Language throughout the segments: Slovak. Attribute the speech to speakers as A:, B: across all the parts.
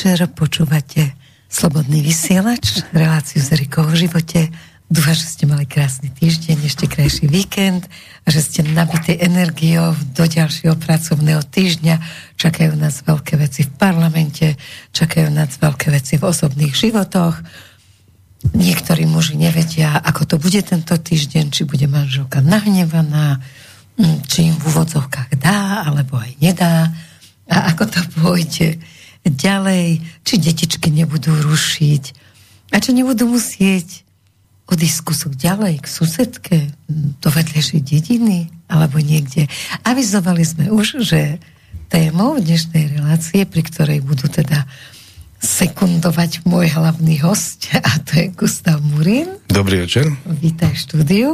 A: Večer, počúvate Slobodný vysielač, reláciu z Erikou o živote. Dúfam, že ste mali krásny týždeň, ešte krajší víkend a že ste nabité energiou do ďalšieho pracovného týždňa. Čakajú nás veľké veci v parlamente, čakajú nás veľké veci v osobných životoch. Niektorí muži nevedia, ako to bude tento týždeň, či bude manželka nahnevaná, či im v úvodzovkách dá, alebo aj nedá a ako to pôjde ďalej, či detičky nebudú rušiť a či nebudú musieť odísť kusok ďalej k susedke do vedlejšej dediny alebo niekde. Avizovali sme už, že témou dnešnej relácie, pri ktorej budú teda sekundovať môj hlavný host a to je Gustav Murin.
B: Dobrý večer.
A: Vítaj v štúdiu.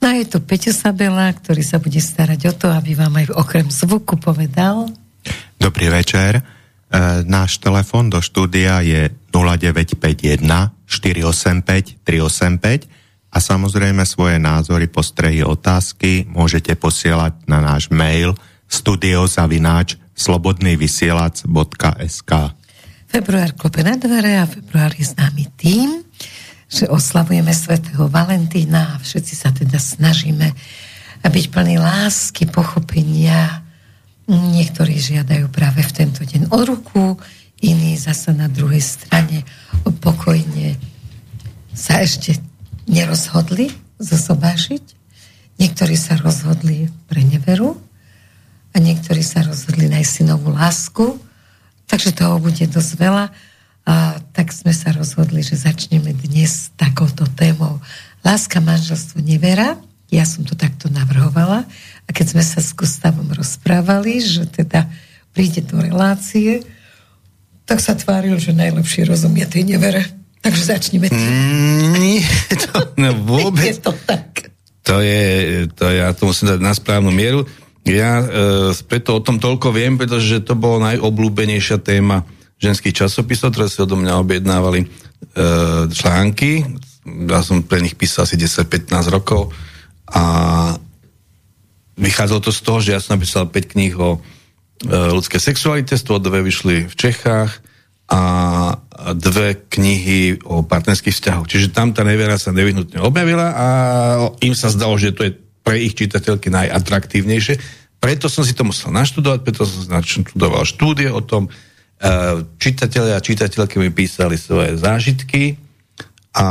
A: No a je tu Peťo Sabela, ktorý sa bude starať o to, aby vám aj okrem zvuku povedal,
C: Dobrý večer. E, náš telefon do štúdia je 0951 485 385 a samozrejme svoje názory, postrehy, otázky môžete posielať na náš mail studiozavináč slobodnývysielac.sk
A: Február klope na dvere a február je známy tým, že oslavujeme svätého Valentína a všetci sa teda snažíme byť plný lásky, pochopenia, Niektorí žiadajú práve v tento deň o ruku, iní zase na druhej strane pokojne sa ešte nerozhodli zosobášiť. Niektorí sa rozhodli pre neveru a niektorí sa rozhodli nájsť si novú lásku. Takže toho bude dosť veľa. A tak sme sa rozhodli, že začneme dnes takouto témou. Láska, manželstvo, nevera. Ja som to takto navrhovala a keď sme sa s Gustavom rozprávali, že teda príde do relácie, tak sa tváril, že najlepšie rozumie tej nevere. Takže začneme tým.
B: Mm, nie, to no vôbec.
A: Je to tak.
B: To je, to ja to musím dať na správnu mieru. Ja e, preto o tom toľko viem, pretože to bolo najobľúbenejšia téma ženských časopisov, ktoré si odo mňa objednávali e, články. Ja som pre nich písal asi 10-15 rokov a vychádzalo to z toho, že ja som napísal 5 kníh o e, ľudskej sexualite, z toho dve vyšli v Čechách a dve knihy o partnerských vzťahoch. Čiže tam tá nevera sa nevyhnutne objavila a im sa zdalo, že to je pre ich čitateľky najatraktívnejšie. Preto som si to musel naštudovať, preto som naštudoval štúdie o tom. E, čitatelia a čitateľky mi písali svoje zážitky, a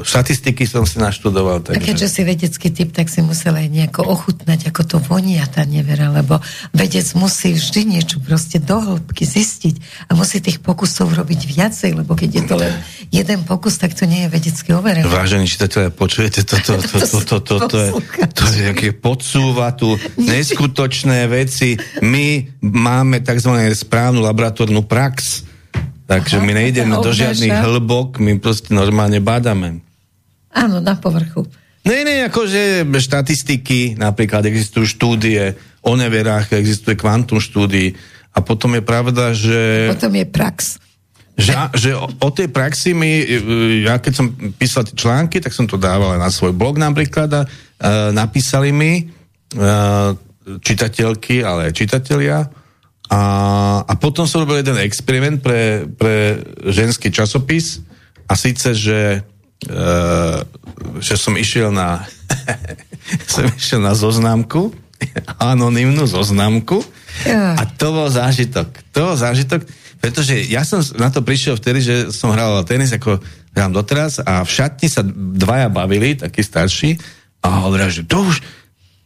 B: štatistiky som si naštudoval.
A: Takže... A keďže si vedecký typ, tak si musel aj nejako ochutnať, ako to vonia tá nevera, lebo vedec musí vždy niečo proste do hĺbky zistiť a musí tých pokusov robiť viacej, lebo keď je to len jeden pokus, tak to nie je vedecky overené.
B: Vážení čitatelia, počujete toto? To, to, to, to, to, to, je, to je, podsúva tu neskutočné veci. My máme tzv. správnu laboratórnu prax, Takže Aha, my nejdeme do žiadnych hlbok, my proste normálne bádame.
A: Áno, na povrchu.
B: Nie, nie, akože štatistiky, napríklad existujú štúdie o neverách, existuje kvantum štúdií a potom je pravda, že...
A: Potom je prax.
B: Že, že o, o tej praxi mi, ja keď som písal tie články, tak som to dával na svoj blog napríklad a uh, napísali mi uh, čitateľky, ale aj čitatelia, a, a potom som robil jeden experiment pre, pre ženský časopis a síce, že, e, že som išiel na som išiel na zoznámku anonimnú zoznámku a to bol zážitok. To bol zážitok, pretože ja som na to prišiel vtedy, že som hral tenis, ako hrám doteraz a v šatni sa dvaja bavili, takí starší a hovoria, že to už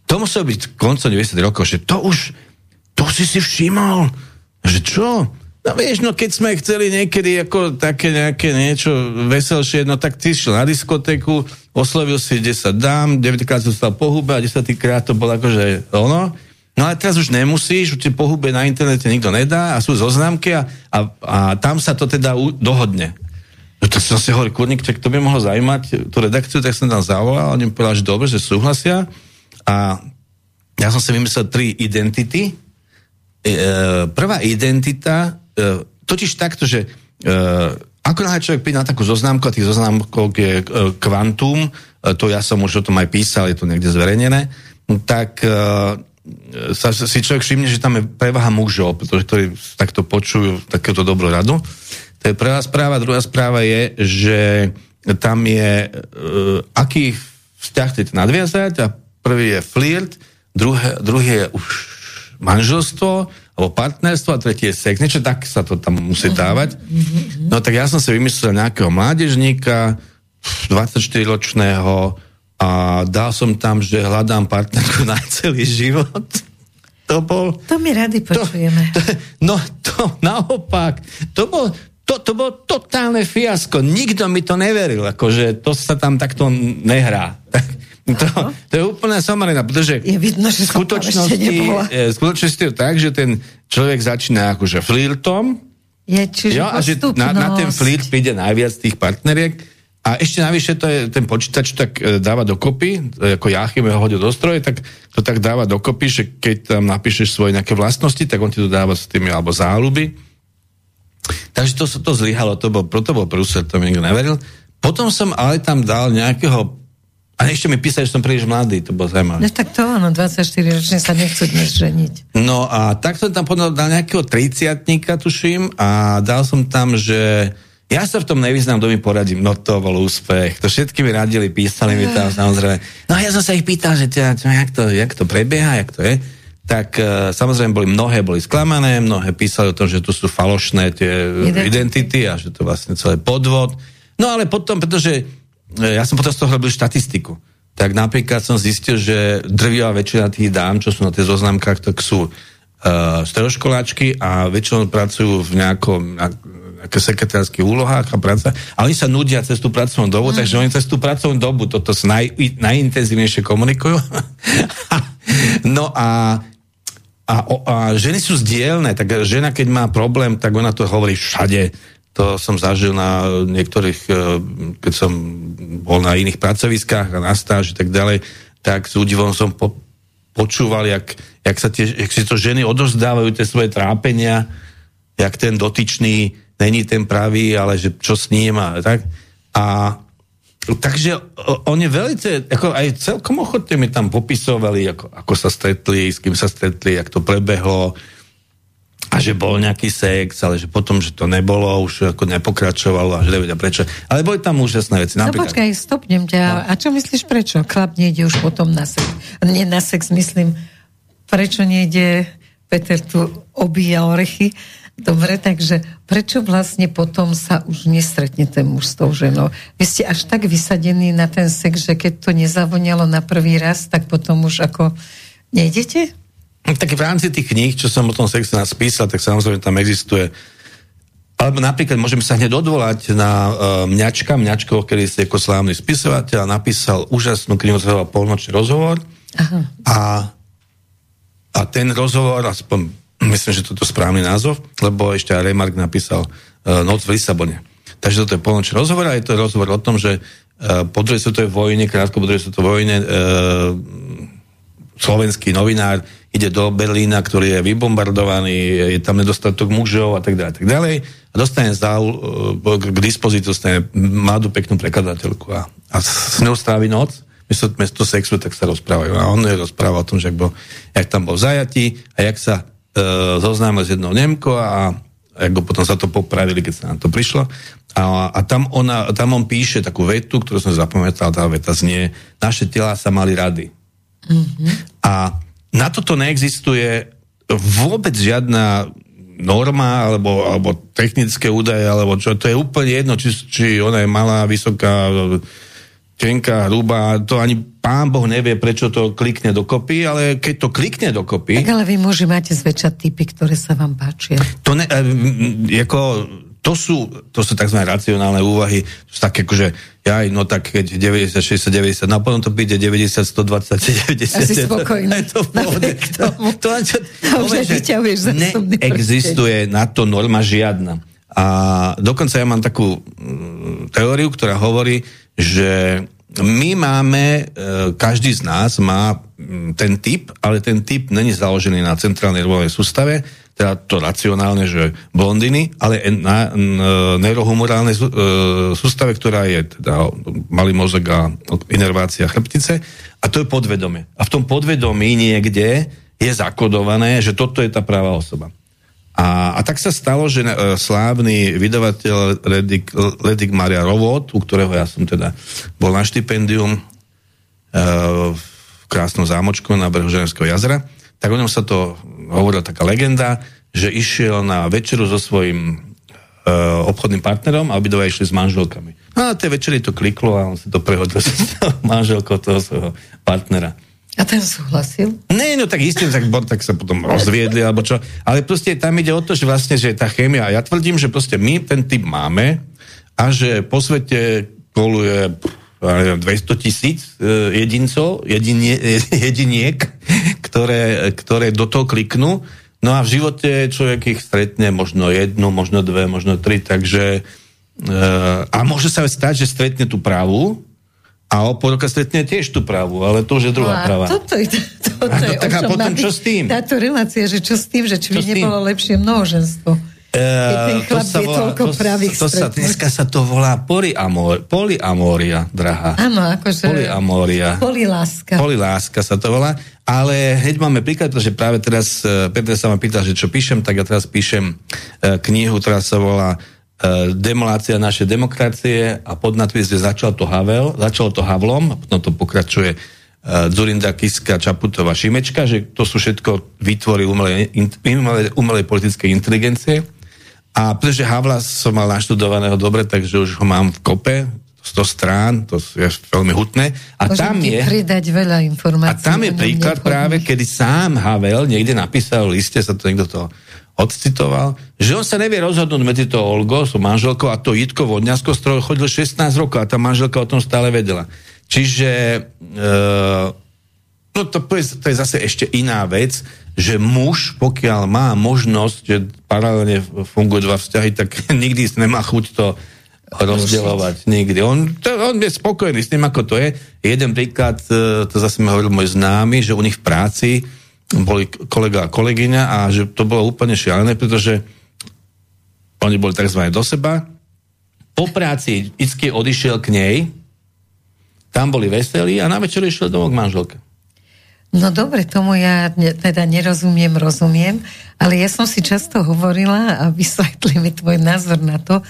B: to muselo byť koncom 90 rokov, že to už to si si všimol? Že čo? No vieš, no keď sme chceli niekedy ako také nejaké niečo veselšie, no tak ty šiel na diskotéku, oslovil si 10 dám, 9 krát si stal po a 10 krát to bolo akože ono. No ale teraz už nemusíš, už ti po hube na internete nikto nedá a sú zoznámky a, a, a tam sa to teda u, dohodne. No to som si hovoril, kurník, tak to by mohlo zaujímať tú redakciu, tak som tam zavolal, oni povedal, že dobre, že súhlasia a ja som si vymyslel tri identity, prvá identita, e, totiž takto, že e, ako náhle človek príde na takú zoznámku, a tých zoznámkov je kvantum, to ja som už o tom aj písal, je to niekde zverejnené, tak sa, si človek všimne, že tam je prevaha mužov, pretože ktorí takto počujú takéto dobrú radu. To je prvá správa. Druhá správa je, že tam je, aký vzťah chcete nadviazať a prvý je flirt, druhé, druhý je už manželstvo alebo partnerstvo a tretí je sex. Niečo tak sa to tam musí dávať. No tak ja som si vymyslel nejakého mládežníka, 24-ročného a dal som tam, že hľadám partnerku na celý život. To bol...
A: To my rady počujeme.
B: To, to, no to naopak. To bol, to, to bolo totálne fiasko. Nikto mi to neveril, akože to sa tam takto nehrá. To, to je úplná somarina, pretože
A: je vidno, že
B: skutočnosti, v skutočnosti je tak, že ten človek začína akože flirtom.
A: Je, čiže jo,
B: a že na, na ten flirt príde najviac tých partneriek. A ešte navyše to je, ten počítač tak e, dáva dokopy, e, ako Jachim ho hodil do stroje, tak to tak dáva dokopy, že keď tam napíšeš svoje nejaké vlastnosti, tak on ti to dáva s tými, alebo záľuby. Takže to sa to zlyhalo, to bol, proto bol prúser, to mi nikto neveril. Potom som ale tam dal nejakého a ešte mi písali, že som príliš mladý, to bolo zaujímavé.
A: No tak to áno, 24 ročne sa nechcú dnes ženiť.
B: No a tak som tam podal dal nejakého 30 tuším, a dal som tam, že ja sa v tom nevyznám, kto mi poradím. No to bol úspech. To všetky mi radili, písali mi tam samozrejme. No a ja som sa ich pýtal, že čo, jak, to, jak to prebieha, jak to je. Tak uh, samozrejme boli mnohé, boli sklamané, mnohé písali o tom, že to sú falošné tie identity, identity a že to vlastne celé podvod. No ale potom, pretože E, ja som potom z toho robil štatistiku. Tak napríklad som zistil, že drvivá väčšina tých dám, čo sú na tých zoznamkách, tak sú uh, stredoškoláčky a väčšinou pracujú v nejakom nejaké sekretárskych úlohách a práca. A oni sa nudia cez tú pracovnú dobu, mm. takže oni cez tú pracovnú dobu toto naj, najintenzívnejšie komunikujú. no a a, a ženy sú zdielne, tak žena, keď má problém, tak ona to hovorí všade to som zažil na niektorých, e, keď som bol na iných pracoviskách a na stáži tak ďalej, tak s údivom som po, počúval, jak, jak, sa tie, jak si to ženy odozdávajú tie svoje trápenia, jak ten dotyčný není ten pravý, ale že čo s ním a tak. A takže oni veľmi, ako aj celkom ochotne mi tam popisovali, ako, ako sa stretli, s kým sa stretli, jak to prebehlo, a že bol nejaký sex, ale že potom, že to nebolo, už ako nepokračovalo a že nevedia prečo. Ale boli tam úžasné veci.
A: No napríklad... počkaj, stopnem ťa. No. A čo myslíš prečo? Chlap nejde už potom na sex. Nie na sex, myslím, prečo nejde Peter tu obíja orechy. Dobre, takže prečo vlastne potom sa už nestretne ten muž s tou ženou? Vy ste až tak vysadení na ten sex, že keď to nezavonialo na prvý raz, tak potom už ako nejdete?
B: Tak v rámci tých kníh, čo som o tom sexe nás písal, tak samozrejme tam existuje alebo napríklad môžeme sa hneď odvolať na uh, Mňačka, Mňačko, ktorý je ako slávny spisovateľ, napísal úžasnú knihu, zvala Polnočný rozhovor. Aha. A, a ten rozhovor, aspoň myslím, že toto je správny názov, lebo ešte aj Remark napísal uh, Noc v Lisabone. Takže toto je polnočný rozhovor a je to rozhovor o tom, že uh, po druhej svetovej vojne, krátko po druhej svetovej vojne, uh, slovenský novinár ide do Berlína, ktorý je vybombardovaný, je tam nedostatok mužov a tak ďalej, tak ďalej a dostane za, e, k dispozícii dostane mladú peknú prekladateľku a, a s ňou strávi noc, miesto, miesto sexu, tak sa rozprávajú. A on je rozpráva o tom, že bol, jak tam bol zajatý a jak sa e, zoznámil s jednou Nemkou a, a jak go potom sa to popravili, keď sa na to prišlo. A, a tam, ona, tam on píše takú vetu, ktorú som zapamätal, tá veta znie, naše tela sa mali rady. Mm-hmm. A na toto neexistuje vôbec žiadna norma alebo, alebo technické údaje, alebo čo, to je úplne jedno, či, či ona je malá, vysoká, tenká, hrubá, to ani pán Boh nevie, prečo to klikne dokopy, ale keď to klikne dokopy...
A: Tak ale vy muži máte zväčšať typy, ktoré sa vám páčia.
B: To ne, ako, to sú, to sú tzv. racionálne úvahy, to sú také akože, ja, no tak keď 90, 60, 90, no potom to príde 90, 120, 90.
A: Asi spokojný.
B: To, to, to, to, to,
A: to,
B: neexistuje na to norma žiadna. A dokonca ja mám takú mm, teóriu, ktorá hovorí, že my máme, e, každý z nás má mm, ten typ, ale ten typ není založený na centrálnej nervovej sústave, teda to racionálne, že blondiny, ale na, na neurohumorálnej e, sústave, ktorá je teda malý mozog a inervácia chrbtice a to je podvedome. A v tom podvedomí niekde je zakodované, že toto je tá práva osoba. A, a tak sa stalo, že uh, slávny vydavateľ Ledik, Ledik Maria Rovod, u ktorého ja som teda bol na štipendium uh, v krásnom zámočku na brehu Ženevského jazera, tak o ňom sa to hovorila taká legenda, že išiel na večeru so svojím uh, obchodným partnerom a obidva išli s manželkami. No a tej večeri to kliklo a on si to prehodil s manželkou toho svojho partnera.
A: A ten súhlasil?
B: Nie, no tak isté, tak, tak sa potom rozviedli, alebo čo. Ale proste tam ide o to, že vlastne, že tá chémia, ja tvrdím, že proste my ten typ máme a že po svete koluje 200 tisíc e, jedincov, jedinie, jediniek, ktoré, ktoré do toho kliknú. No a v živote človek ich stretne možno jednu, možno dve, možno tri, takže e, a môže sa stať, že stretne tú právu, a o pol roka stretne tiež tú právu, ale to už je druhá no práva.
A: Toto je, to, to to je
B: tak a potom čo s tým?
A: Táto relácia, že čo s tým, že či by nebolo lepšie množenstvo.
B: Uh, to sa, volá, to, to sa, dneska sa to volá poliamor, poliamória, drahá.
A: Áno, akože...
B: Poliamória.
A: Poliláska.
B: Poliláska sa to volá. Ale hneď máme príklad, že práve teraz uh, Peter sa ma pýtal, že čo píšem, tak ja teraz píšem uh, knihu, ktorá sa volá E, demolácia našej demokracie a pod nadpis, začal to Havel, začalo to Havlom, a potom to pokračuje uh, Zurinda Kiska, Čaputová, Šimečka, že to sú všetko výtvory umelej, umelej, umelej politickej inteligencie. A pretože Havla som mal naštudovaného dobre, takže už ho mám v kope, 100 strán, to je veľmi hutné. A
A: Môžem
B: tam je,
A: pridať veľa informácií.
B: A tam je príklad práve, kedy sám Havel niekde napísal v liste, sa to niekto to odcitoval, že on sa nevie rozhodnúť medzi to Olgo, so manželkou a to Jitko Vodňasko, z ktorého chodil 16 rokov a tá manželka o tom stále vedela. Čiže e, no to, je, to je zase ešte iná vec, že muž, pokiaľ má možnosť, že paralelne fungujú dva vzťahy, tak nikdy nemá chuť to rozdielovať. Nikdy. On, to, on je spokojný s tým, ako to je. Jeden príklad, e, to zase mi hovoril môj známy, že u nich v práci boli kolega a kolegyňa a že to bolo úplne šialené, pretože oni boli tzv. do seba. Po práci Icky odišiel k nej, tam boli veselí a na večer išiel domov k manželke.
A: No dobre, tomu ja ne, teda nerozumiem, rozumiem, ale ja som si často hovorila a vysvetli mi tvoj názor na to,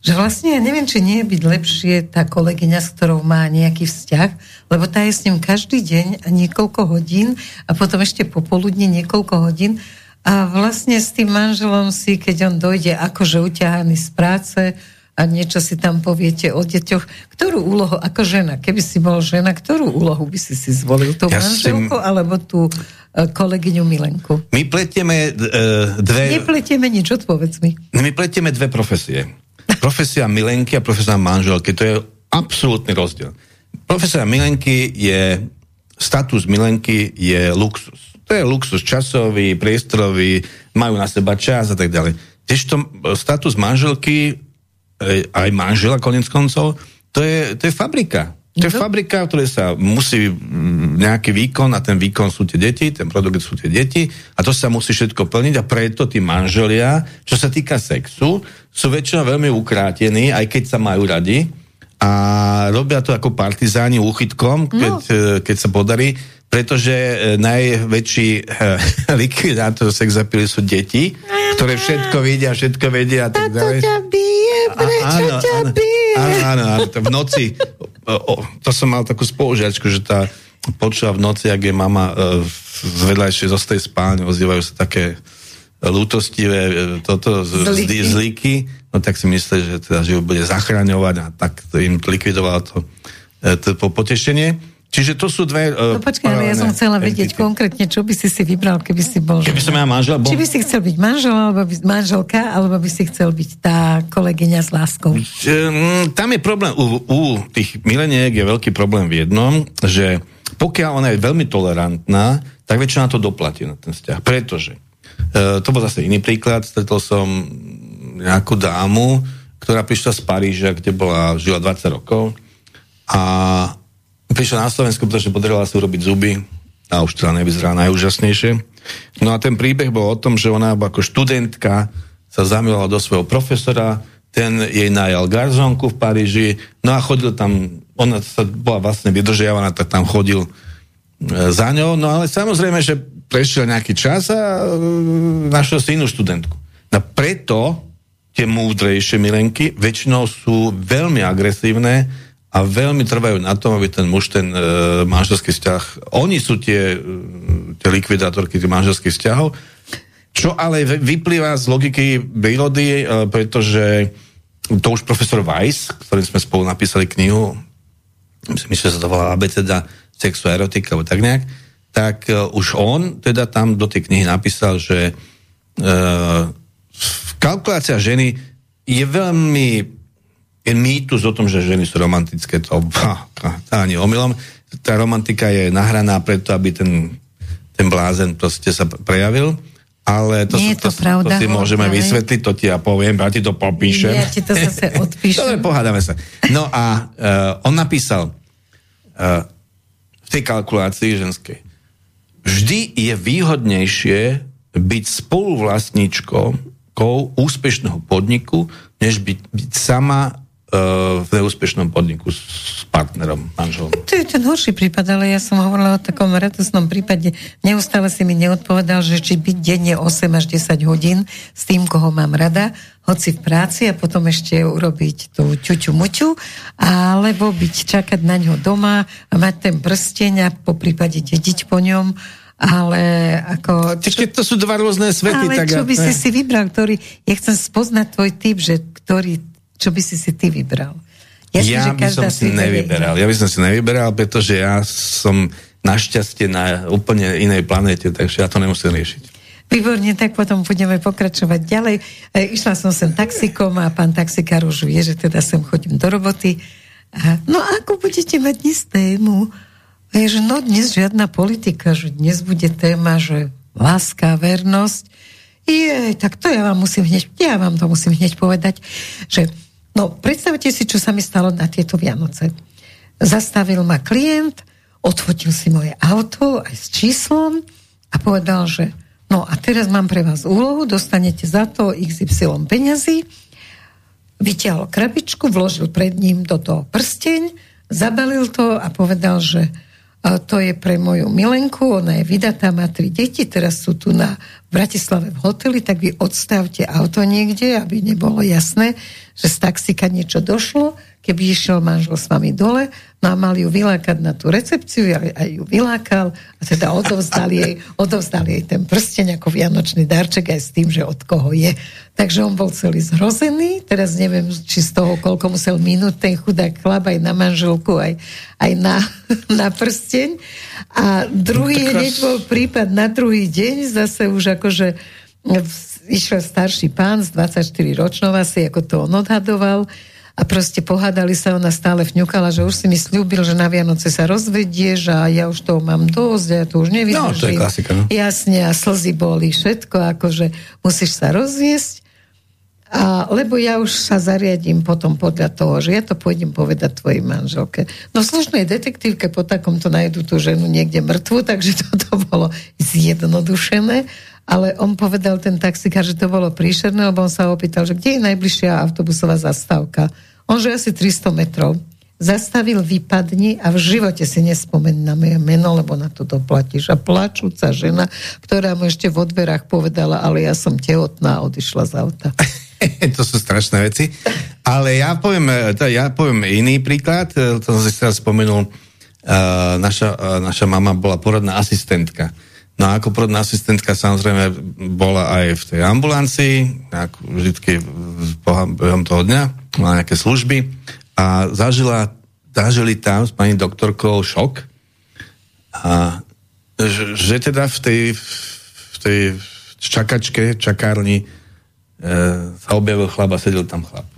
A: že vlastne ja neviem, či nie je byť lepšie tá kolegyňa, s ktorou má nejaký vzťah, lebo tá je s ním každý deň a niekoľko hodín a potom ešte popoludne niekoľko hodín. A vlastne s tým manželom si, keď on dojde akože uťahaný z práce a niečo si tam poviete o deťoch, ktorú úlohu, ako žena, keby si bol žena, ktorú úlohu by si si zvolil? Tú ja manželku si... alebo tú e, kolegyňu Milenku?
B: My pletieme uh, dve...
A: Nepletieme nič, odpovedz mi.
B: My pletieme dve profesie profesia milenky a profesia manželky, to je absolútny rozdiel. Profesia milenky je, status milenky je luxus. To je luxus časový, priestorový, majú na seba čas a tak ďalej. to status manželky, e, aj manžela konec koncov, to je, to je fabrika. To je fabrika, v ktorej sa musí nejaký výkon a ten výkon sú tie deti, ten produkt sú tie deti a to sa musí všetko plniť a preto tí manželia, čo sa týka sexu, sú väčšinou veľmi ukrátení, aj keď sa majú radi a robia to ako partizáni úchytkom, keď, no. E, keď sa podarí, pretože e, najväčší uh, likvidátor sex appeal sú deti, ktoré všetko vidia, všetko vedia a tak ďalej.
A: ťa bije, prečo áno, ťa bije?
B: Áno, áno, áno, to v noci, o, o, to som mal takú spolužiačku, že tá počula v noci, ak je mama uh, z vedľajšej zo tej spálne, ozývajú sa také lútostivé e, toto zlíky. zlíky, no tak si myslí, že teda že bude zachraňovať a tak im likvidovalo to, e, to potešenie. Čiže to sú dve...
A: Uh, no počkaj, ale ja som chcela vedieť konkrétne, čo by si si vybral, keby si bol...
B: Keby som ja manžel, bol...
A: Či by si chcel byť manžel, alebo by, manželka, alebo by si chcel byť tá kolegyňa s láskou?
B: Um, tam je problém, u, u tých mileniek je veľký problém v jednom, že pokiaľ ona je veľmi tolerantná, tak väčšina to doplatí na ten vzťah. Pretože uh, to bol zase iný príklad, stretol som nejakú dámu, ktorá prišla z Paríža, kde bola, žila 20 rokov a prišla na Slovensku, pretože podarila si urobiť zuby a už teda nevyzerá najúžasnejšie. No a ten príbeh bol o tom, že ona ako študentka sa zamilovala do svojho profesora, ten jej najal garzonku v Paríži, no a chodil tam, ona sa bola vlastne vydržiavaná, tak tam chodil e, za ňou, no ale samozrejme, že prešiel nejaký čas a e, našiel si inú študentku. No preto tie múdrejšie milenky väčšinou sú veľmi agresívne a veľmi trvajú na tom, aby ten muž ten e, manželský vzťah, oni sú tie, e, tie likvidátorky tých manželských vzťahov, čo ale vyplýva z logiky prírody, e, pretože to už profesor Weiss, ktorým sme spolu napísali knihu, myslím, že sa to volá abeceda sexu a erotika, alebo tak nejak, tak uh, už on teda tam do tej knihy napísal, že uh, kalkulácia ženy je veľmi je mýtus o tom, že ženy sú romantické, to, to ani omylom. Tá romantika je nahraná preto, aby ten, ten blázen proste sa prejavil. Ale to,
A: Nie je to,
B: to,
A: pravda,
B: to si môžeme ale... vysvetliť, to ti ja poviem, ja ti to popíšem.
A: Ja ti to zase odpíšem.
B: Dobre, pohádame sa. No a uh, on napísal uh, v tej kalkulácii ženskej, vždy je výhodnejšie byť spoluvlastníčkou úspešného podniku, než byť, byť sama v neúspešnom podniku s partnerom, manželom.
A: To je ten horší prípad, ale ja som hovorila o takom radosnom prípade. Neustále si mi neodpovedal, že či byť denne 8 až 10 hodín s tým, koho mám rada, hoci v práci a potom ešte urobiť tú ťuťu muťu, alebo byť čakať na ňo doma a mať ten prsteň a po prípade dediť po ňom ale ako...
B: Čo, to sú dva rôzne svety.
A: Ale
B: tak
A: čo by si si vybral, ktorý... Ja chcem spoznať tvoj typ, že ktorý, čo by si si ty vybral.
B: Jasne, ja by som si nevyberal. Ja by som si nevyberal, pretože ja som našťastie na úplne inej planete, takže ja to nemusím riešiť.
A: Výborne, tak potom budeme pokračovať ďalej. E, išla som sem taxikom a pán taxikár už vie, že teda sem chodím do roboty. A, no ako budete mať dnes tému? je, že no dnes žiadna politika, že dnes bude téma, že láska, vernosť. Je, tak to ja vám musím hneď, ja vám to musím hneď povedať, že no predstavte si, čo sa mi stalo na tieto Vianoce. Zastavil ma klient, odfotil si moje auto aj s číslom a povedal, že no a teraz mám pre vás úlohu, dostanete za to XY peňazí, vyťahol krabičku, vložil pred ním do toho prsteň, zabalil to a povedal, že to je pre moju milenku, ona je vydatá, má tri deti, teraz sú tu na Bratislave v hoteli, tak vy odstavte auto niekde, aby nebolo jasné, že z taxika niečo došlo, keby išiel manžel s vami dole, no a mal ju vylákať na tú recepciu, aj, aj ju vylákal a teda odovzdal jej, odovzdal jej ten prsteň ako vianočný darček aj s tým, že od koho je. Takže on bol celý zhrozený, teraz neviem, či z toho, koľko musel minúť ten chudák chlap aj na manželku, aj, aj na, na prsteň. A druhý no, hneď bol prípad na druhý deň, zase už akože išiel starší pán z 24 ročnou asi, ako to on odhadoval a proste pohádali sa, ona stále vňukala, že už si mi slúbil, že na Vianoce sa rozvedieš a ja už toho mám dosť a ja to už nevydržím.
B: No, to je klasika. No.
A: Jasne, a slzy boli všetko, akože musíš sa rozviesť. A, lebo ja už sa zariadím potom podľa toho, že ja to pôjdem povedať tvojej manželke. No v slušnej detektívke po takomto nájdu tú ženu niekde mŕtvu, takže toto bolo zjednodušené ale on povedal ten taxikár, že to bolo príšerné, lebo on sa opýtal, že kde je najbližšia autobusová zastávka. On že asi 300 metrov. Zastavil vypadni a v živote si nespomen na moje meno, lebo na to doplatíš. A plačúca žena, ktorá mu ešte vo dverách povedala, ale ja som tehotná a odišla z auta.
B: to sú strašné veci. Ale ja poviem, ja poviem iný príklad, to som si teraz spomenul. Uh, naša, uh, naša mama bola poradná asistentka. No a ako porodná asistentka samozrejme bola aj v tej ambulancii, vždy behom toho dňa, mala nejaké služby a zažila, zažili tam s pani doktorkou šok a že, že teda v tej, v tej čakačke, čakárni e, sa objavil chlap a sedel tam chlap.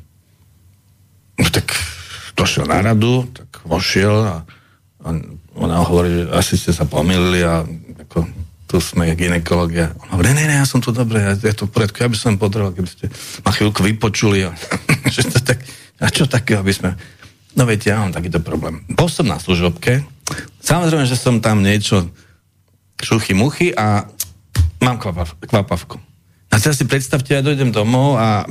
B: No tak došiel na radu, tak vošiel a, a ona hovorí, že asi ste sa pomýlili a ako, tu sme ginekológia. On hovorí, ne, ne, ja som tu dobre, ja, je to poriadku, ja by som potreboval, keby ste ma chvíľku vypočuli. A, že to tak, a čo také, aby sme... No viete, ja mám takýto problém. Bol som na služobke, samozrejme, že som tam niečo šuchy muchy a mám kvapav, kvapavku. A teraz si predstavte, ja dojdem domov a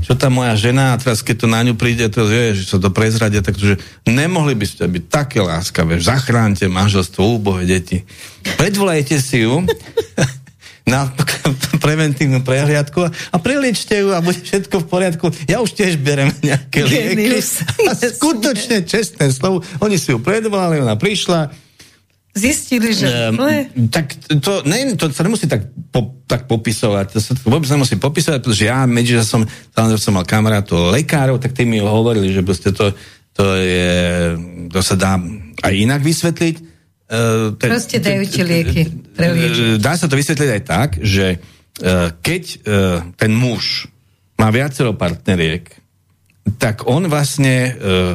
B: čo tá moja žena, a teraz keď to na ňu príde, to je, že sa to prezradia, takže nemohli by ste byť také láskavé, zachránte manželstvo, úbohé deti. Predvolajte si ju na preventívnu prehliadku a preliečte ju a bude všetko v poriadku. Ja už tiež berem nejaké lieky. A skutočne čestné slovo. Oni si ju predvolali, ona prišla,
A: Zistili, že...
B: Um, tak to, ne, to sa nemusí tak, po, tak popisovať. To sa vôbec nemusí popisovať, pretože ja medzi, že som, tam som mal kamarátov lekárov, tak tí mi hovorili, že proste to, to je, to sa dá aj inak vysvetliť.
A: Uh, te, proste dajú ti lieky.
B: Dá sa to vysvetliť aj tak, že uh, keď uh, ten muž má viacero partneriek, tak on vlastne uh,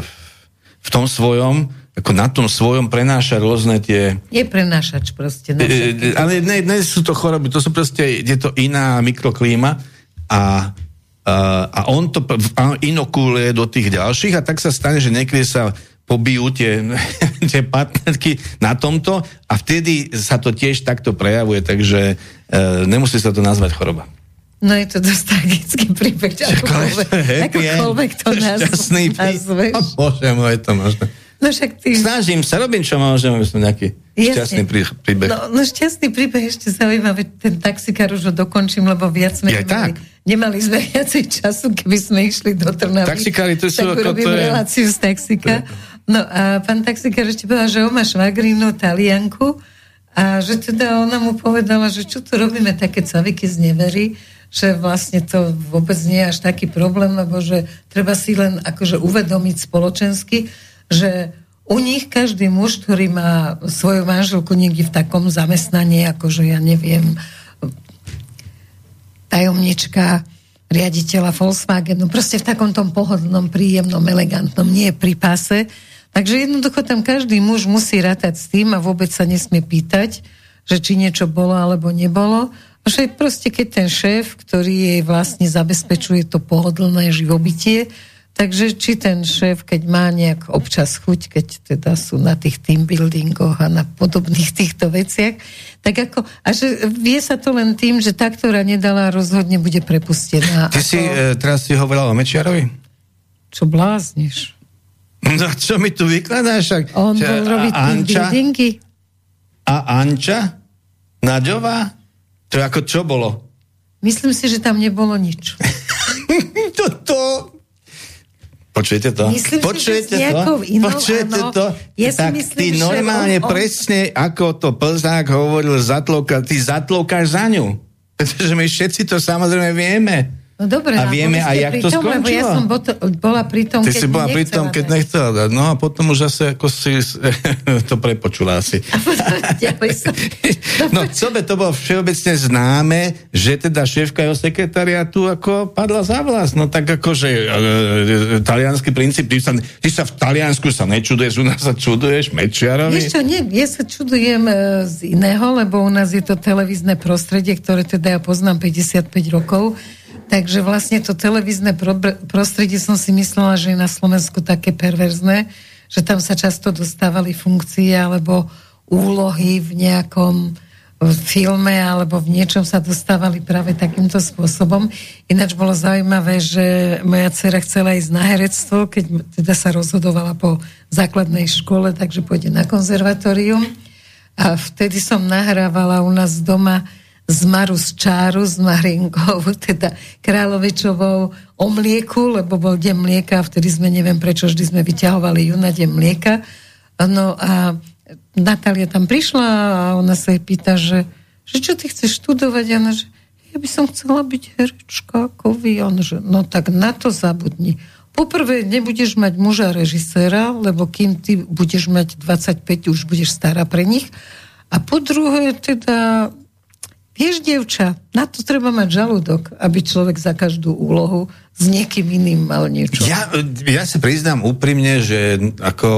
B: v tom svojom ako na tom svojom prenáša rôzne tie...
A: Je prenášač proste.
B: E, e, ale ne, ne sú to choroby, to sú proste, je to iná mikroklíma a, a, a on to inokuluje do tých ďalších a tak sa stane, že niekedy sa pobijú tie, tie partnerky na tomto a vtedy sa to tiež takto prejavuje, takže e, nemusí sa to nazvať choroba.
A: No je to dosť tragický príbeh, akokoľvek, akokoľvek to nazveš.
B: Šťastný príbeh. Bože môj, to možno. No však ty... Snažím sa, robím čo môžem, aby som nejaký Jasne. šťastný príbeh.
A: No, no šťastný príbeh ešte zaujímavé, ten taxikár už ho dokončím, lebo viac sme
B: nemali, tak.
A: nemali sme viacej času, keby sme išli do Trnavy.
B: Taxikári to sú
A: tak to je... reláciu z taxika. No a pán taxikár ešte povedal, že on má švagrinu, talianku a že teda ona mu povedala, že čo tu robíme také caviky z nevery, že vlastne to vôbec nie je až taký problém, lebo že treba si len akože uvedomiť spoločensky, že u nich každý muž, ktorý má svoju manželku niekde v takom zamestnaní, ako že ja neviem, tajomnička riaditeľa Volkswagenu, proste v takom tom pohodlnom, príjemnom, elegantnom, nie pri páse. Takže jednoducho tam každý muž musí rátať s tým a vôbec sa nesmie pýtať, že či niečo bolo alebo nebolo. A že proste keď ten šéf, ktorý jej vlastne zabezpečuje to pohodlné živobytie, Takže či ten šéf, keď má nejak občas chuť, keď teda sú na tých team buildingoch a na podobných týchto veciach, tak ako, a že vie sa to len tým, že tá, ktorá nedala, rozhodne bude prepustená.
B: Ty ako... si e, teraz si hovorila o Mečiarovi?
A: Čo blázniš?
B: No čo mi tu vykladáš?
A: On bol robiť team buildingy.
B: A Anča? Naďová? To ako čo bolo?
A: Myslím si, že tam nebolo nič.
B: to, to, Počujete to?
A: Myslím
B: Počujete
A: si, to? Inou,
B: Počujete
A: áno.
B: to?
A: Ja
B: tak
A: myslím,
B: ty normálne
A: on, on...
B: presne, ako to Plzák hovoril, zatloka, ty zatlokáš za ňu. Pretože my všetci to samozrejme vieme.
A: No dobre,
B: a vieme aj, jak to skončilo.
A: ja som bola pri tom,
B: Ty
A: keď
B: si bola pri tom, keď nechcela dať. No a potom už asi ako si to prepočula asi. no, co by to bolo všeobecne známe, že teda šéfka jeho sekretariatu ako padla za vlast. No tak akože e, e, talianský princíp, ty sa, ty sa v Taliansku sa nečuduješ, u nás sa čuduješ Mečiarovi.
A: Vieš čo, nie, ja sa čudujem e, z iného, lebo u nás je to televízne prostredie, ktoré teda ja poznám 55 rokov Takže vlastne to televízne prostredie som si myslela, že je na Slovensku také perverzné, že tam sa často dostávali funkcie alebo úlohy v nejakom filme alebo v niečom sa dostávali práve takýmto spôsobom. Ináč bolo zaujímavé, že moja dcera chcela ísť na herectvo, keď teda sa rozhodovala po základnej škole, takže pôjde na konzervatórium. A vtedy som nahrávala u nás doma z Marus Čáru s Marinkou, teda Královičovou o mlieku, lebo bol deň mlieka vtedy sme, neviem prečo, vždy sme vyťahovali ju na deň mlieka. No a Natália tam prišla a ona sa jej pýta, že, že čo ty chceš študovať? A ona, že ja by som chcela byť herečka ako vy. On, že no tak na to zabudni. Poprvé, nebudeš mať muža režiséra, lebo kým ty budeš mať 25, už budeš stará pre nich. A po druhé, teda Vieš, dievča, na to treba mať žalúdok, aby človek za každú úlohu s niekým iným mal niečo.
B: Ja, ja si priznám úprimne, že ako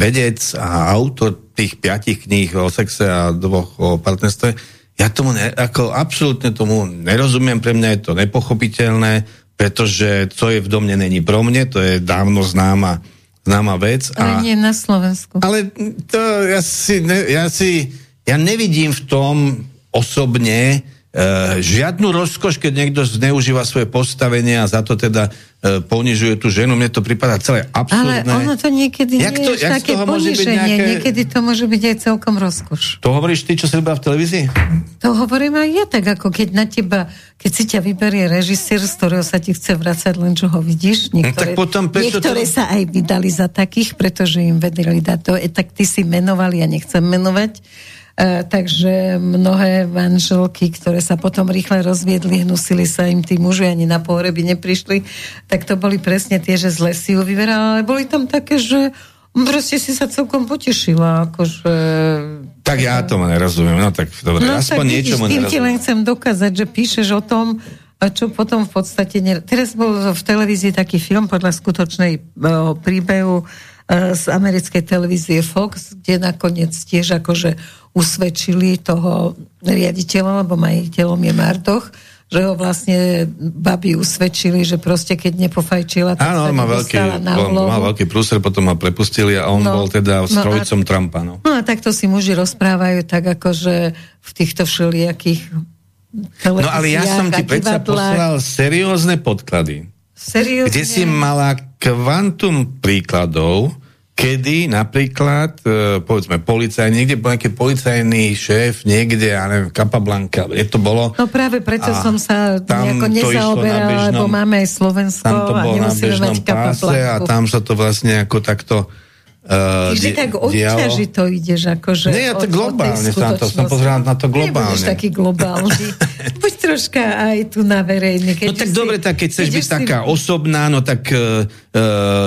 B: vedec a autor tých piatich kníh o sexe a dvoch o partnerstve, ja tomu ne, ako absolútne tomu nerozumiem, pre mňa je to nepochopiteľné, pretože co je v domne není pro mne, to je dávno známa, známa vec.
A: Ale a, nie na Slovensku.
B: Ale to ja si, ja si, ja nevidím v tom osobne žiadnu rozkoš, keď niekto zneužíva svoje postavenie a za to teda e, ponižuje tú ženu, mne to prípada celé absurdné.
A: Ale ono to niekedy jak nie to, je také poniženie, nejaké... niekedy to môže byť aj celkom rozkoš.
B: To hovoríš ty, čo si v televízii?
A: To hovorím aj ja, tak ako keď na teba, keď si ťa vyberie režisér, z ktorého sa ti chce vracať, len čo ho vidíš. Niektoré, no, tak potom niektoré to... sa aj vydali za takých, pretože im vedeli dať to, e, tak ty si menovali, ja nechcem menovať takže mnohé manželky, ktoré sa potom rýchle rozviedli, hnusili sa im tí muži, ani na pohreby neprišli, tak to boli presne tie, že zle si ju vyberala, ale boli tam také, že proste si sa celkom potešila, akože...
B: Tak ja tomu nerozumiem, no tak dobre, no, aspoň tak niečomu
A: nerozumiem. ti len chcem dokázať, že píšeš o tom, čo potom v podstate... Ne... Teraz bol v televízii taký film podľa skutočnej príbehu e, z americkej televízie Fox, kde nakoniec tiež akože usvedčili toho riaditeľa, lebo majiteľom je Martoch, že ho vlastne babi usvedčili, že proste keď nepofajčila,
B: tak Áno, sa má veľký, na on má veľký prúser, potom ho prepustili a on no, bol teda strojcom no a, Trumpa. No.
A: no a takto si muži rozprávajú tak akože v týchto všelijakých
B: No ale ja som ti predsa poslal seriózne podklady.
A: Seriózne?
B: Kde si mala kvantum príkladov, kedy napríklad, e, povedzme, policaj, niekde bol nejaký policajný šéf, niekde, ja neviem, Kapablanka, je to bolo...
A: No práve preto som sa nejako nezaoberala, lebo máme aj Slovensko
B: tam to bolo a na bežnom páse a tam sa to vlastne ako takto
A: Uh, Vždy tak odťaži to ideš, akože...
B: Nie, ja to globálne sa to, som pozeral na to globálne.
A: Nebudeš taký globálny. Buď troška aj tu na verejne.
B: no tak si, dobre, tak keď chceš byť si... taká osobná, no tak uh,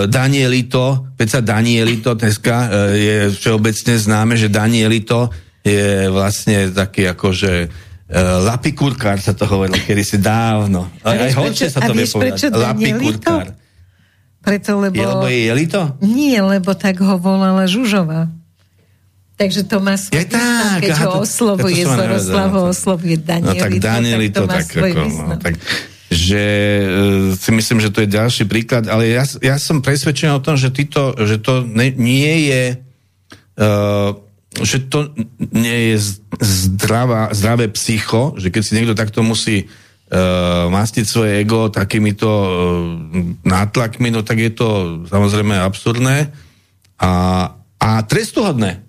B: Danielito, veď sa Danielito dneska uh, je všeobecne známe, že Danielito je vlastne taký akože uh, lapikurkár sa to hovorilo, kedy si dávno. Aj, aj horšie sa to vie povedať. Lapikurkár.
A: Preto, lebo...
B: Je, lebo je Jelito?
A: Nie, lebo tak ho volala Žužova. Takže to má svoj význam, keď aha, ho oslovuje, Zoroslav ho oslovuje Danielito. No tak Danielito, tak, tak ako, no, tak,
B: že uh, si myslím, že to je ďalší príklad, ale ja, ja som presvedčený o tom, že, tyto, že to ne, nie je uh, že to nie je zdravá, zdravé psycho, že keď si niekto takto musí uh, mastiť svoje ego takýmito uh, nátlakmi, no tak je to samozrejme absurdné a, a trestuhodné.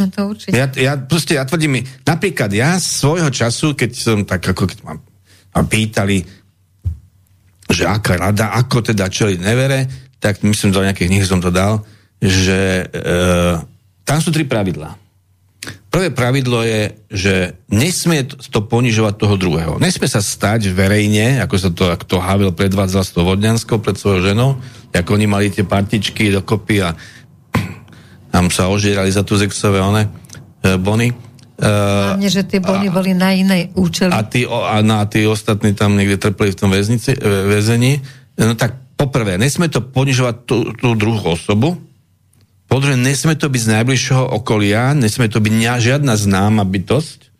A: No to určite.
B: Ja, ja proste, ja tvrdím, napríklad ja svojho času, keď som tak ako keď ma, ma pýtali, že aká rada, ako teda čeliť nevere, tak myslím, do nejakých knih som to dal, že e, tam sú tri pravidlá. Prvé pravidlo je, že nesmie to ponižovať toho druhého. Nesmie sa stať verejne, ako sa to, ako to Havel predvádzal s Vodňanskou pred svojou ženou, ako oni mali tie partičky dokopy a tam sa ožierali za tú zexové one, e, bony.
A: E, Hlavne, že tie bony a, boli na iné účely.
B: A tí, a, a tí ostatní tam niekde trpeli v tom väznici, e, väzení. No tak poprvé, nesmie to ponižovať tú, tú druhú osobu, po druhé, nesme to byť z najbližšieho okolia, nesme to byť žiadna známa bytosť.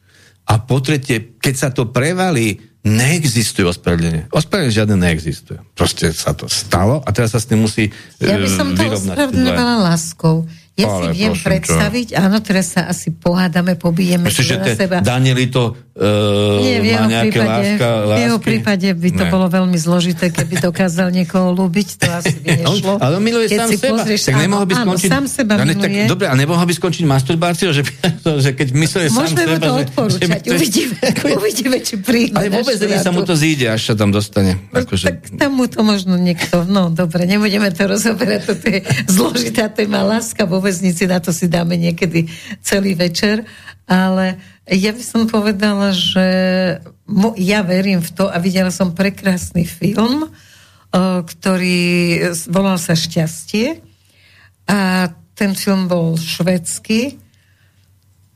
B: A po tretie, keď sa to prevalí, neexistuje ospravedlenie. Ospravedlenie žiadne neexistuje. Proste sa to stalo a teraz sa s tým musí
A: Ja by som to ospravedlňovala láskou. Ja Ale si viem prosím, predstaviť, čo? áno, teraz sa asi pohádame, pobijeme
B: Myslíš, že na seba. Danieli to uh, Nie, v jeho, má prípade, láska,
A: lásky? v jeho prípade by to ne. bolo veľmi zložité, keby dokázal niekoho ľúbiť, to asi by nešlo.
B: ale on miluje keď sám seba. Pozrieš, tak nemohol by skončiť... Áno,
A: sám seba
B: miluje. Tak, dobre, a nemohol by skončiť masturbáciou, že, že keď mysluje
A: sám Môžeme seba... Môžeme mu to odporúčať, že, uvidíme, uvidíme, či príde.
B: Ale vôbec sa mu to zíde, až sa tam dostane.
A: No, akože... Tak tam mu to možno niekto... No, dobre, nebudeme to rozoberať, to je zložitá téma láska vo väznici, na to si dáme niekedy celý večer, ale ja by som povedala, že ja verím v to a videla som prekrásny film, ktorý volal sa Šťastie a ten film bol švedský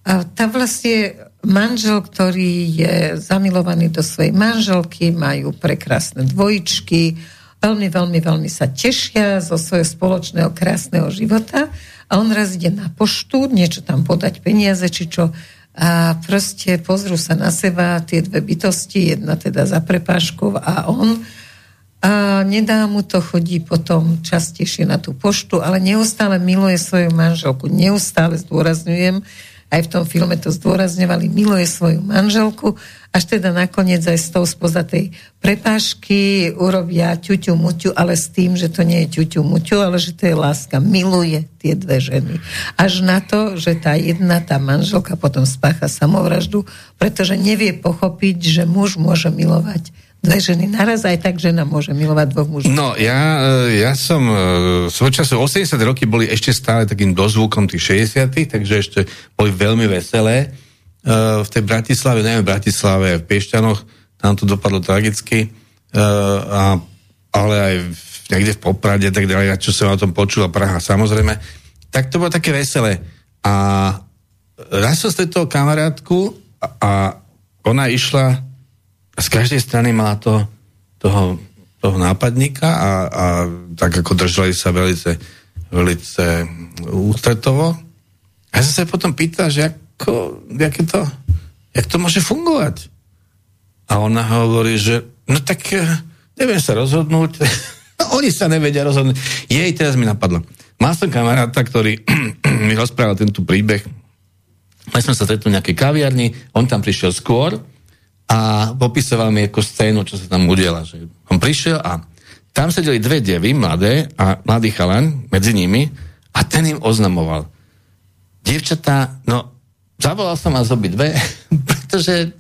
A: a tam vlastne manžel, ktorý je zamilovaný do svojej manželky, majú prekrásne dvojičky, veľmi, veľmi, veľmi sa tešia zo svojho spoločného krásneho života a on raz ide na poštu, niečo tam podať peniaze, či čo a proste pozrú sa na seba tie dve bytosti, jedna teda za prepáškov a on. A nedá mu to, chodí potom častejšie na tú poštu, ale neustále miluje svoju manželku, neustále zdôrazňujem, aj v tom filme to zdôrazňovali, miluje svoju manželku až teda nakoniec aj z toho spoza tej prepášky urobia ťuťu muťu, ale s tým, že to nie je ťuťu muťu, ale že to je láska. Miluje tie dve ženy. Až na to, že tá jedna, tá manželka potom spácha samovraždu, pretože nevie pochopiť, že muž môže milovať dve ženy naraz, aj tak žena môže milovať dvoch mužov.
B: No, ja, e, ja som e, svoj času, 80 roky boli ešte stále takým dozvukom tých 60 takže ešte boli veľmi veselé. E, v tej Bratislave, neviem v Bratislave, v Piešťanoch, tam to dopadlo tragicky, a, ale aj niekde v Poprade, tak ďalej, čo som o tom počul, a Praha samozrejme, tak to bolo také veselé. A raz som stretol kamarátku a, a ona išla a z každej strany mala to, toho, toho nápadníka a, a tak ako držali sa velice, velice ústretovo. A ja som sa potom pýtal, že ako, jak, to, jak to môže fungovať. A ona hovorí, že no tak eh, neviem sa rozhodnúť. no, oni sa nevedia rozhodnúť. Jej, teraz mi napadlo. Mal som kamaráta, ktorý mi rozprával tento príbeh. My sme sa stretli v nejakej kaviarni, on tam prišiel skôr, a popisoval mi ako scénu, čo sa tam udiela. Že on prišiel a tam sedeli dve devy, mladé a mladý chalan medzi nimi a ten im oznamoval. Dievčatá, no, zavolal som vás obi dve, pretože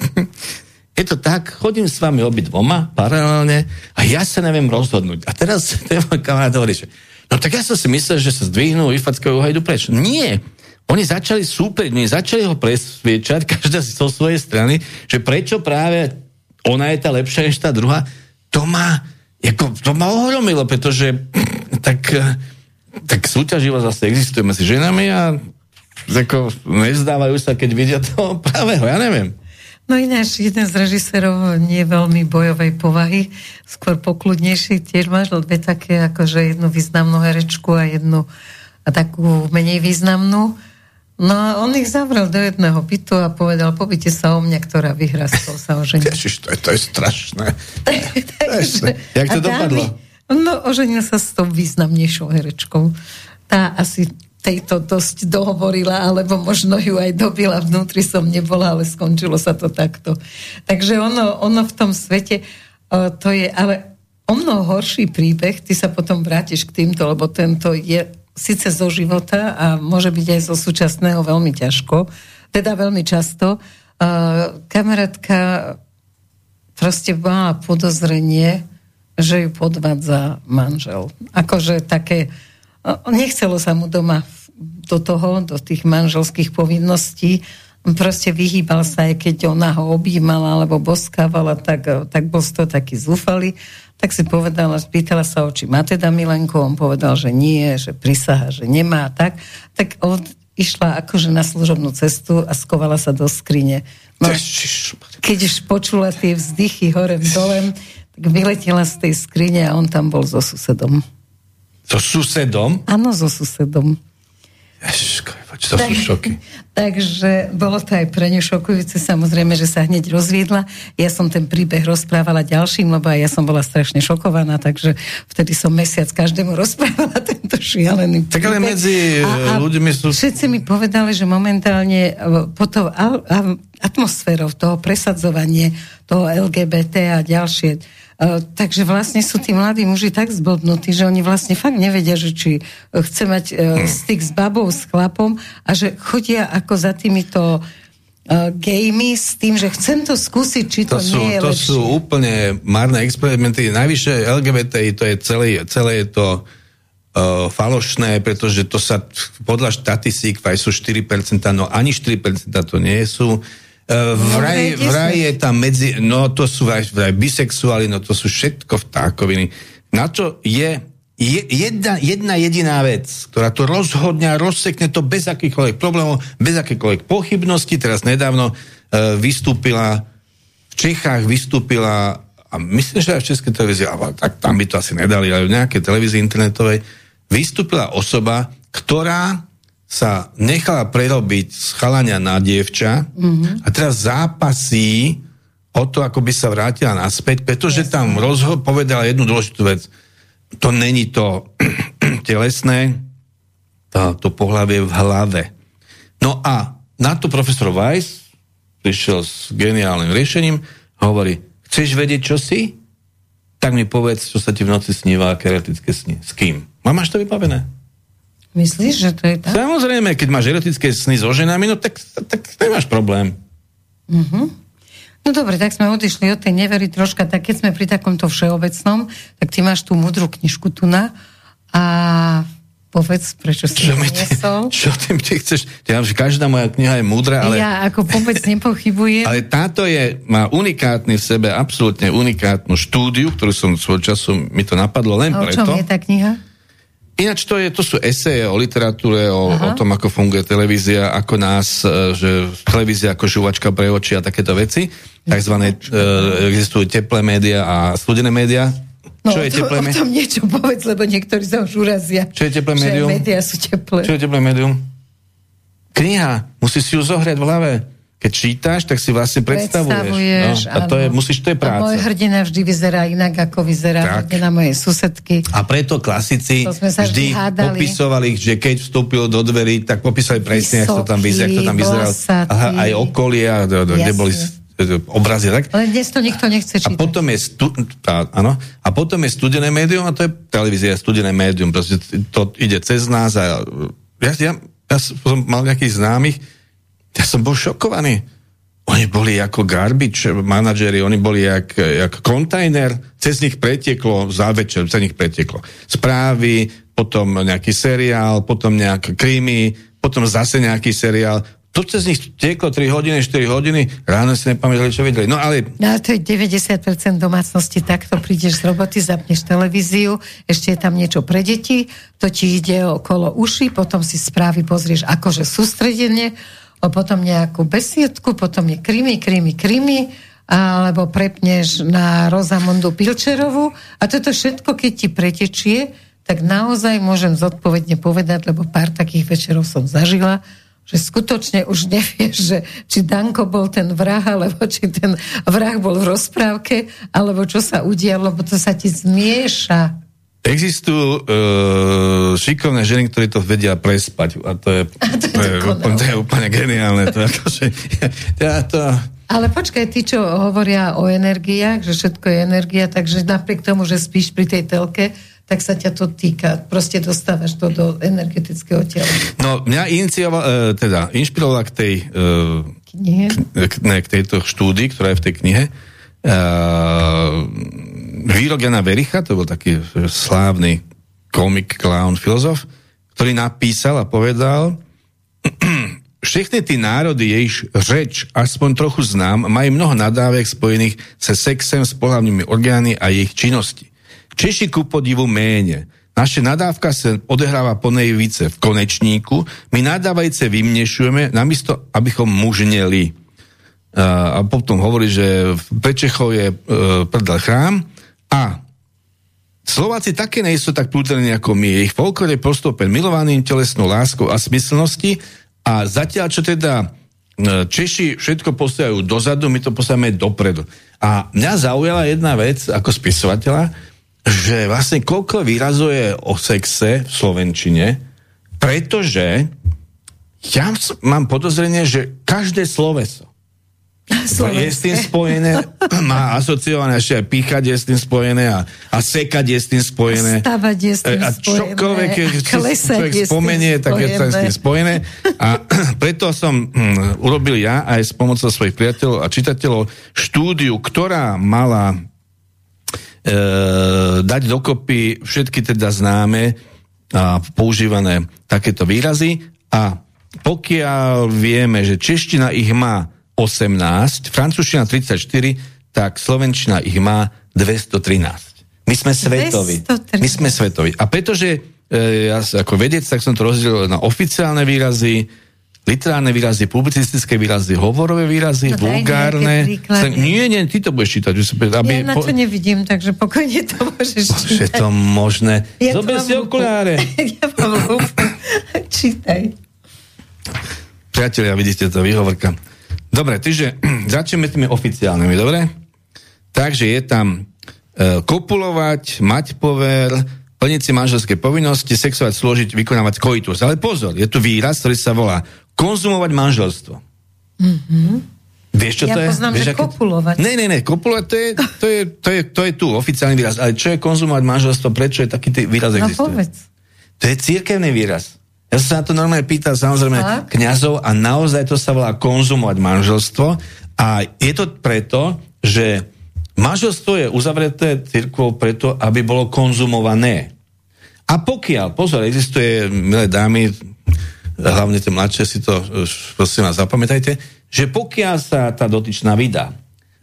B: je to tak, chodím s vami obi dvoma paralelne a ja sa neviem rozhodnúť. A teraz ten môj kamarát hovorí, že no tak ja som si myslel, že sa zdvihnú, vyfackajú idú preč. Nie, oni začali súperiť, oni začali ho presviečať, každá zo svojej strany, že prečo práve ona je tá lepšia než tá druhá. To ma, ako, to ma ohromilo, pretože tak, tak súťaživo zase existuje medzi ženami a ako, nezdávajú sa, keď vidia toho pravého, ja neviem.
A: No ináč, jeden z režisérov nie veľmi bojovej povahy, skôr pokludnejší, tiež máš dve také, akože jednu významnú herečku a jednu a takú menej významnú. No a on ich zavrel do jedného bytu a povedal, pobite sa o mňa, ktorá vyhrá z toho sa ožení.
B: Ježiš, to je, to je strašné. Takže, Jak to dopadlo?
A: No, oženil sa s tou významnejšou herečkou. Tá asi tejto dosť dohovorila, alebo možno ju aj dobila, vnútri som nebola, ale skončilo sa to takto. Takže ono, ono v tom svete, o, to je ale o mnoho horší príbeh, ty sa potom vrátiš k týmto, lebo tento je síce zo života a môže byť aj zo súčasného veľmi ťažko, teda veľmi často. Uh, kamarátka proste mala podozrenie, že ju podvádza manžel. Akože také, nechcelo sa mu doma do toho, do tých manželských povinností, proste vyhýbal sa, aj keď ona ho objímala alebo boskávala, tak, tak bol toho taký zúfalý. Tak si povedala, spýtala sa, či má teda Milenko, on povedal, že nie, že prisaha, že nemá, tak, tak od, išla akože na služobnú cestu a skovala sa do skrine. No, keď už počula tie vzdychy hore dolem, tak vyletela z tej skrine a on tam bol so susedom.
B: So susedom?
A: Áno, so susedom.
B: Ježiško, to sú šoky.
A: Takže bolo to aj pre ňu šokujúce, samozrejme, že sa hneď rozviedla. Ja som ten príbeh rozprávala ďalším, lebo aj ja som bola strašne šokovaná, takže vtedy som mesiac každému rozprávala tento šialený príbeh.
B: Tak ale medzi a, a ľuďmi sú...
A: Všetci mi povedali, že momentálne e, po to atmosférou toho presadzovanie toho LGBT a ďalšie takže vlastne sú tí mladí muži tak zblbnutí, že oni vlastne fakt nevedia, že či chce mať uh, styk s babou, s chlapom a že chodia ako za týmito gejmi s tým, že chcem to skúsiť, či to, to sú, nie je
B: To
A: lepšie.
B: sú úplne marné experimenty. Najvyššie LGBTI, to je celé, celé je to uh, falošné, pretože to sa podľa štatistík aj sú 4%, no ani 4% to nie sú. Vraj, no, vraj je tam medzi, no to sú vraj, vraj bisexuáli, no to sú všetko vtákoviny. Na to je je jedna, jedna jediná vec, ktorá to rozhodňa, rozsekne to bez akýchkoľvek problémov, bez akýchkoľvek pochybností. Teraz nedávno e, vystúpila, v Čechách vystúpila, a myslím, že aj v Českej televízii, ale tak tam by to asi nedali, ale v nejakej televízii internetovej, vystúpila osoba, ktorá sa nechala prerobiť z chalania na dievča mm-hmm. a teraz zápasí o to, ako by sa vrátila naspäť, pretože Jasne. tam rozho- povedala jednu dôležitú vec – to není to telesné, to, to pohľavie v hlave. No a na to profesor Weiss prišiel s geniálnym riešením, hovorí, chceš vedieť, čo si? Tak mi povedz, čo sa ti v noci sníva, aké erotické sny. S kým? Máš to vybavené?
A: Myslíš, že to je tak?
B: Samozrejme, keď máš erotické sny so ženami, no tak, tak nemáš problém.
A: Uh-huh. No dobre, tak sme odišli od tej nevery troška, tak keď sme pri takomto všeobecnom, tak ty máš tú mudrú knižku tu na a povedz, prečo si
B: čo, mi ty, čo ty, ty chceš? Ja, každá moja kniha je múdra, ale...
A: Ja ako vôbec nepochybujem.
B: ale táto je, má unikátny v sebe, absolútne unikátnu štúdiu, ktorú som svoj času, mi to napadlo len
A: a
B: preto.
A: O čom je tá kniha?
B: Ináč to, je, to sú eseje o literatúre, o, o tom, ako funguje televízia, ako nás, e, že televízia ako žuvačka pre oči a takéto veci. Takzvané, e, existujú teplé médiá a studené médiá.
A: No, Čo je to, teplé médium? Niečo povedz, lebo niektorí sa už urazia.
B: Čo je teplé médium?
A: Že médiá sú teplé.
B: Čo je teplé médium? Kniha. Musíš si ju zohrieť v hlave keď čítaš, tak si vlastne predstavuješ. predstavuješ no, a to je, musíš, to je práca.
A: A môj hrdina vždy vyzerá inak, ako vyzerá tak. hrdina mojej susedky.
B: A preto klasici vždy, vždy popisovali, že keď vstúpil do dverí, tak popísali presne, ako to tam vyzerá, ako to tam vyzeral. Aha, aj okolie, kde boli obrazy, tak?
A: Ale dnes to nikto nechce čítať.
B: A potom je, stu, tá, áno, a potom je studené médium a to je televízia, studené médium. Proste to ide cez nás a ja, ja, ja som mal nejakých známych, ja som bol šokovaný. Oni boli ako garbage manažeri, oni boli jak, jak kontajner, cez nich preteklo, za večer, cez nich preteklo správy, potom nejaký seriál, potom nejaké krímy, potom zase nejaký seriál. To cez nich tieklo 3 hodiny, 4 hodiny, ráno si nepamätali, čo videli. No ale...
A: No to je 90% domácnosti, takto prídeš z roboty, zapneš televíziu, ešte je tam niečo pre deti, to ti ide okolo uši, potom si správy pozrieš akože sústredenie, potom nejakú besiedku, potom je krimi, krimi, krimi, alebo prepneš na Rozamundu Pilčerovu a toto všetko, keď ti pretečie, tak naozaj môžem zodpovedne povedať, lebo pár takých večerov som zažila, že skutočne už nevieš, že či Danko bol ten vrah, alebo či ten vrah bol v rozprávke, alebo čo sa udialo, lebo to sa ti zmieša.
B: Existujú uh, šikovné ženy, ktorí to vedia prespať. A to je, a to je, to je, úplne, to je úplne geniálne. To, akože, ja to...
A: Ale počkaj, tí, čo hovoria o energiách, že všetko je energia, takže napriek tomu, že spíš pri tej telke, tak sa ťa to týka. Proste dostávaš to do energetického tela.
B: No, mňa inicioval, uh, teda, inšpirovala k tej, uh, knihe? K, ne, k tejto štúdii, ktorá je v tej knihe. Uh, výrok Jana Vericha, to bol taký slávny komik, clown, filozof, ktorý napísal a povedal, všechny ty národy, jejichž řeč aspoň trochu znám, mají mnoho nadávek spojených se sexem, s pohľavnými orgány a ich činnosti. Češi ku podivu méně. Naše nadávka sa odehráva po nejvíce v konečníku, my nadávajce vymnešujeme, namiesto abychom mužneli. A potom hovorí, že pre Čechov je e, prdel chrám, a Slováci také nejsú tak prúdrení ako my. Ich folklor je postupen milovaným telesnou láskou a smyslnosti a zatiaľ, čo teda e, Češi všetko postavujú dozadu, my to postavíme dopredu. A mňa zaujala jedna vec ako spisovateľa, že vlastne koľko výrazov o sexe v Slovenčine, pretože ja mám podozrenie, že každé sloveso Slovenské. je s tým spojené, má asociované ešte aj píchať je s tým spojené a, a sekať je s tým spojené.
A: A stavať je s tým
B: a čokoľvek, keď človek spomenie, tak je to s tým spojené. A preto som hm, urobil ja aj s pomocou svojich priateľov a čitateľov štúdiu, ktorá mala e, dať dokopy všetky teda známe a používané takéto výrazy a pokiaľ vieme, že čeština ich má 18, francúzština 34, tak slovenčina ich má 213. My sme svetoví. My sme svetoví. A pretože e, ja ako vedec, tak som to rozdelil na oficiálne výrazy, literárne výrazy, publicistické výrazy, hovorové výrazy, no, vulgárne. Nie, nie, ty to budeš čítať.
A: Aby, ja na to po... nevidím, takže pokojne to môžeš čítať.
B: Je to možné. Ja Zober si okuláre.
A: ja mám Čítaj.
B: Priatelia, vidíte to, výhovorka. Dobre, takže začneme tými oficiálnymi, dobre? Takže je tam e, kopulovať, mať pover, plniť si manželské povinnosti, sexovať, složiť, vykonávať koitus. Ale pozor, je tu výraz, ktorý sa volá konzumovať manželstvo. Mm-hmm. Vieš, čo
A: ja
B: to je?
A: poznám,
B: Vieš,
A: že kopulovať.
B: Ne, ne, ne, kopulovať to je, to je, to je, to je tu oficiálny výraz. Ale čo je konzumovať manželstvo? Prečo je taký tý výraz
A: No
B: existuje?
A: povedz.
B: To je církevný výraz. Ja som sa na to normálne pýtal samozrejme
A: Tak?
B: kňazov a naozaj to sa volá konzumovať manželstvo a je to preto, že manželstvo je uzavreté církvou preto, aby bolo konzumované. A pokiaľ, pozor, existuje, milé dámy, hlavne tie mladšie si to, eh, prosím vás, zapamätajte, že pokiaľ sa tá dotyčná vydá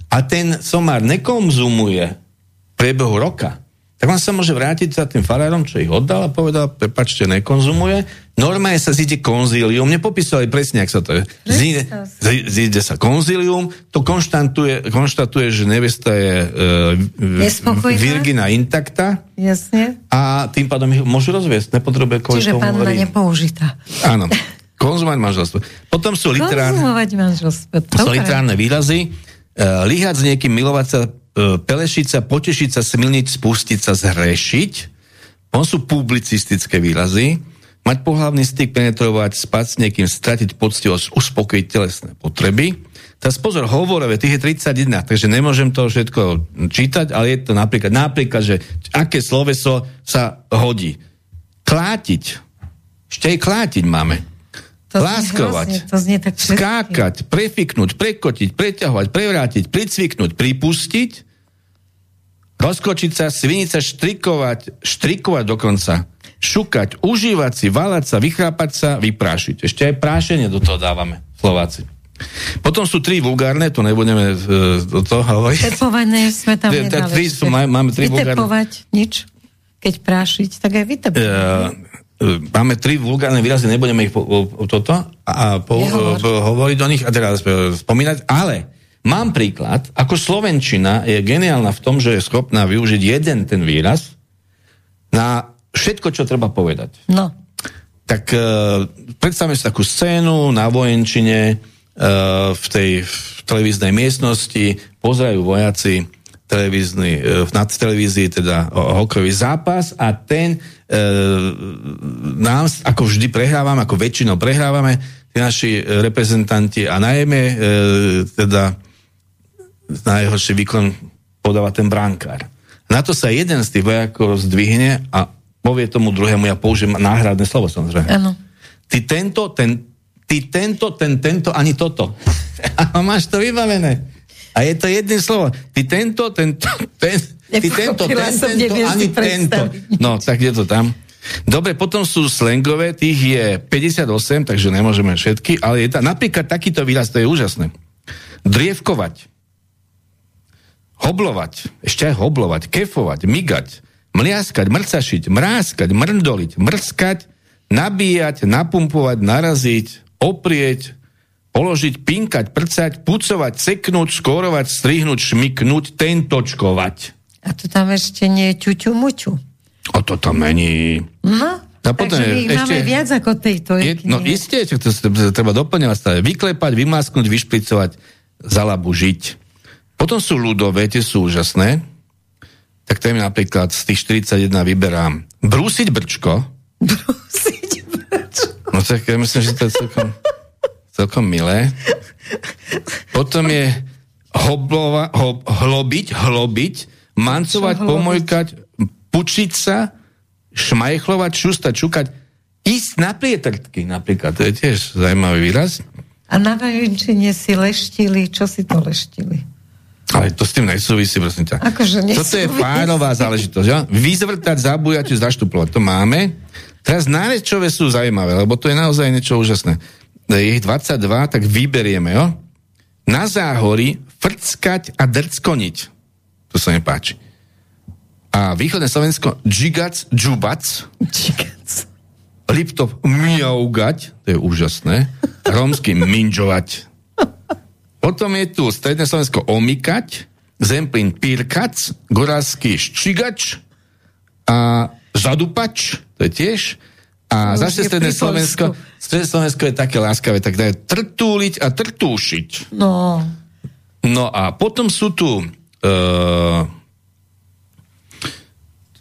B: a ten somár nekonzumuje v priebehu roka, tak on sa môže vrátiť za tým farárom, čo ich oddal a povedal, prepačte, nekonzumuje. Normálne sa zíde konzílium, nepopisovali presne, ak sa to je. Zíde, zí- zíde sa konzílium, to konštatuje, konštatuje že nevesta je e, virgina intakta
A: Jasne?
B: a tým pádom ich môžu rozviesť. Nepotrebuje kvôli
A: Čiže panna
B: rín.
A: nepoužitá.
B: Áno. Konzumovať manželstvo. Potom sú literárne,
A: manželstvo.
B: sú literárne výrazy. Uh, líhať s niekým, milovať sa, pelešiť sa, potešiť sa, smilniť, spustiť sa, zhrešiť. On sú publicistické výrazy. Mať pohlavný styk, penetrovať, spať s niekým, stratiť poctivosť, uspokojiť telesné potreby. Teraz pozor, hovorové, tých je 31, takže nemôžem to všetko čítať, ale je to napríklad, napríklad, že aké sloveso sa hodí. Klátiť. Ešte aj klátiť máme.
A: To znie
B: Láskovať.
A: hrozne, to znie tak všetky.
B: Skákať, prefiknúť, prekotiť, preťahovať, prevrátiť, pricviknúť, pripustiť, rozkočiť sa, sviniť sa, štrikovať, štrikovať dokonca, šukať, užívať si, valať sa, vychrápať sa, vyprášiť. Ešte aj prášenie do toho dávame, Slováci. Potom sú tri vulgárne, to nebudeme e, do toho hovoriť.
A: Tepované sme tam nedali.
B: tri sú- máme- tri vulgárne.
A: Nič. Keď prášiť, tak aj vytepovať.
B: E, máme tri vulgárne výrazy, nebudeme ich po, po, toto a po,
A: Nehovor.
B: po, hovoriť o nich a teraz e, spomínať, ale mám príklad, ako Slovenčina je geniálna v tom, že je schopná využiť jeden ten výraz na všetko, čo treba povedať.
A: No.
B: Tak e, predstavme si takú scénu na vojenčine e, v tej v televíznej miestnosti, pozerajú vojaci televízny, e, na televízii teda hokejový zápas a ten e, nám, ako vždy prehrávame, ako väčšinou prehrávame, tí naši reprezentanti a najmä e, teda najhorší výkon podáva ten brankár. Na to sa jeden z tých vojakov zdvihne a povie tomu druhému, ja použijem náhradné slovo samozrejme.
A: Áno.
B: Ty tento, ten, ty tento, ten, tento, ani toto. A máš to vybavené. A je to jedné slovo. Ty tento, tento, ten, ty tento, ten, tento, ani tento. No, tak je to tam. Dobre, potom sú slangové, tých je 58, takže nemôžeme všetky, ale je ta, napríklad takýto výraz, to je úžasné. Drievkovať. Hoblovať. Ešte aj hoblovať. Kefovať. Migať. Mliaskať. Mrcašiť. Mráskať. Mrndoliť. Mrskať. Nabíjať. Napumpovať. Naraziť. Oprieť. Položiť. Pinkať. Prcať. Pucovať. Seknúť. Skórovať. Strihnúť. Šmiknúť. Tentočkovať.
A: A tu tam ešte nie je ťuťu muťu.
B: O to tam není.
A: No,
B: A potom
A: takže ich máme
B: ešte-
A: viac ako tejto
B: Je, no isté, čo to, to, to treba doplňovať stále. Vyklepať, vymasknúť, vyšplicovať, zalabu žiť. Potom sú ľudové, tie sú úžasné. Tak to je napríklad z tých 41 vyberám. Brúsiť brčko.
A: Brúsiť
B: No tak ja myslím, že to je celkom, celkom milé. Potom je hoblova, hob, hlobiť, hlobiť, mancovať,
A: hlobiť?
B: pomojkať, pučiť sa, šmajchlovať, šustať, šukať, ísť na prietrtky napríklad. To je tiež zaujímavý výraz.
A: A na vajenčine si leštili, čo si to leštili?
B: Ale to s tým nesúvisí, prosím ťa.
A: Akože
B: Toto je
A: nesúvisí.
B: párová záležitosť. Ja? Vyzvrtať, zabújať, či zaštuplovať. To máme. Teraz nárečové sú zaujímavé, lebo to je naozaj niečo úžasné. Je ich 22, tak vyberieme, jo? Na záhory frckať a drckoniť. To sa mi páči. A východné Slovensko džigac, džubac,
A: Čikac.
B: Liptov miaugať, to je úžasné, rómsky minžovať. Potom je tu stredné Slovensko omykať, Zemplín pírkac, Goralský ščigač a zadupač, to je tiež. A
A: už
B: zase stredné Slovensko, stredné Slovensko je také láskavé, tak dá trtúliť a trtúšiť.
A: No,
B: No a potom sú tu uh,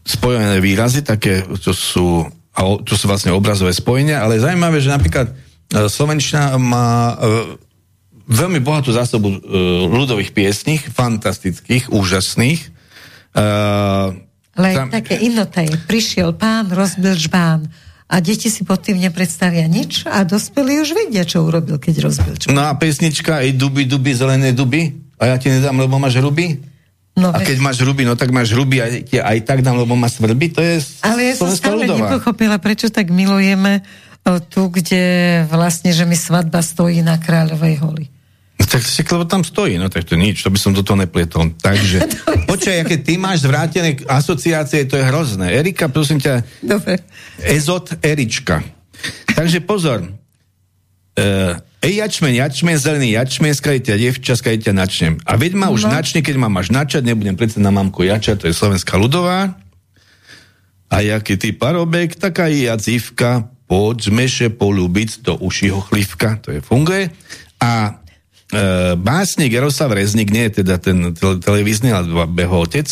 B: spojené výrazy, také, čo sú, a to sú vlastne obrazové spojenia, ale zaujímavé, že napríklad uh, Slovenčina má uh,
D: veľmi bohatú zásobu uh, ľudových piesní, fantastických, úžasných. Uh,
A: Ale tam... také inota je. Prišiel pán, rozbil žbán a deti si pod tým nepredstavia nič a dospelí už vedia, čo urobil, keď rozbil žbán.
D: No a pesnička, aj duby, duby, zelené duby a ja ti nedám, lebo máš ruby? No, a keď máš ruby, no tak máš ruby aj, aj tak dám, lebo má svrby, to je
A: Ale ja som stále ľudová. nepochopila, prečo tak milujeme tu, kde vlastne, že mi svadba stojí na Kráľovej holi.
D: Tak lebo tam stojí, no tak to nič, to by som do toho neplietol. Takže, počkaj, aké ty máš zvrátené asociácie, to je hrozné. Erika, prosím ťa,
A: Dobre.
D: Ezot Erička. Takže pozor, uh, ej jačmen, jačmen, zelený jačmen, skajte dievča, skajte načnem. A veď ma už no. načne, keď ma máš načať, nebudem predsa na mamku jačať, to je slovenská ľudová. A jaký ty parobek, taká i jacívka, poďme še polúbiť do ušiho chlívka, to je funguje. A básnik Jaroslav Reznik, nie je teda ten tele, televízny, ale beho otec,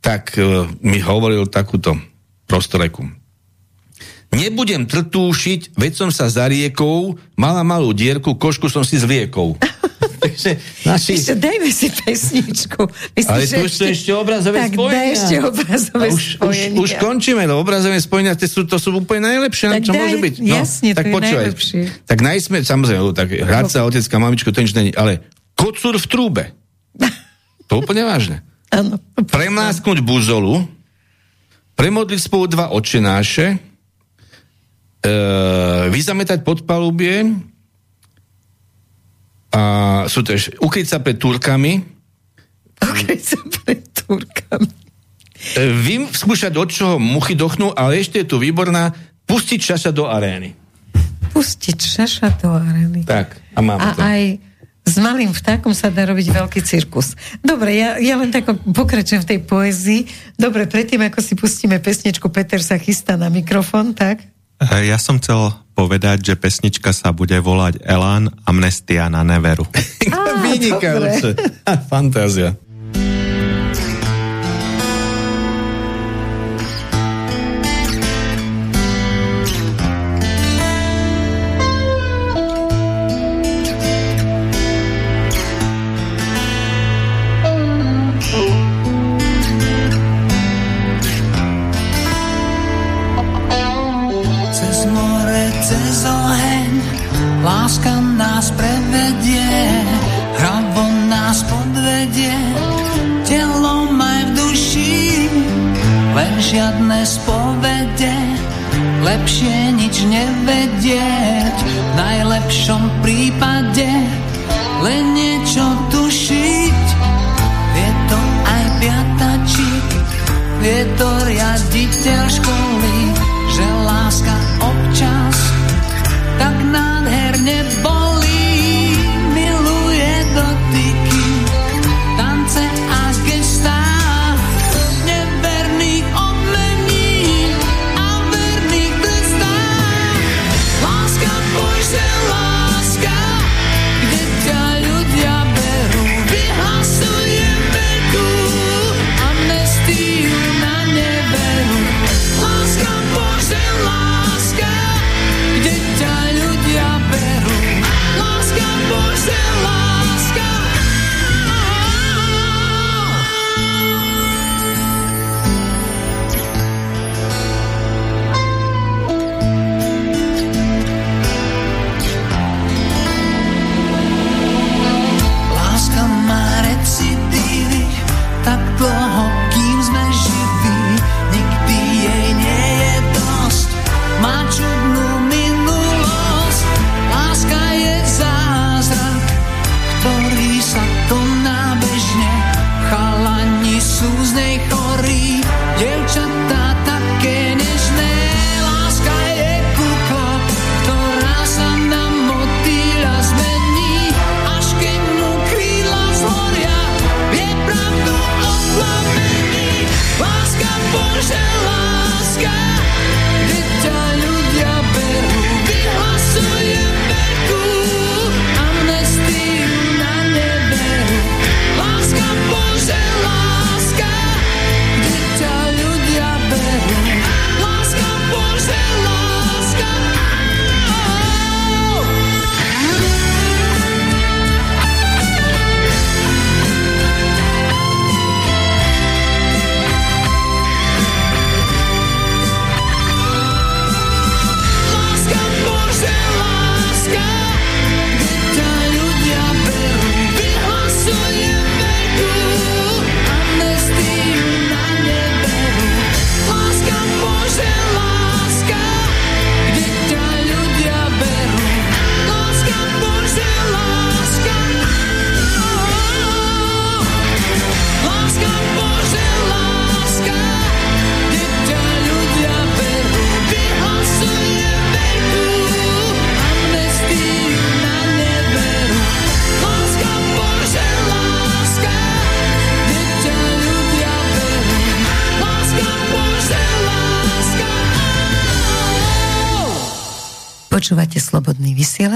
D: tak e, mi hovoril takúto prostoreku. Nebudem trtúšiť, veď som sa za riekou, mala malú dierku, košku som si z riekou.
A: Takže naši... Ešte dajme si pesničku.
D: Myslím, Ale tu ešte, ešte obrazové
A: tak spojenia. Tak ešte obrazové
D: už, spojenia. Už, už končíme, no obrazové spojenia, to sú, to sú úplne najlepšie, tak čo daj, môže byť.
A: No, jasne,
D: tak
A: to počúvaj. najlepšie.
D: Tak najsme, samozrejme, tak hrať sa, otecka, mamičko, to nič není, ale kocúr v trúbe. To úplne vážne.
A: Áno.
D: Premlásknuť buzolu, premodliť spolu dva očenáše, e, vyzametať podpalubie, a sú to ešte ukryť sa pred Turkami.
A: Ukryť sa pred Turkami.
D: E, vím skúšať, od čoho muchy dochnú, ale ešte je tu výborná pustiť šaša do arény.
A: Pustiť šaša do arény.
D: Tak, a máme
A: a
D: to.
A: aj s malým vtákom sa dá robiť veľký cirkus. Dobre, ja, ja len tak pokračujem v tej poezii. Dobre, predtým, ako si pustíme pesničku, Peter sa chystá na mikrofón, tak?
C: Ja som chcel povedať, že pesnička sa bude volať Elán Amnestia na Neveru.
D: Vynikajúce. Fantázia.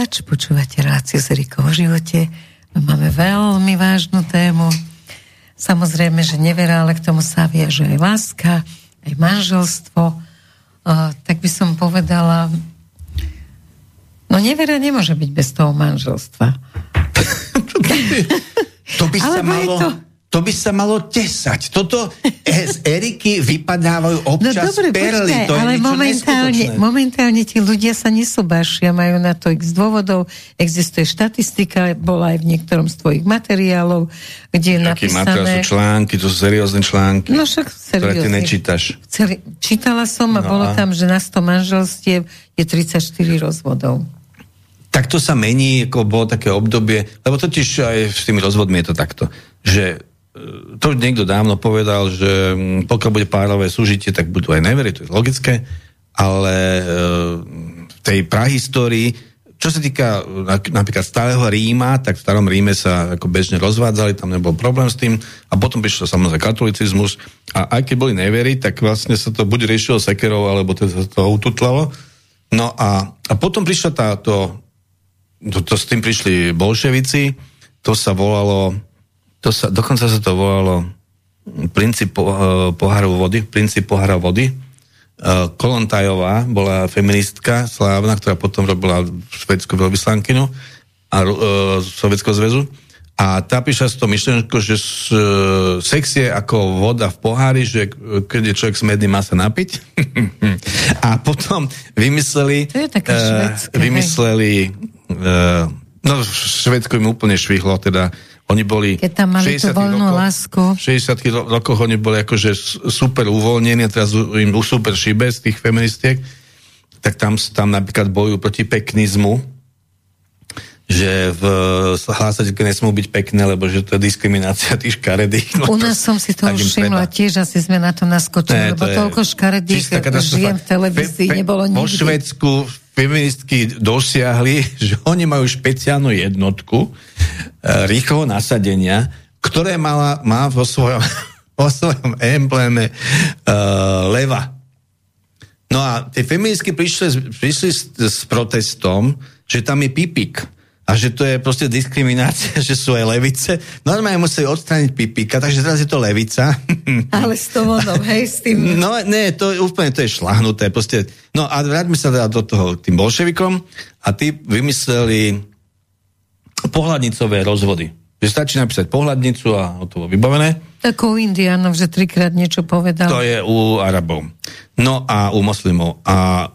A: Vysielač, počúvate reláciu z Erikou o živote. Máme veľmi vážnu tému. Samozrejme, že nevera, ale k tomu sa viaže aj láska, aj manželstvo. Tak by som povedala, no nevera nemôže byť bez toho manželstva.
B: to by sa malo... To to by sa malo tesať. Toto No občas no, dobre, perly. Počkaj, to ale
A: momentálne, momentálne tí ľudia sa nesúbašia, majú na to x dôvodov. Existuje štatistika, bola aj v niektorom z tvojich materiálov, kde je Aký napísané... Materiál
B: sú články, to sú seriózne články,
A: no, však seriózne. ktoré
B: ty nečítaš.
A: Chceli, čítala som a no bolo a... tam, že na 100 manželstiev je 34 rozvodov
B: tak to sa mení, ako bolo také obdobie, lebo totiž aj s tými rozvodmi je to takto, že to niekto dávno povedal, že mm, pokiaľ bude párové súžitie, tak budú aj nevery, to je logické, ale e, v tej prahistórii, čo sa týka napríklad starého Ríma, tak v starom Ríme sa ako bežne rozvádzali, tam nebol problém s tým a potom prišiel samozrejme katolicizmus a aj keď boli nevery, tak vlastne sa to buď riešilo sekerov, alebo to sa to ututlalo. No a, a potom prišla táto, to, to s tým prišli bolševici, to sa volalo to sa, dokonca sa to volalo princíp po, uh, pohárov vody, princíp pohára vody. Uh, Kolontajová bola feministka slávna, ktorá potom robila švedskú veľvyslankyňu a uh, Sovietského zväzu. A tá píša z toho myšlenku, že s, uh, sex je ako voda v pohári, že keď je človek smedný, má sa napiť. a potom vymysleli...
A: To je také uh,
B: Vymysleli... Uh, no, Švedsko im úplne švihlo, teda oni boli...
A: Keď tam mali tú voľnú lásku.
B: V 60 rokoch oni boli akože super uvoľnení, teraz im super šibe z tých feministiek, tak tam, tam napríklad bojujú proti peknizmu, že v hlásať nesmú byť pekné, lebo že to je diskriminácia tých škaredých.
A: No U nás to, som si to už všimla, tiež asi sme na to naskočili, ne, lebo to toľko škaredých žien v televízii pe, pe, nebolo nikdy.
B: Po Švedsku feministky dosiahli, že oni majú špeciálnu jednotku e, rýchleho nasadenia, ktoré mala, má vo svojom, vo svojom embléme e, leva. No a tie feministky prišli, prišli s, s protestom, že tam je pipik a že to je proste diskriminácia, že sú aj levice. Normálne museli odstrániť pipika, takže teraz je to levica.
A: Ale s tom onom, hej, s tým...
B: No, ne, to úplne to je šlahnuté. Proste. No a vráťme sa teda do toho tým bolševikom a tí vymysleli pohľadnicové rozvody. Že stačí napísať pohľadnicu a to vybavené.
A: Tak u Indiánov, že trikrát niečo povedal.
B: To je u Arabov. No a u moslimov. A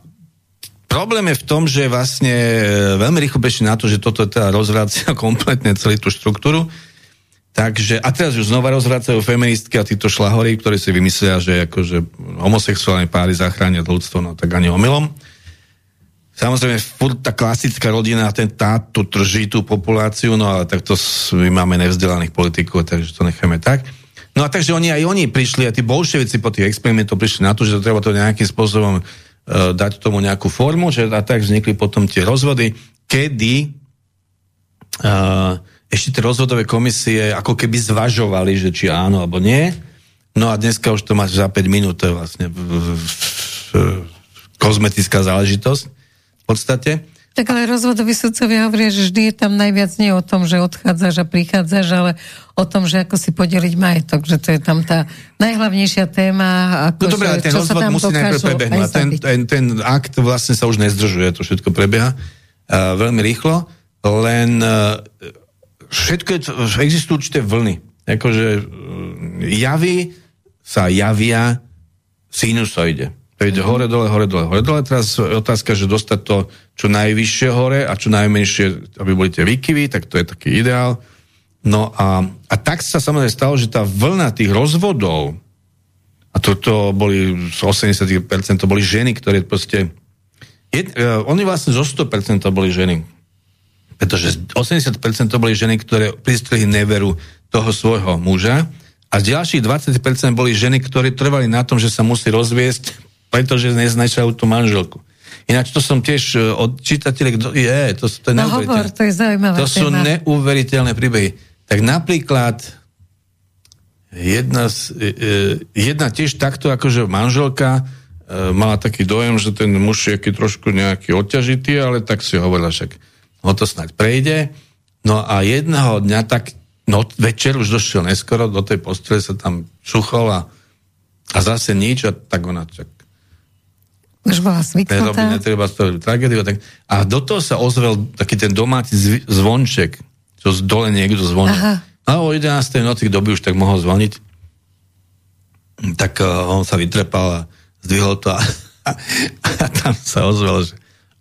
B: Problém je v tom, že vlastne e, veľmi rýchlo prešli na to, že toto teda rozvracia kompletne celú tú štruktúru. Takže, a teraz už znova rozvracajú feministky a títo šlahory, ktorí si vymyslia, že akože homosexuálne páry zachránia ľudstvo, no tak ani omylom. Samozrejme, furt tá klasická rodina, ten táto drží tú populáciu, no ale takto my máme nevzdelaných politikov, takže to necháme tak. No a takže oni aj oni prišli, a tí bolševici po tých experimentoch prišli na to, že to treba to nejakým spôsobom E, dať tomu nejakú formu, že a tak vznikli potom tie rozvody, kedy uh, ešte tie rozvodové komisie ako keby zvažovali, že či áno alebo nie. No a dneska už to máš za 5 minút, to je vlastne kozmetická záležitosť v podstate.
A: Tak ale rozvodoví sudcovia hovoria, že vždy je tam najviac nie o tom, že odchádzaš a prichádzaš, ale o tom, že ako si podeliť majetok, že to je tam tá najhlavnejšia téma. Ako
B: no dobré, ale ten rozvod musí najprv prebehnúť. Ten, ten, ten akt vlastne sa už nezdržuje, to všetko prebieha uh, veľmi rýchlo, len uh, všetko je, existujú určité vlny. Akože uh, javy sa javia sinusoide. To ide hore, dole, hore, dole, hore, dole. Teraz je otázka, že dostať to čo najvyššie hore a čo najmenšie, aby boli tie výkyvy, tak to je taký ideál. No a, a tak sa samozrejme stalo, že tá vlna tých rozvodov, a toto boli, z 80% to boli ženy, ktoré proste, jed, uh, oni vlastne zo 100% to boli ženy. Pretože 80% to boli ženy, ktoré pristrihli neveru toho svojho muža a z ďalších 20% boli ženy, ktoré trvali na tom, že sa musí rozviesť pretože neznačajú tú manželku. Ináč to som tiež e, od čitateľek, je, to, to je
A: no hovor, to je zaujímavé.
B: To téma. sú neuveriteľné príbehy. Tak napríklad jedna, z, e, e, jedna tiež takto akože manželka mala taký dojem, že ten muž je trošku nejaký odťažitý, ale tak si hovorila, však ho to snáď prejde. No a jedného dňa tak, no večer už došiel neskoro, do tej postele sa tam čuchol a, a zase nič a tak ona čak
A: už bola svitnutá.
B: netreba tragédiu. Tak, a do toho sa ozvel taký ten domáci zvonček, čo z dole niekto zvonil. Aha. A o 11. noci, kto by už tak mohol zvoniť, tak uh, on sa vytrepal a zdvihol to a, a, a tam sa ozvel, že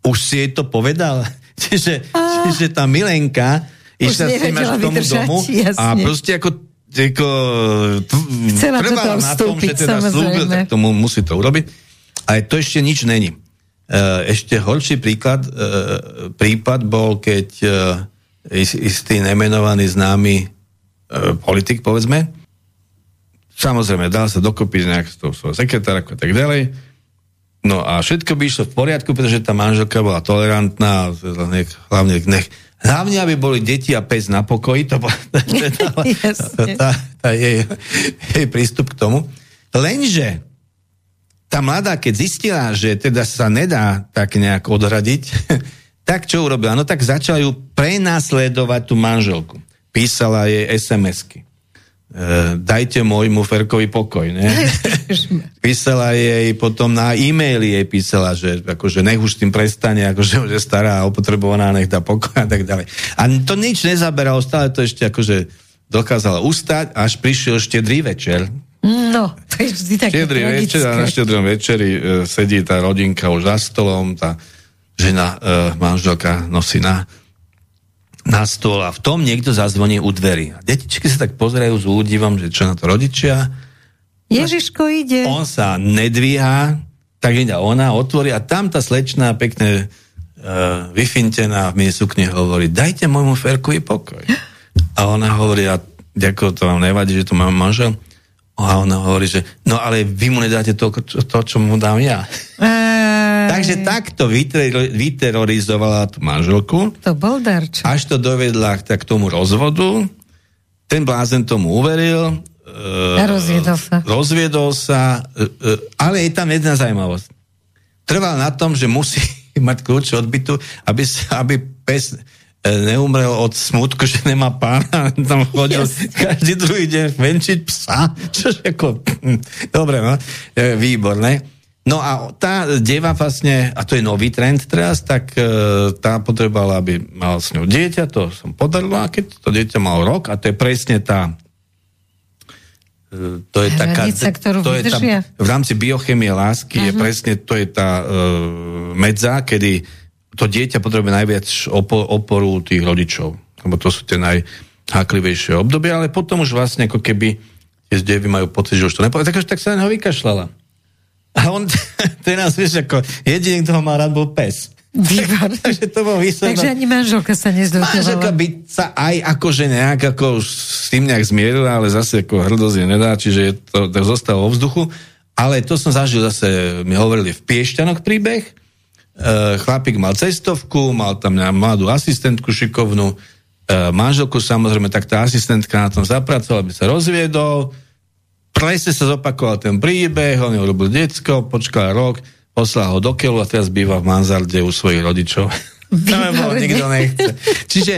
B: už si jej to povedal. čiže, čiže tá Milenka išla s tým až k tomu domu jasne. a proste ako ako,
A: Chcela to na tom, že teda slúbil,
B: tak tomu musí to urobiť. Ale to ešte nič není. E, ešte horší príklad, e, prípad bol, keď e, istý nemenovaný známy politik, povedzme, samozrejme, dal sa dokopy nejak s tou svojou sekretárkou a tak ďalej, No a všetko by išlo v poriadku, pretože tá manželka bola tolerantná, nech, hlavne, nech, hlavne, aby boli deti a pes na pokoji, to bola tá, tá, tá, tá jej, jej prístup k tomu. Lenže tá mladá, keď zistila, že teda sa nedá tak nejak odradiť, tak čo urobila? No tak začala ju prenasledovať tú manželku. Písala jej SMS-ky. E, dajte môjmu Ferkovi pokoj. Ne? písala jej potom na e-maily jej písala, že akože nech už tým prestane, akože že stará a opotrebovaná, nech dá pokoj a tak ďalej. A to nič nezaberalo, stále to ešte akože dokázala ustať, až prišiel štedrý večer,
A: No, to je vždy také Štedrý
B: večer a na štedrom večeri e, sedí tá rodinka už za stolom, tá žena, e, manželka nosí na, na stôl a v tom niekto zazvoní u dverí. A detičky sa tak pozerajú s údivom, že čo na to rodičia.
A: Ježiško ide.
B: On sa nedvíha, tak ide ona, otvorí a tam tá slečná pekne uh, vyfintená v minisukne hovorí, dajte môjmu Ferkovi pokoj. A ona hovorí, a ďakujem, to vám nevadí, že tu mám manžel. A ona hovorí, že no ale vy mu nedáte to, to, to čo mu dám ja. Ej. Takže takto vyterorizovala tú manželku.
A: To bol darčo.
B: Až to dovedla k, k tomu rozvodu. Ten blázen tomu uveril.
A: A rozviedol sa.
B: Rozviedol sa, e, e, ale je tam jedna zaujímavosť. Trval na tom, že musí mať kľúč od bytu, aby, aby pes neumrel od smutku, že nemá pána, tam chodil yes. každý druhý deň venčiť psa, čož ako, dobre, no, výborné. No a tá deva vlastne, a to je nový trend teraz, tak e, tá potrebovala, aby mal s ňou dieťa, to som podarilo, a keď to dieťa mal rok, a to je presne tá
A: e, to je taká, to je tá,
B: v rámci biochemie lásky uh-huh. je presne, to je tá uh, medza, kedy to dieťa potrebuje najviac oporu tých rodičov, lebo to sú tie najháklivejšie obdobia, ale potom už vlastne ako keby tie devy majú pocit, že už to nepovedal, tak, tak sa na neho vykašľala. A on teraz, vieš, ako jediný, kto ho mal rád, bol pes.
A: Takže to bol výsledok. Takže ani manželka sa nezdotovala.
B: Manželka by sa aj akože nejak ako s tým nejak zmierila, ale zase ako hrdosť je nedá, čiže je to, to zostalo vo vzduchu. Ale to som zažil zase, mi hovorili v Piešťanoch príbeh, chlapík mal cestovku, mal tam mladú asistentku šikovnú, e, manželku samozrejme, tak tá asistentka na tom zapracovala, aby sa rozviedol. Presne sa zopakoval ten príbeh, on urobil decko, počkal rok, poslal ho do keľu a teraz býva v Manzarde u svojich rodičov. Tam nikto nechce. Čiže...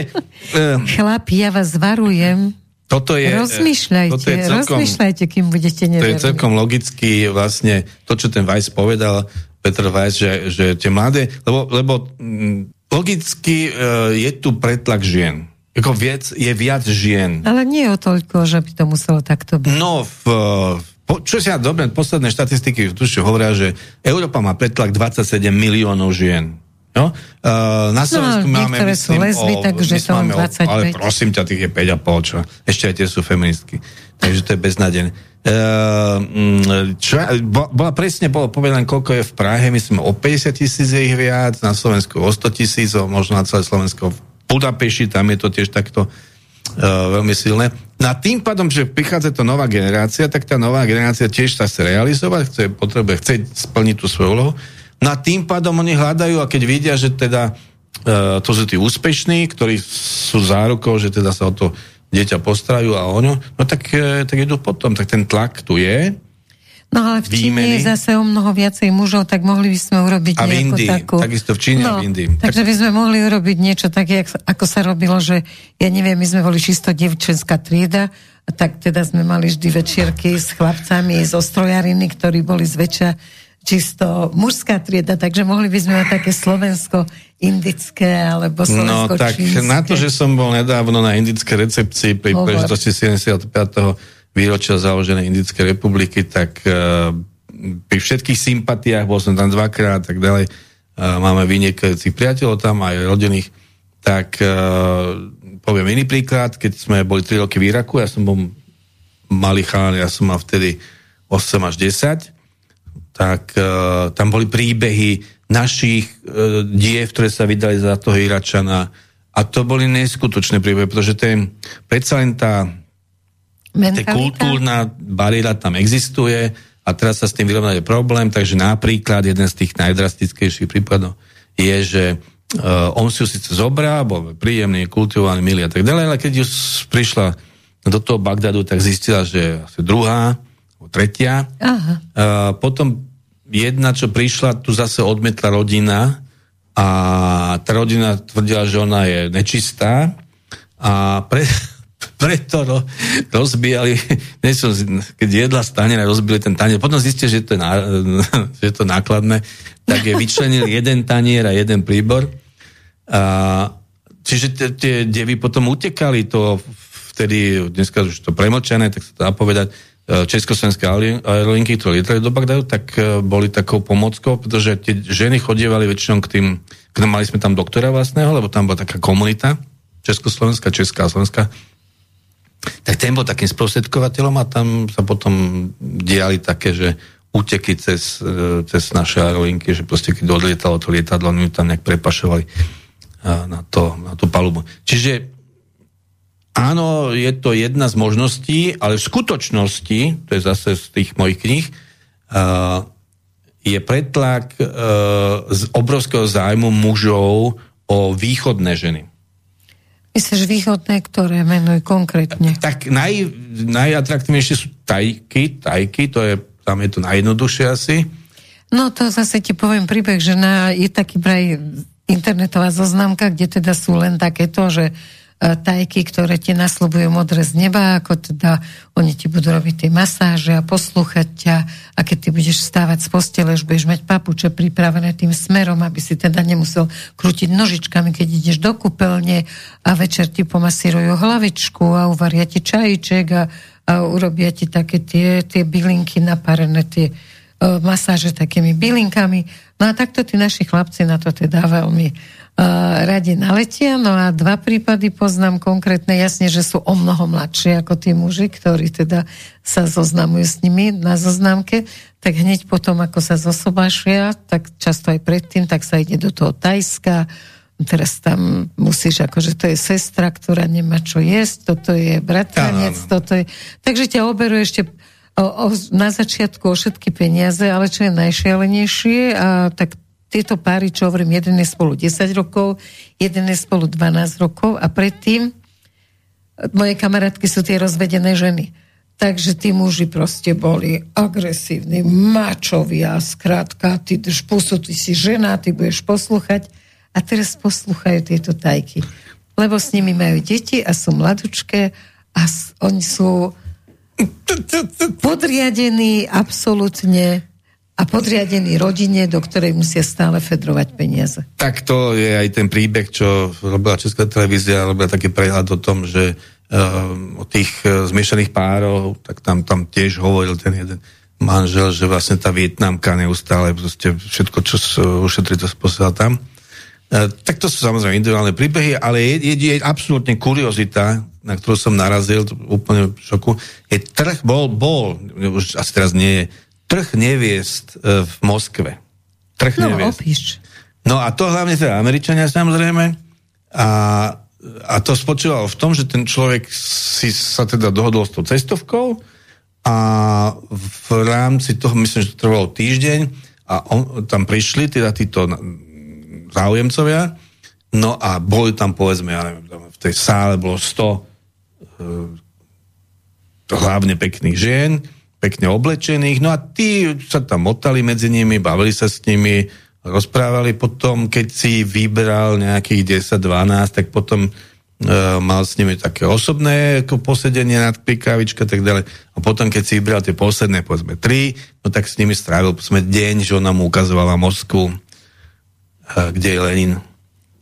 A: Uh, Chlapi, ja vás varujem,
B: toto je,
A: rozmýšľajte, toto je celkom, rozmýšľajte, kým budete neverní.
B: To je celkom logicky vlastne to, čo ten Weiss povedal, Petr Vajs, že, že tie mladé, lebo, lebo mm, logicky uh, je tu pretlak žien. Ako viac, je viac žien.
A: Ale nie o toľko, že by to muselo takto byť.
B: No, v, po, čo si ja dobre, posledné štatistiky tu hovoria, že Európa má pretlak 27 miliónov žien. No? Uh, na no, Slovensku no, máme, myslím, lesby, o, takže to máme 25. O, ale prosím ťa, tých je 5,5, čo? Ešte aj tie sú feministky. Takže to je beznadené. Uh, čo, bola presne bolo povedané, koľko je v Prahe, myslím o 50 tisíc je ich viac, na Slovensku o 100 tisíc, možno na celé Slovensko v Budapešti, tam je to tiež takto uh, veľmi silné. No tým pádom, že prichádza to nová generácia, tak tá nová generácia tiež sa chce realizovať, chce, potrebuje, chce splniť tú svoju úlohu. No tým pádom oni hľadajú a keď vidia, že teda uh, to sú tí úspešní, ktorí sú zárukou, že teda sa o to dieťa postrajú a ono, no tak, e, tak idú potom. Tak ten tlak tu je.
A: No ale v Číne je zase o mnoho viacej mužov, tak mohli by sme urobiť
B: a v Indii,
A: takú...
B: takisto v Číne no, a v Indii.
A: Takže by sme mohli urobiť niečo také, ako sa robilo, že ja neviem, my sme boli čisto devčenská trieda, tak teda sme mali vždy večierky s chlapcami zo strojariny, ktorí boli zväčša čisto mužská trieda, takže mohli by sme mať také slovensko-indické alebo slovensko
B: No tak na to, že som bol nedávno na indické recepcii pri príležitosti 75 výročia založenej Indickej republiky, tak uh, pri všetkých sympatiách, bol som tam dvakrát, tak ďalej, uh, máme vynikajúcich priateľov tam, aj rodinných, tak uh, poviem iný príklad, keď sme boli 3 roky v Iraku, ja som bol malý chán, ja som mal vtedy 8 až 10, tak uh, tam boli príbehy našich uh, diev, ktoré sa vydali za toho Iračana a to boli neskutočné príbehy, pretože ten, predsa len tá Mentalita? kultúrna bariéra tam existuje a teraz sa s tým vyrovnať je problém, takže napríklad jeden z tých najdrastickejších prípadov je, že uh, on si ju síce zobral, bol príjemný, kultivovaný, milý a tak ďalej, ale keď ju prišla do toho Bagdadu, tak zistila, že je asi druhá, tretia. Aha. Uh, potom jedna, čo prišla, tu zase odmetla rodina a tá rodina tvrdila, že ona je nečistá a pre, preto ro, rozbijali, som, keď jedla z taniera, rozbili ten tanier, potom zistil, že to je, ná, že je to nákladné, tak je vyčlenil jeden tanier a jeden príbor. A, čiže tie devy potom utekali, to vtedy, dneska už to premočené, tak sa to dá povedať, československé aerolinky, ktoré lietali do Bagdadu, tak e, boli takou pomockou, pretože tie ženy chodievali väčšinou k tým, k mali sme tam doktora vlastného, lebo tam bola taká komunita, Československá, Česká a Slovenská, tak ten bol takým sprostredkovateľom a tam sa potom diali také, že úteky cez, e, cez naše aerolinky, že proste keď odlietalo to lietadlo, oni tam nejak prepašovali e, na, to, na tú palubu. Čiže áno, je to jedna z možností, ale v skutočnosti, to je zase z tých mojich kníh, uh, je pretlak uh, z obrovského zájmu mužov o východné ženy.
A: Myslíš východné, ktoré menuj konkrétne?
B: Tak naj, najatraktívnejšie sú tajky, tajky, to je, tam je to najjednoduchšie asi.
A: No to zase ti poviem príbeh, že na, je taký braj internetová zoznamka, kde teda sú len takéto, že E, tajky, ktoré ti nasľubujú modré z neba, ako teda oni ti budú robiť tie masáže a poslúchať ťa a keď ty budeš stávať z postele, že budeš mať papuče pripravené tým smerom, aby si teda nemusel krútiť nožičkami, keď ideš do kúpeľne a večer ti pomasírujú hlavičku a uvaria ti čajíček a, a urobia ti také tie, tie bylinky naparené, tie uh, masáže takými bylinkami. No a takto tí naši chlapci na to teda veľmi radi naletia. No a dva prípady poznám konkrétne, jasne, že sú o mnoho mladšie ako tí muži, ktorí teda sa zoznamujú s nimi na zoznamke, tak hneď potom, ako sa zosobášia, tak často aj predtým, tak sa ide do toho Tajska, teraz tam musíš, akože to je sestra, ktorá nemá čo jesť, toto je bratranec, ja, toto je... Takže ťa oberú ešte o, o, na začiatku o všetky peniaze, ale čo je najšialenejšie, a tak tieto páry, čo hovorím, jeden je spolu 10 rokov, jeden je spolu 12 rokov a predtým moje kamarátky sú tie rozvedené ženy. Takže tí muži proste boli agresívni, mačovia, skrátka, ty drž pusu, ty si žena, ty budeš poslúchať a teraz poslúchajú tieto tajky. Lebo s nimi majú deti a sú mladučké a oni sú podriadení absolútne a podriadený rodine, do ktorej musia stále fedrovať peniaze.
B: Tak to je aj ten príbeh, čo robila Česká televízia, robila taký prehľad o tom, že uh, o tých uh, zmiešaných párov, tak tam, tam tiež hovoril ten jeden manžel, že vlastne tá Vietnamka neustále proste všetko, čo ušetrí, to posiela tam. Tak to sú samozrejme individuálne príbehy, ale je, je, je absolútne kuriozita, na ktorú som narazil, úplne v šoku, je trh, bol, bol, už asi teraz nie je, trh neviest e, v Moskve. Trh
A: no, neviest. Opíš.
B: No a to hlavne teda Američania samozrejme. A, a to spočívalo v tom, že ten človek si sa teda dohodol s tou cestovkou a v rámci toho, myslím, že to trvalo týždeň a on, tam prišli teda títo záujemcovia no a boli tam povedzme, ja neviem, v tej sále bolo 100 uh, hlavne pekných žien pekne oblečených, no a tí sa tam motali medzi nimi, bavili sa s nimi, rozprávali potom, keď si vybral nejakých 10-12, tak potom uh, mal s nimi také osobné ako posedenie nad pikávička a tak ďalej. A potom, keď si vybral tie posledné, povedzme, tri, no tak s nimi strávil, povedzme, deň, že ona mu ukazovala Moskvu, uh, kde je Lenin.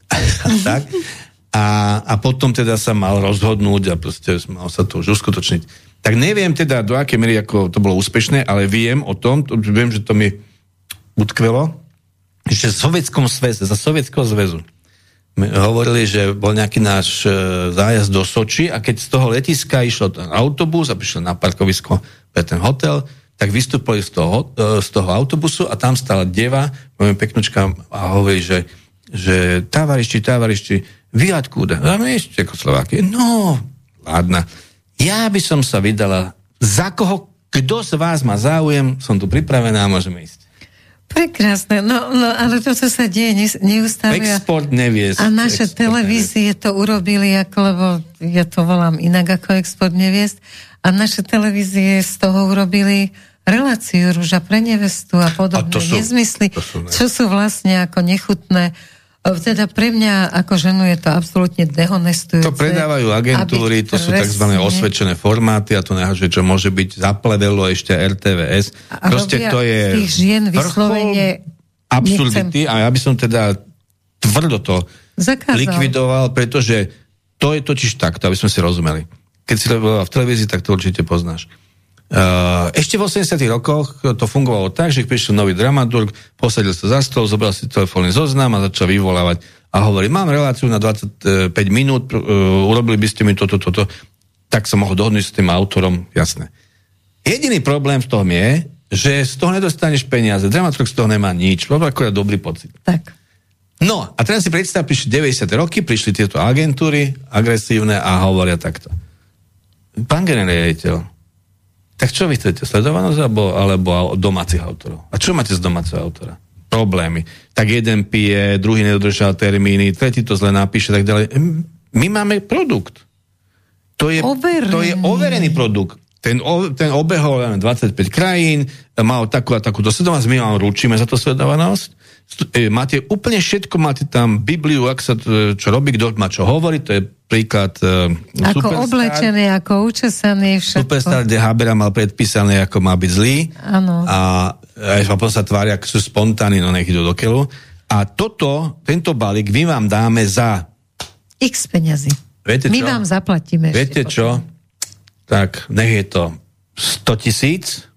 B: a tak. A, a potom teda sa mal rozhodnúť a proste mal sa to už uskutočniť. Tak neviem teda, do akej miery ako to bolo úspešné, ale viem o tom, to, viem, že to mi utkvelo, že v Sovietskom sveze, za Sovietského zväzu hovorili, že bol nejaký náš e, zájazd do Soči a keď z toho letiska išlo ten autobus a prišiel na parkovisko pre ten hotel, tak vystúpili z toho, e, z toho autobusu a tam stala deva, môj peknočka a hovorí, že, že távarišti, távarišti, vy odkúda? A my ešte Čekoslováky. No, ladna. Ja by som sa vydala za koho, kto z vás má záujem, som tu pripravená a môžeme ísť.
A: Prekrásne, no, no ale to, čo sa deje neustále.
B: Export neviesť.
A: A naše
B: export
A: televízie neviesť. to urobili, ako, lebo ja to volám inak ako export neviesť. A naše televízie z toho urobili reláciu rúža pre nevestu a podobné a to sú, nezmysly, to sú ne... čo sú vlastne ako nechutné teda pre mňa ako ženu je to absolútne dehonestujúce.
B: To predávajú agentúry, to sú tzv. osvedčené formáty a to nehaže, čo môže byť zaplevelo ešte RTVS.
A: A Proste to je tých žien vyslovene
B: absurdity a ja by som teda tvrdo to Zakázal. likvidoval, pretože to je totiž takto, aby sme si rozumeli. Keď si v televízii, tak to určite poznáš ešte v 80 rokoch to fungovalo tak, že prišiel nový dramaturg, posadil sa za stôl, zobral si telefónny zoznam a začal vyvolávať a hovorí, mám reláciu na 25 minút, uh, urobili by ste mi toto, toto, tak sa mohol dohodnúť s tým autorom, jasné. Jediný problém v tom je, že z toho nedostaneš peniaze. Dramaturg z toho nemá nič, lebo akorát dobrý pocit.
A: Tak.
B: No, a teraz si predstav, prišli 90. roky, prišli tieto agentúry agresívne a hovoria takto. Pán generáliteľ, tak čo vy chcete? Sledovanosť alebo, alebo domácich autorov? A čo máte z domáceho autora? Problémy. Tak jeden pije, druhý nedodržal termíny, tretí to zle napíše, tak ďalej. My máme produkt. To je, overený. to je overený produkt. Ten, ten obehol 25 krajín, mal takú a takúto sledovanosť, my vám ručíme za to sledovanosť. E, máte úplne všetko, máte tam Bibliu, ak sa to, čo robí, kto má čo hovoriť, to je príklad uh,
A: Ako Superstar. oblečený, ako učesaný, všetko.
B: Superstar, kde Habera mal predpísané, ako má byť zlý.
A: Áno.
B: A, a potom sa tvária, ako sú spontánni, no nech idú do keľu. A toto, tento balík, my vám dáme za...
A: X peňazí.
B: Viete
A: my čo? vám zaplatíme.
B: Viete čo? Tak nech je to 100 tisíc,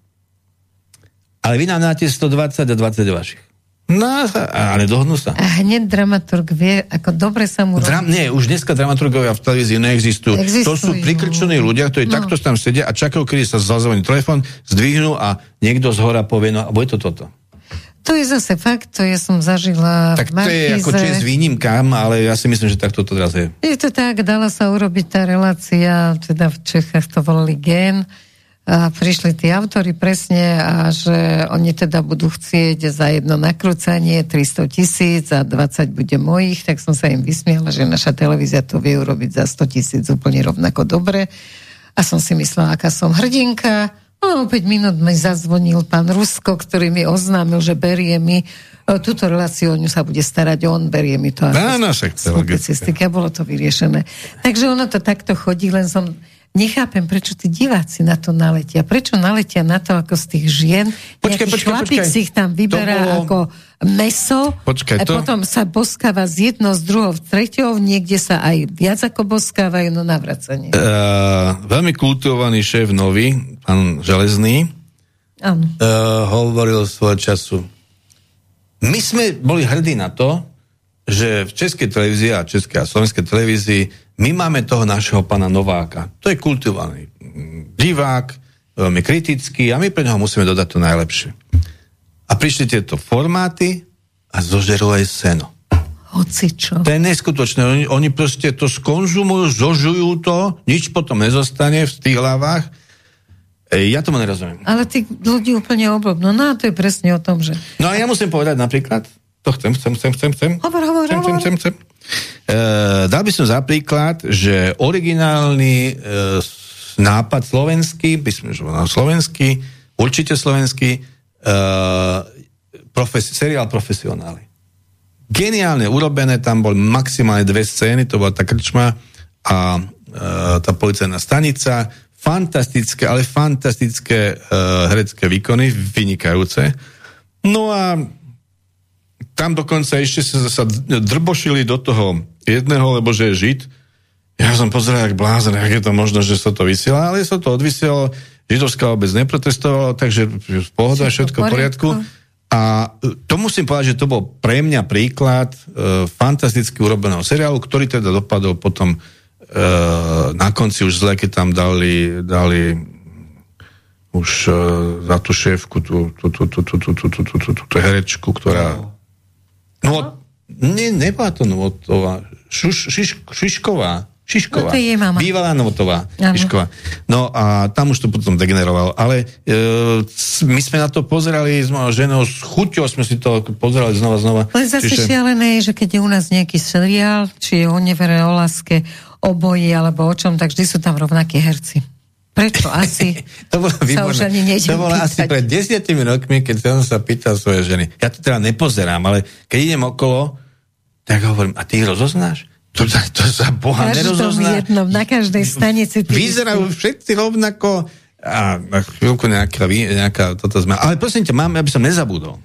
B: ale vy nám dáte 120 a 20 vašich. No, ale dohodnú sa.
A: A hneď dramaturg vie, ako dobre sa mu
B: Dram, nie, už dneska dramaturgovia v televízii neexistujú. Existujú. To sú prikrčení ľudia, ktorí no. takto tam sedia a čakajú, kedy sa zazvoní telefon, zdvihnú a niekto z hora povie, no a bude to toto.
A: To je zase fakt, to ja som zažila
B: Tak to je ako čest výnimkám, ale ja si myslím, že takto to teraz je.
A: Je to tak, dala sa urobiť tá relácia, teda v Čechách to volali GEN, a prišli tí autory presne a že oni teda budú chcieť za jedno nakrúcanie 300 tisíc a 20 bude mojich, tak som sa im vysmiela, že naša televízia to vie urobiť za 100 tisíc úplne rovnako dobre. A som si myslela, aká som hrdinka. No, 5 minút mi zazvonil pán Rusko, ktorý mi oznámil, že berie mi e, túto reláciu, o ňu sa bude starať on, berie mi to.
B: Áno, však
A: bolo to vyriešené. Takže ono to takto chodí, len som nechápem, prečo tí diváci na to naletia. Prečo naletia na to, ako z tých žien počkaj, počkaj, počkaj. si ich tam vyberá bolo... ako meso
B: počkaj,
A: a
B: to...
A: potom sa boskáva z jedno, z druhou, z treťou, niekde sa aj viac ako boskávajú, no navracanie.
B: Uh, veľmi kultivovaný šéf nový, pán Železný, uh, hovoril svojho času. My sme boli hrdí na to, že v Českej televízii a Českej a Slovenskej televízii my máme toho našeho pana Nováka. To je kultivovaný divák, veľmi kritický a my pre neho musíme dodať to najlepšie. A prišli tieto formáty a zožerú aj seno.
A: Hoci čo.
B: To je neskutočné. Oni, oni proste to skonzumujú, zožujú to, nič potom nezostane v tých hlavách. E, ja tomu nerozumiem.
A: Ale tí ľudí úplne oblobnú. No a to je presne o tom, že...
B: No a ja musím povedať napríklad, to chcem, chcem, chcem, chcem, chcem.
A: Hovor, hovor,
B: chcem,
A: hovor.
B: Chcem, chcem, chcem. E, dal by som za príklad, že originálny e, nápad slovenský, by som slovenský, určite slovenský, uh, profes, seriál Profesionáli. Geniálne urobené, tam bol maximálne dve scény, to bola tá krčma a uh, tá policajná stanica, fantastické, ale fantastické uh, herecké výkony, vynikajúce. No a tam dokonca ešte sa, sa drbošili do toho jedného, lebo že je žid. Ja som pozeral, jak blázen, jak je to možno, že sa to vysiela, ale sa to odvysielo, židovská obec neprotestovala, takže pohoda, všetko v poriadku. A e, to musím povedať, že to bol pre mňa príklad e, fantasticky urobeného seriálu, ktorý teda dopadol potom e, na konci už zle, keď tam dali, dali už e, za tú šéfku, tú, tú, tú, tú, tú, tú, tú, tú, tú, tú, tú herečku, ktorá... No, ne, nebola to Novotová, Šuš, šiš, Šišková. Šišková.
A: No to je mama.
B: Bývalá Novotová. Šišková. No a tam už to potom degenerovalo. Ale e, my sme na to pozerali s mojou ženou, s chuťou sme si to pozerali znova, znova.
A: Ale zase Čiže... šialené je, že keď je u nás nejaký seriál, či je o nevere, o láske, o boji alebo o čom, tak vždy sú tam rovnakí herci. Prečo asi
B: to bolo sa už ani To bolo pýtať. asi pred desiatimi rokmi, keď som sa pýtal svoje ženy. Ja to teda nepozerám, ale keď idem okolo, tak hovorím, a ty ich rozoznáš? To, to, to sa Boha nerozozná.
A: jednom, na každej stanici.
B: Vyzerajú všetci rovnako a na chvíľku nejaká, nejaká toto sme. Ale prosím ťa, mám, aby som nezabudol.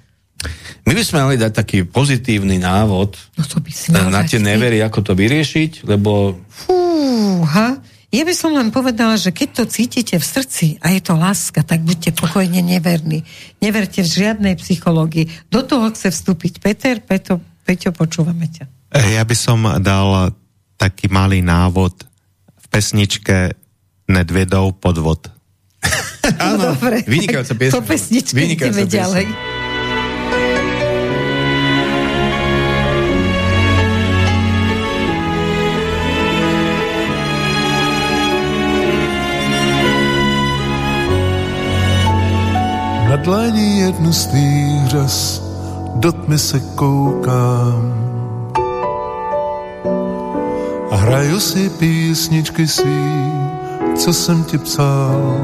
B: My by sme mali dať taký pozitívny návod
A: no to by si
B: na tie nevery, ako to vyriešiť, lebo...
A: Fúha, ja by som len povedala, že keď to cítite v srdci a je to láska, tak buďte pokojne neverní. Neverte v žiadnej psychológii. Do toho chce vstúpiť Peter, Peto, Peťo, počúvame ťa.
C: Ja by som dal taký malý návod v pesničke Nedvedov podvod.
B: Áno, dobre. Vynikajúca piesň.
A: Po pesničke ideme ďalej.
E: Na dlani jednu z tých řas do tmy se koukám a hraju si písničky svý, co jsem ti psal.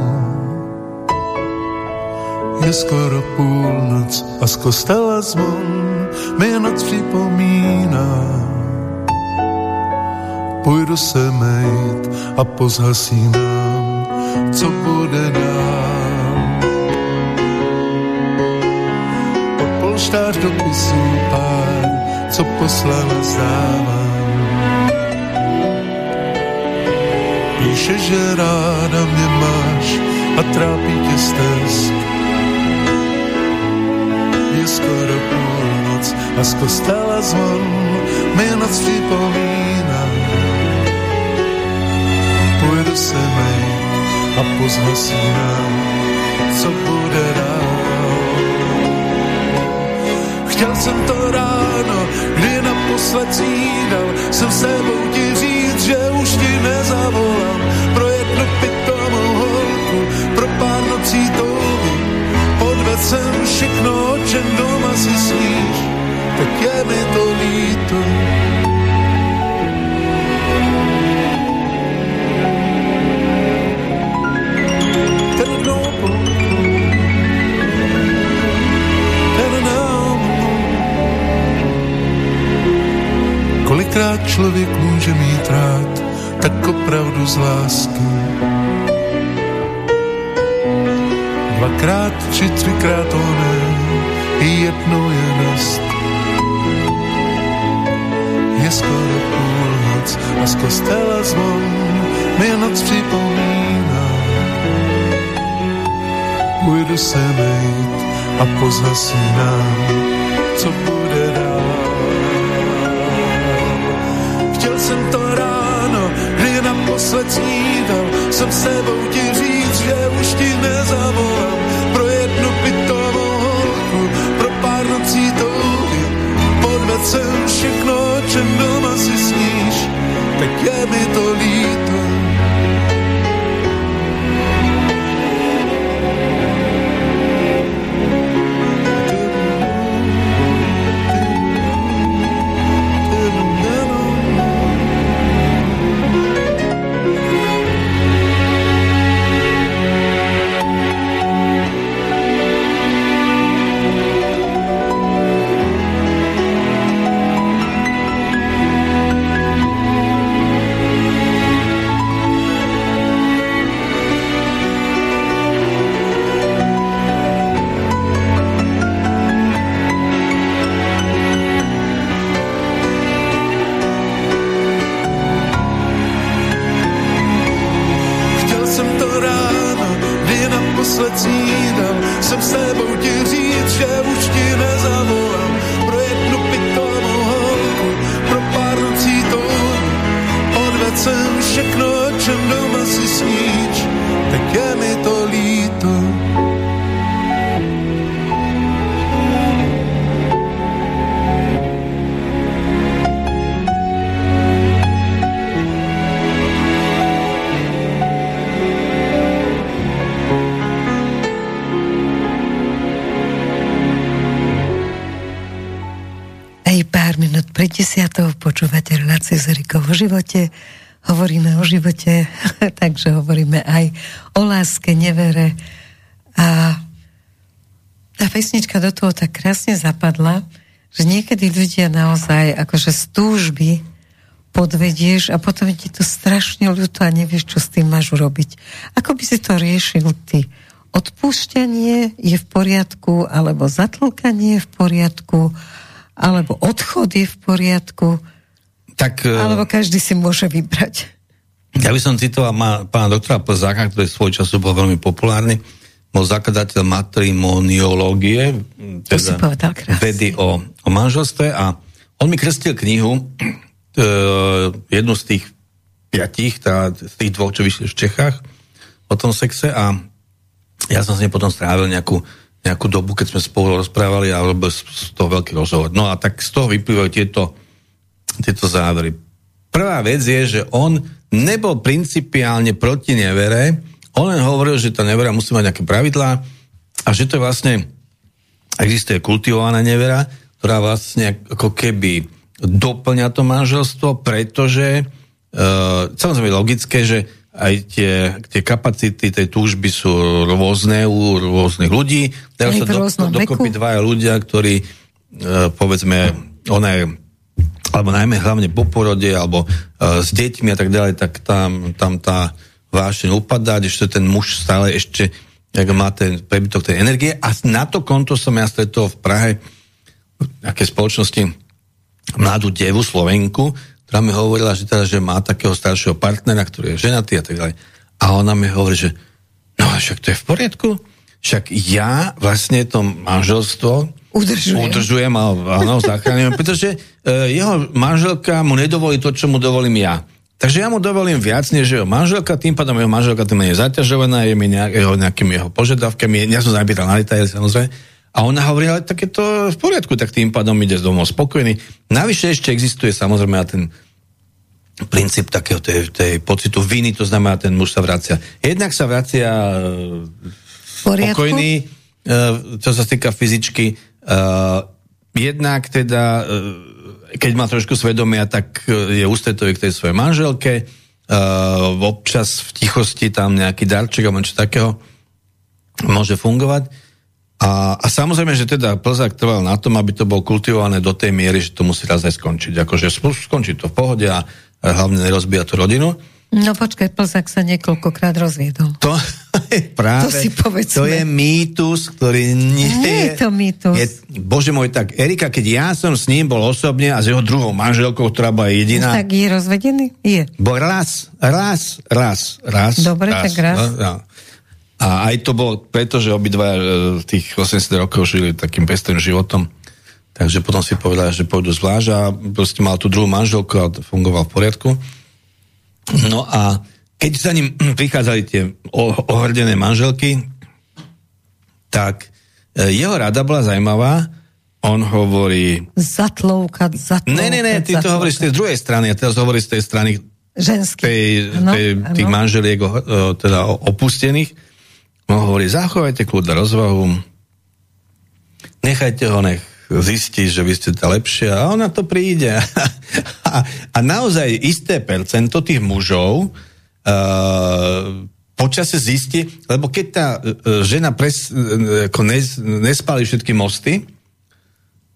E: Je skoro půlnoc a z kostela zvon mi noc připomíná. Půjdu se mejt a pozhasínám, co bude dál. Polštář dopisů pár, co poslala zdávám Píše, že ráda mě máš a trápí tě stesk. Je skoro půlnoc a z kostela zvon mi noc připomíná. Půjdu se mej a pozhasínám, co bude dál. Chtěl jsem to ráno, kdy naposled snídal, jsem sebou ti říct, že už ti nezavolám pro jednu pitomou holku, pro pár nocí touhy. Podved jsem všechno, o čem doma si sníš, tak je mi to líto. Kolikrát člověk může mít rád tak opravdu z lásky. Dvakrát či třikrát to i jednou je dost. Je skoro půlnoc a z kostela zvon mi noc připomíná. Půjdu se mejt a pozhasínám, co bude jsem to ráno, kdy naposled snídal, jsem sebou ti říct, že už ti nezavolám pro jednu pitovou holku, pro pár nocí touhy. Podved jsem všechno, o čem doma si sníš, tak je mi to líto.
A: Živote. Hovoríme o živote, takže hovoríme aj o láske, nevere. A tá pesnička do toho tak krásne zapadla, že niekedy ľudia naozaj akože z túžby podvedieš a potom ti to strašne ľúto a nevieš, čo s tým máš urobiť. Ako by si to riešil ty? Odpúšťanie je v poriadku, alebo zatlkanie je v poriadku, alebo odchod je v poriadku, tak, e, alebo každý si môže vybrať.
B: Ja by som citoval má, pána doktora Plzáka, ktorý svoj času bol veľmi populárny, bol zakladateľ matrimoniológie, teda vedy o, o manželstve a on mi krstil knihu, e, jednu z tých piatich, tá, z tých dvoch, čo vyšli v Čechách, o tom sexe a ja som s ním potom strávil nejakú nejakú dobu, keď sme spolu rozprávali a robil z toho veľký rozhovor. No a tak z toho vyplývajú tieto, tieto závery. Prvá vec je, že on nebol principiálne proti nevere, on len hovoril, že tá nevera musí mať nejaké pravidlá a že to je vlastne, existuje kultivovaná nevera, ktorá vlastne ako keby doplňa to manželstvo, pretože uh, samozrejme logické, že aj tie, tie kapacity tej túžby sú rôzne u rôznych ľudí. Teraz sa do, dokopy dvaja ľudia, ktorí e, povedzme, ona je alebo najmä hlavne po porode, alebo e, s deťmi a tak ďalej, tak tam, tam tá vášeň upadá, ešte ten muž stále ešte jak má ten prebytok tej energie a na to konto som ja stretol v Prahe v nejakej spoločnosti mladú devu Slovenku, ktorá mi hovorila, že, teda, že má takého staršieho partnera, ktorý je ženatý a tak ďalej. A ona mi hovorí, že no však to je v poriadku. Však ja vlastne to manželstvo
A: udržujem,
B: udržujem a áno, zachránim, pretože uh, jeho manželka mu nedovolí to, čo mu dovolím ja. Takže ja mu dovolím viac, než jeho manželka, tým pádom jeho manželka tým je zaťažovaná, je mi nejak, jeho, nejakými jeho požiadavkami, ja som zapýtal na detaily samozrejme, a ona hovorí, ale tak je to v poriadku, tak tým pádom ide z domov spokojný. Navyše ešte existuje samozrejme ten princíp takého tej, tej pocitu viny, to znamená, ten muž sa vracia. Jednak sa vracia e, spokojný, uh, čo sa týka fyzičky, uh, jednak teda, uh, keď má trošku svedomia, tak je ústretový k tej svojej manželke, uh, občas v tichosti tam nejaký darček alebo niečo takého môže fungovať. A, a samozrejme, že teda Plzák trval na tom, aby to bolo kultivované do tej miery, že to musí raz aj skončiť. Akože skončí to v pohode a hlavne nerozbíja tú rodinu.
A: No počkaj, Plzák sa niekoľkokrát rozviedol.
B: To je práve, to, si to je mýtus, ktorý nie,
A: nie je, to mýtus. Je,
B: bože môj, tak Erika, keď ja som s ním bol osobne a s jeho druhou manželkou, ktorá bola jediná.
A: Tak je rozvedený? Je.
B: Bol raz, raz, raz, raz.
A: Dobre, raz, tak raz. No, no.
B: A aj to bolo preto, že obidva e, tých 80 rokov žili takým pestrým životom. Takže potom si povedal, že pôjdu zvlášť a proste mal tú druhú manželku a fungoval v poriadku. No a keď za ním prichádzali tie ohrdené manželky, tak e, jeho rada bola zaujímavá. On hovorí...
A: Zatloukať, zatloukať.
B: Ne, ne, ne, ty to hovoríš z tej druhej strany, a teraz hovoríš z tej strany
A: Ženský.
B: Tej, tej, tých ano. manželiek teda opustených No hovorí, zachovajte kľud a rozvahu, nechajte ho, nech zistí, že vy ste tá lepšie a ona to príde. a, a naozaj isté percento tých mužov uh, počase zistí, lebo keď tá uh, žena pres, uh, ako nes, nespali všetky mosty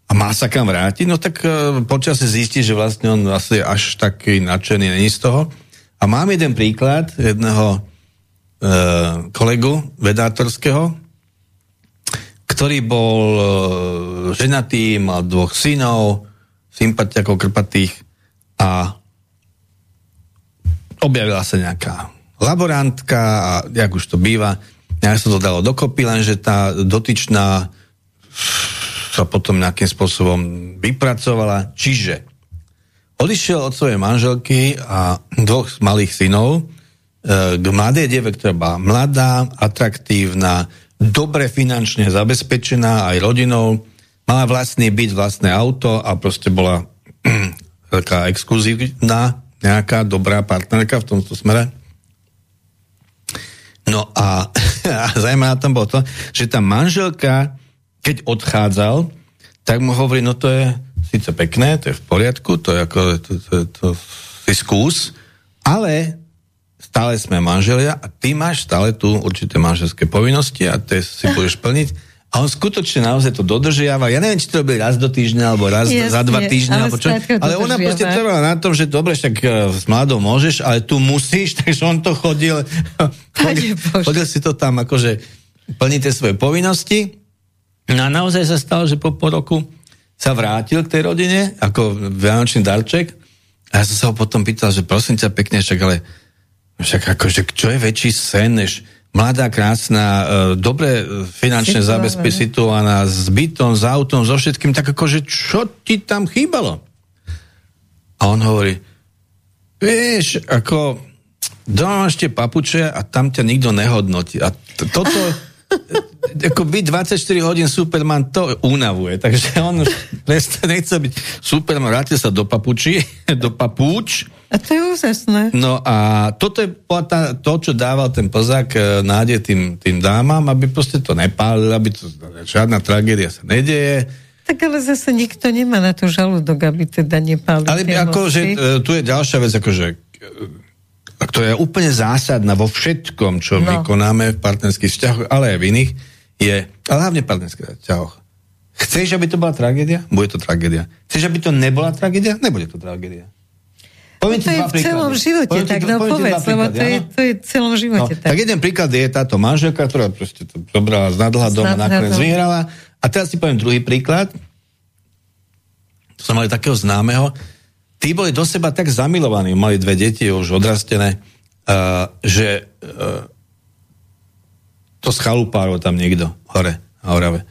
B: a má sa kam vrátiť, no tak uh, počase zistí, že vlastne on asi až taký nadšený není z toho. A mám jeden príklad jedného E, kolegu vedátorského, ktorý bol e, ženatý, mal dvoch synov, sympatiakov krpatých a objavila sa nejaká laborantka a jak už to býva, ja som to dalo dokopy, lenže tá dotyčná sa potom nejakým spôsobom vypracovala. Čiže odišiel od svojej manželky a dvoch malých synov k mladej deve, ktorá bola mladá, atraktívna, dobre finančne zabezpečená aj rodinou, mala vlastný byt, vlastné auto a proste bola taká exkluzívna, nejaká dobrá partnerka v tomto smere. No a, a zaujímavé tam bolo to, že tá manželka, keď odchádzal, tak mu hovorí, no to je síce pekné, to je v poriadku, to je ako, to, to, to, si skús, ale stále sme manželia a ty máš stále tu určité manželské povinnosti a tie si budeš plniť. A on skutočne naozaj to dodržiava. Ja neviem, či to robí raz do týždňa, alebo raz
A: Jasne,
B: za dva týždne,
A: ale
B: alebo čo. Ale ona proste trvala na tom, že dobre, však eh, s mladou môžeš, ale tu musíš, takže on to chodil, chodil, chodil si to tam akože tie svoje povinnosti. No a naozaj sa stalo, že po pol roku sa vrátil k tej rodine ako vianočný darček a ja som sa ho potom pýtal, že prosím ťa pekne, však ale však akože čo je väčší sen, než mladá, krásna, e, dobre e, finančne zabezpe situovaná, s bytom, s autom, so všetkým, tak akože čo ti tam chýbalo? A on hovorí, vieš, ako doma máš tie papuče a tam ťa nikto nehodnotí. A t- toto, e, ako byť 24 hodín Superman, to unavuje. Takže on už nechce byť Superman, vrátil sa do papuči, do papúč.
A: A to je úžasné.
B: No a toto je to, čo dával ten plzák e, nádej tým, tým dámam, aby proste to nepálil, aby to, žiadna tragédia sa nedeje.
A: Tak ale zase nikto nemá na to žalúdok, aby teda nepálil
B: Ale ako, že, e, tu je ďalšia vec, akože, e, ktorá je úplne zásadná vo všetkom, čo
A: No.
B: no. vykonáme v partnerských vzťahoch, ale aj v iných, je, ale hlavne v partnerských vzťahoch. Chceš, aby to bola tragédia? Bude to tragédia. Chceš, aby to nebola tragédia? Nebude to tragédia. Poviem
A: to je v celom
B: príklady.
A: živote,
B: Poviem
A: tak no
B: ti dva
A: povedz, lebo to je,
B: áno?
A: to je v celom
B: No,
A: živote.
B: tak. tak jeden príklad je táto manželka, ktorá proste to zobrala z nadhľadom a nakoniec vyhrala. A teraz si poviem druhý príklad. To som mali takého známeho. Tí boli do seba tak zamilovaní, mali dve deti už odrastené, uh, že uh, to schalupáro tam niekto hore na Orave.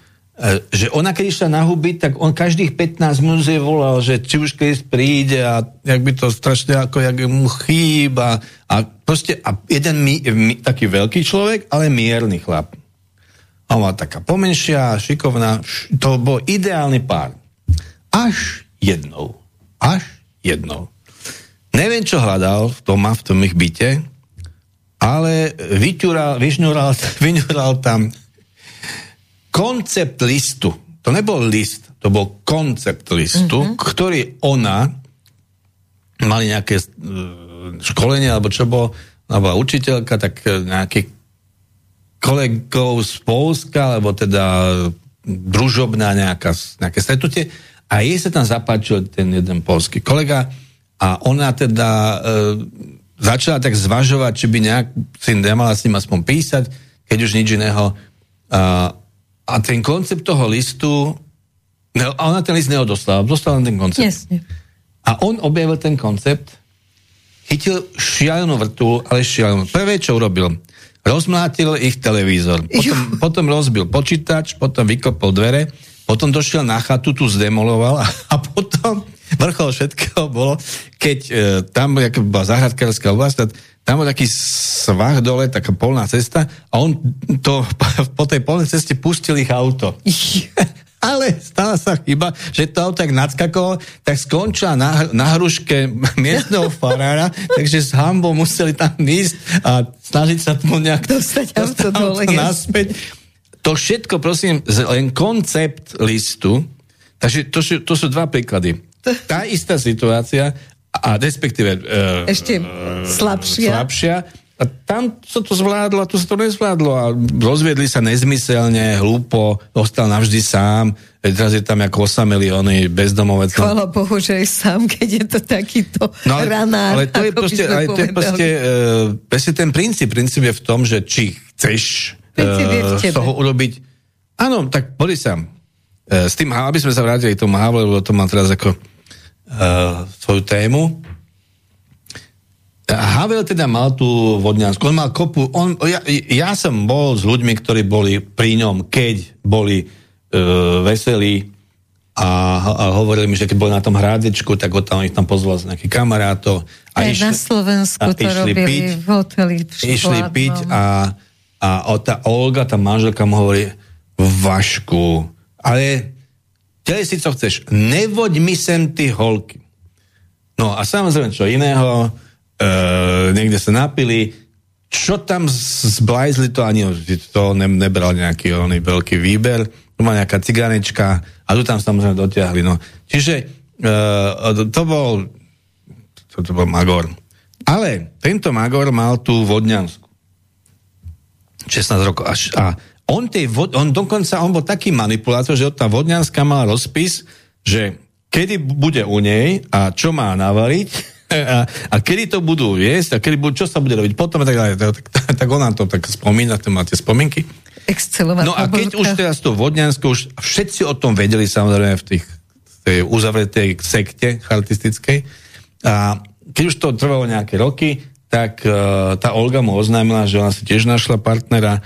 B: Že ona, keď išla na huby, tak on každých 15 minút jej volal, že či už keď príde a jak by to strašne ako, jak mu chýba. A proste, a jeden mi, mi, taký veľký človek, ale mierny chlap. A ona taká pomenšia, šikovná, to bol ideálny pár. Až jednou. Až jednou. Neviem, čo hľadal doma v tom ich byte, ale vyťural, vyšňural, vyňural tam koncept listu. To nebol list, to bol koncept listu, mm-hmm. ktorý ona mali nejaké e, školenie, alebo čo bolo, ona bola učiteľka, tak e, nejaký kolegov z Polska, alebo teda družobná nejaká, nejaké stretnutie a jej sa tam zapáčil ten jeden polský kolega a ona teda e, začala tak zvažovať, či by nejak si nemala s ním aspoň písať, keď už nič iného. A, a ten koncept toho listu, ne, a ona ten list neodoslala, dostala ten koncept.
A: Jasne.
B: A on objavil ten koncept, chytil šialenú vrtulu, ale šialenú. Prvé, čo urobil, rozmlátil ich televízor, potom, potom rozbil počítač, potom vykopol dvere, potom došiel na chatu, tu zdemoloval a, a potom vrchol všetkého bolo, keď e, tam jak bola zahradkárska oblasť, tak tam bol taký svah dole, taká polná cesta a on to po tej polnej ceste pustil ich auto. Ale stala sa chyba, že to auto tak nadskakovalo, tak skončila na, na hruške miestneho farára, takže s hambou museli tam ísť a snažiť sa tomu nejak
A: Dostať auto dole, jasne.
B: naspäť. To všetko, prosím, len koncept listu, takže to, sú- to sú dva príklady. Tá istá situácia, a respektíve... e,
A: Ešte slabšia.
B: slabšia. A tam sa to zvládlo, a tu sa to nezvládlo a rozviedli sa nezmyselne, hlúpo, ostal navždy sám, E, teraz je tam ako osamelý oný bezdomovec.
A: Chvala Bohu, že aj sám, keď je to takýto
B: no, ale,
A: ranár.
B: ale to je proste, ale to je proste, uh, proste ten princíp. Princíp je v tom, že či chceš
A: je
B: z
A: tebe.
B: toho urobiť... Áno, tak boli sa. Uh, s tým, aby sme sa vrátili k tomu Havle, lebo to mám teraz ako svoju tému. Havel teda mal tú vodňansku, on mal kopu, on, ja, ja som bol s ľuďmi, ktorí boli pri ňom, keď boli e, veselí a, a hovorili mi, že keď boli na tom hrádečku, tak ho tam, ich tam pozval z nejakých kamarátov. A
A: Aj na Slovensku
B: a
A: to
B: išli
A: robili
B: piť,
A: v hoteli. v
B: išli piť a, a tá Olga, tá manželka mu hovorí, Vašku, ale si co chceš, nevoď mi sem ty holky. No a samozrejme, čo iného, e, niekde sa napili, čo tam zblajzli, to ani to ne, nebral nejaký oný veľký výber, tu má nejaká cigánečka a tu tam samozrejme dotiahli. No. Čiže uh, to bol to, to bol Magor. Ale tento Magor mal tú Vodňansku. 16 rokov. A on, tej, on dokonca, on bol taký manipulátor, že tá Vodňanská mala rozpis, že kedy bude u nej a čo má navariť a, a kedy to budú jesť a kedy budú, čo sa bude robiť potom a tak ďalej. Tak, tak, tak ona to tak spomína, to má tie spomienky.
A: Excelová
B: No a keď už teraz to Vodňansko, už všetci o tom vedeli samozrejme v tých tej uzavretej sekte chartistickej. A keď už to trvalo nejaké roky, tak uh, tá Olga mu oznámila, že ona si tiež našla partnera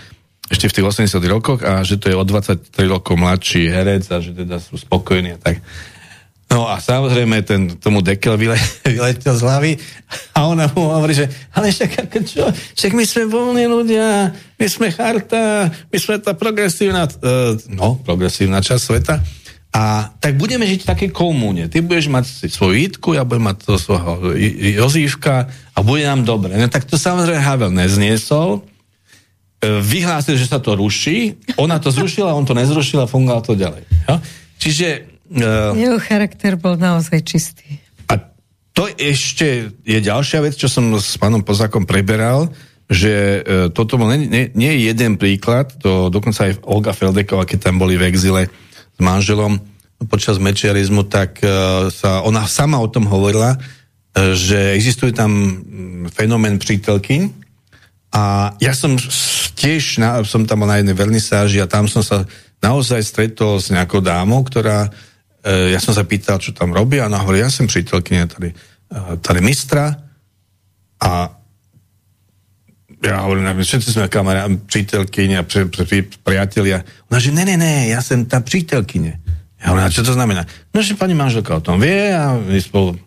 B: ešte v tých 80 rokoch a že to je o 23 rokov mladší herec a že teda sú spokojní a tak. No a samozrejme ten, tomu dekel vyle, vyletel z hlavy a ona mu hovorí, že ale však čo, však my sme voľní ľudia, my sme charta, my sme tá progresívna, uh, no, progresívna časť sveta a tak budeme žiť v takej komúne. Ty budeš mať svoju Jitku, ja budem mať to svojho Jozívka a bude nám dobre. No tak to samozrejme Havel nezniesol, vyhlásil, že sa to ruší, ona to zrušila, on to nezrušil a fungovalo to ďalej. Jo? Čiže
A: Uh, Jeho charakter bol naozaj čistý.
B: A to ešte je ďalšia vec, čo som s pánom Pozákom preberal, že uh, toto bol nie, nie, nie je jeden príklad, to dokonca aj Olga Feldeková, keď tam boli v exile s manželom počas mečiarizmu, tak uh, sa, ona sama o tom hovorila, uh, že existuje tam fenomén prítelky a ja som tiež, na, som tam bol na jednej vernisáži a tam som sa naozaj stretol s nejakou dámou, ktorá e, ja som sa pýtal, čo tam robí a ona hovorí, ja som přítelkynia tady, e, tady mistra a ja hovorím, všetci sme kamera, přítelkynia, pri, pri, priatelia. Ona že, ne, ne, ne, ja som tá přítelkyne. Ja hovorím, a čo to znamená? No, že pani manželka o tom vie a my spolu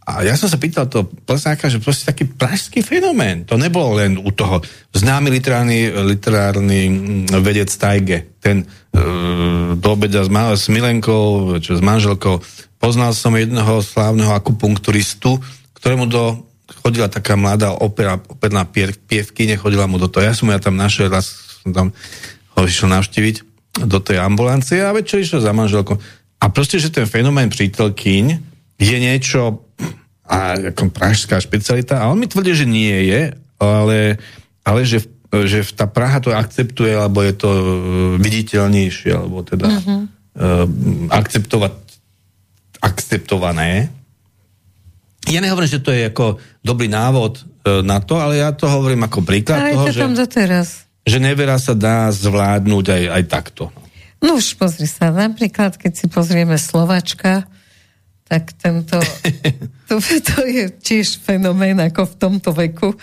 B: a ja som sa pýtal to plesáka, že proste taký pražský fenomén. To nebolo len u toho známy literárny, literárny vedec Tajge. Ten e, do obeda s, s Milenkou, čo s manželkou. Poznal som jedného slávneho akupunkturistu, ktorému do chodila taká mladá opera, operná pievkyne, chodila mu do toho. Ja som ja tam našiel, raz som tam ho išiel navštíviť do tej ambulancie a večer išiel za manželkou. A proste, že ten fenomén prítelkyň je niečo a ako pražská špecialita. A on mi tvrdí, že nie je, ale, ale že, že tá Praha to akceptuje, alebo je to e, viditeľnejšie, alebo teda uh-huh. uh, akceptovať akceptované. Ja nehovorím, že to je ako dobrý návod uh, na to, ale ja to hovorím ako príklad
A: ale
B: toho,
A: to tam
B: že,
A: doteraz.
B: že nevera sa dá zvládnuť aj, aj takto.
A: No už pozri sa, napríklad keď si pozrieme Slovačka, tak tento, to, to je tiež fenomén ako v tomto veku.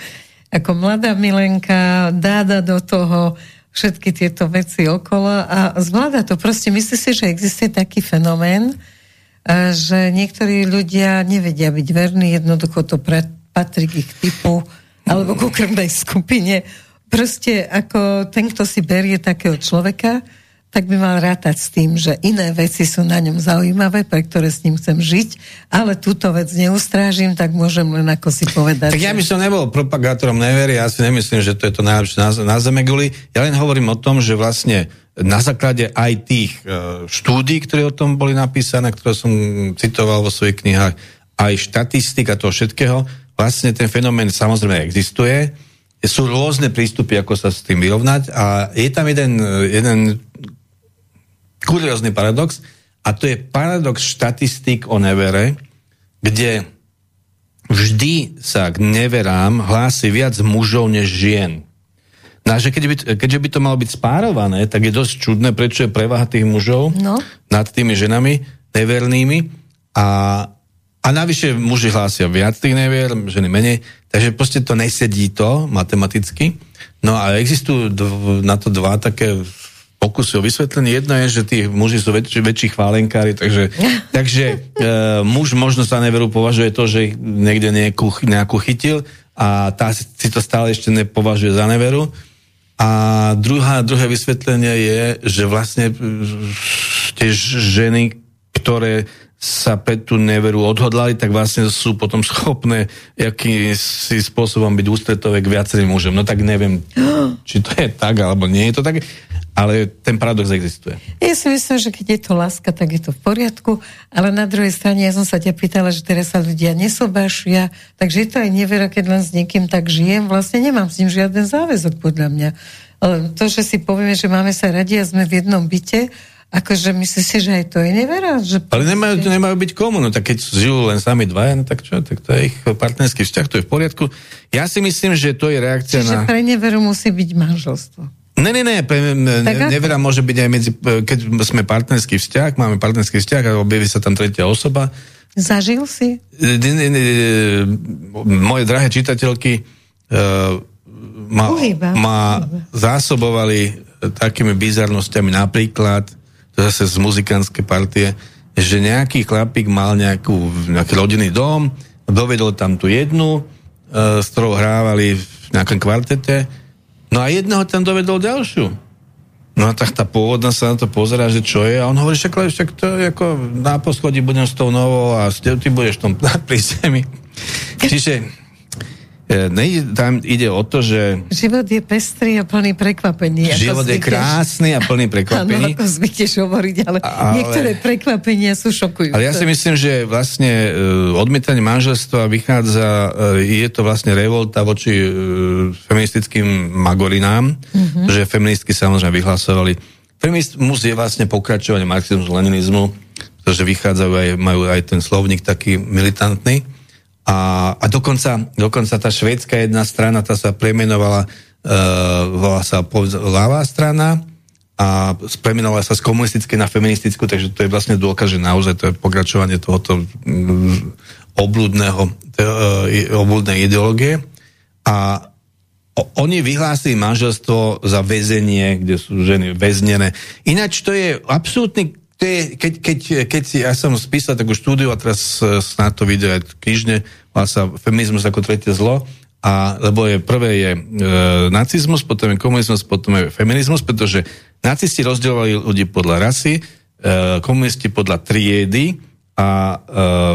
A: Ako mladá milenka dáda do toho všetky tieto veci okolo a zvláda to. Proste myslí si, že existuje taký fenomén, že niektorí ľudia nevedia byť verní, jednoducho to patrí k ich typu alebo ku krvnej skupine. Proste ako ten, kto si berie takého človeka, tak by mal rátať s tým, že iné veci sú na ňom zaujímavé, pre ktoré s ním chcem žiť, ale túto vec neustrážim, tak môžem len ako si povedať.
B: Tak ja by som nebol propagátorom nevery, ja si nemyslím, že to je to najlepšie na, na zeme guli. Ja len hovorím o tom, že vlastne na základe aj tých e, štúdí, ktoré o tom boli napísané, ktoré som citoval vo svojich knihách, aj štatistika toho všetkého, vlastne ten fenomén samozrejme existuje, sú rôzne prístupy, ako sa s tým vyrovnať a je tam jeden, jeden kuriózny paradox a to je paradox štatistik o nevere, kde vždy sa k neverám hlási viac mužov než žien. No a že keď by, keďže by to malo byť spárované, tak je dosť čudné, prečo je prevaha tých mužov
A: no.
B: nad tými ženami nevernými a, a navyše muži hlásia viac tých nevier, ženy menej, takže proste to nesedí to matematicky. No a existujú dv, na to dva také pokusy o vysvetlenie. Jedno je, že tí muži sú väčší, väčší chválenkári, takže, takže e, muž možno sa neveru považuje to, že niekde nejakú, nejakú chytil a tá si to stále ešte nepovažuje za neveru. A druhá, druhé vysvetlenie je, že vlastne tie ženy, ktoré sa pre tú neveru odhodlali, tak vlastne sú potom schopné si spôsobom byť ústretové k viacerým mužom. No tak neviem, či to je tak, alebo nie je to tak. Ale ten paradox existuje.
A: Ja si myslím, že keď je to láska, tak je to v poriadku, ale na druhej strane ja som sa ťa pýtala, že teraz sa ľudia nesobášia, takže je to aj nevera, keď len s niekým tak žijem, vlastne nemám s ním žiaden záväzok podľa mňa. Ale to, že si povieme, že máme sa radi a sme v jednom byte, akože myslíš si, že aj to je nevera? Že
B: ale nemajú, nemajú byť komu, no tak keď žijú len sami dvaja, no tak čo, tak to je ich partnerský vzťah, to je v poriadku. Ja si myslím, že to je reakcia
A: Čiže
B: na...
A: pre neveru musí byť manželstvo.
B: Ne, ne, ne, ne nevera môže byť aj medzi, keď sme partnerský vzťah, máme partnerský vzťah a objaví sa tam tretia osoba.
A: Zažil si?
B: Ne, ne, moje drahé čitateľky ma, ma zásobovali takými bizarnosťami napríklad, to zase z muzikánskej partie, že nejaký chlapík mal nejakú, nejaký rodinný dom, dovedol tam tú jednu, s ktorou hrávali v nejakom kvartete No a jedného tam dovedol ďalšiu. No a tak tá pôvodná sa na to pozera, že čo je. A on hovorí, však, však to je ako na poschodí budem s tou novou a ty budeš tom pri zemi. Čiže E, ne, tam ide o to, že...
A: Život je pestrý a plný prekvapení.
B: Život je krásny a plný prekvapení.
A: Áno, ako zvykneš hovoriť, ale, ale niektoré prekvapenia sú šokujúce.
B: Ale ja si myslím, že vlastne uh, odmietanie manželstva vychádza, uh, je to vlastne revolta voči feministickým magorinám, uh-huh. že feministky samozrejme vyhlasovali. Feminizmus je vlastne pokračovanie marxizmu, leninizmu, pretože vychádzajú aj, majú aj ten slovník taký militantný. A, a dokonca, dokonca tá švédska jedna strana, tá sa premenovala, uh, volá sa ľavá strana a premenovala sa z komunistickej na feministickú, takže to je vlastne dôkaz, že naozaj to je pokračovanie tohoto um, obludného, uh, obludnej ideológie. A oni vyhlásili manželstvo za väzenie, kde sú ženy väznené. Ináč to je absolútny to je, keď, keď, keď si, ja som spísal takú štúdiu a teraz uh, snad to vidieť aj knižne, má sa feminizmus ako tretie zlo, a, lebo je, prvé je e, nacizmus, potom je komunizmus, potom je feminizmus, pretože nacisti rozdielovali ľudí podľa rasy, e, komunisti podľa triedy a e,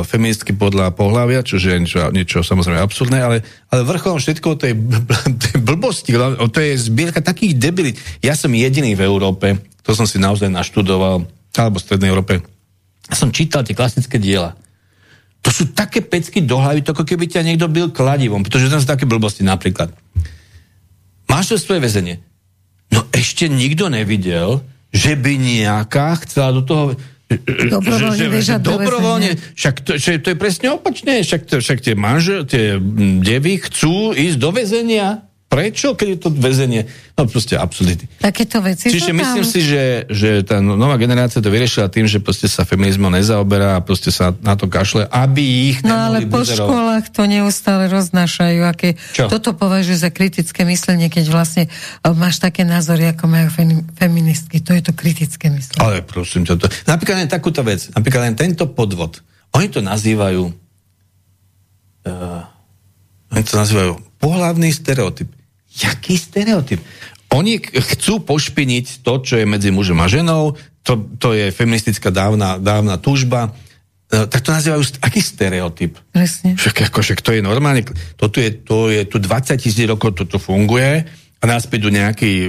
B: feministky podľa pohľavia, čo je niečo, niečo samozrejme absurdné, ale, ale vrcholom všetko tej, tej blbosti, to je zbierka takých debilít. Ja som jediný v Európe, to som si naozaj naštudoval, alebo v Strednej Európe, ja som čítal tie klasické diela. To sú také pecky do hlavy, to ako keby ťa niekto byl kladivom, pretože tam sú také blbosti napríklad. Manželstvo je väzenie. No ešte nikto nevidel, že by nejaká chcela do toho
A: dobrovoľne, že, že, že dobrovoľne
B: však to, že to je presne opačne, však, to, však tie manžel, tie devy chcú ísť do väzenia Prečo, keď je to väzenie? No proste absurdity.
A: Takéto veci
B: Čiže myslím si, že, že tá no, nová generácia to vyriešila tým, že proste sa feminizmom nezaoberá a proste sa na to kašle, aby ich
A: No ale po buzerov. školách to neustále roznášajú. Aké, Čo? Toto považujú za kritické myslenie, keď vlastne máš také názory, ako majú feministky. To je to kritické myslenie.
B: Ale prosím ťa, to... Napríklad len takúto vec. Napríklad len tento podvod. Oni to nazývajú uh, oni to nazývajú pohlavný stereotyp Jaký stereotyp? Oni chcú pošpiniť to, čo je medzi mužom a ženou, to, to je feministická dávna, dávna túžba, e, tak to nazývajú aký stereotyp.
A: Presne.
B: Však, ako, však to je normálne, toto je, to je tu 20 tisíc rokov toto funguje a nás prídu nejakí e,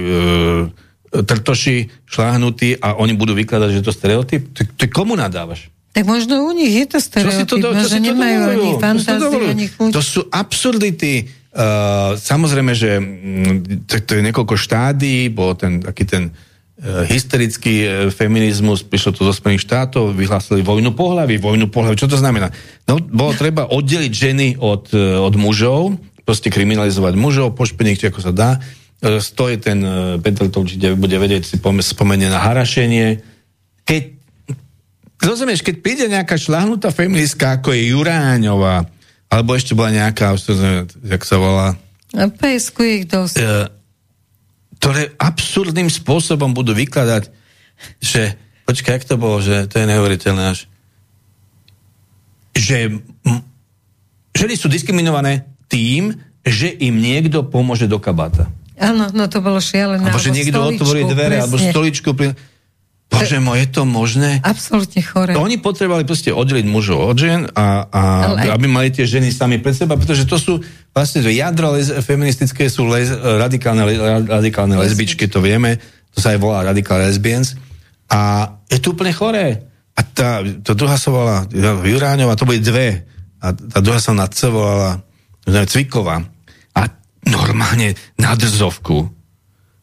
B: trtoši šláhnutí a oni budú vykladať, že to stereotyp. To, to komu nadávaš?
A: Tak možno u nich je to stereotyp, to, to, že nemajú ani fantáziu, ani chuť.
B: To sú absurdity Uh, samozrejme, že mm, to, to je niekoľko štádí, bol ten taký ten uh, hysterický uh, feminizmus, prišlo to zo Spojených štátov, vyhlásili vojnu pohľavy, vojnu pohľavy, čo to znamená? No, bolo treba oddeliť ženy od, od mužov, proste kriminalizovať mužov, pošpeniť, ako sa dá. To je ten, Petr to určite bude vedieť, si spomenie na harašenie. Keď rozumieš, keď príde nejaká šlahnutá feministka, ako je Juráňová, alebo ešte bola nejaká, jak sa volá?
A: PSK ich dosť. E,
B: ktoré absurdným spôsobom budú vykladať, že, počkaj, jak to bolo, že to je neuveriteľné až, že ženy sú diskriminované tým, že im niekto pomôže do kabáta.
A: Áno, no to bolo šialené.
B: Alebo že niekto otvorí dvere, presne. alebo stoličku. Pri... Bože môj, je to možné?
A: Absolutne chore.
B: To oni potrebovali proste oddeliť mužov od žien a, a aj... aby mali tie ženy sami pred seba, pretože to sú vlastne to jadro les, feministické sú les, radikálne, radikálne lesbičky, to vieme, to sa aj volá Radical Lesbians, a je to úplne choré. A tá, tá druhá sa volala Juráňová, to boli dve. A tá druhá sa na C volala Cviková. A normálne na drzovku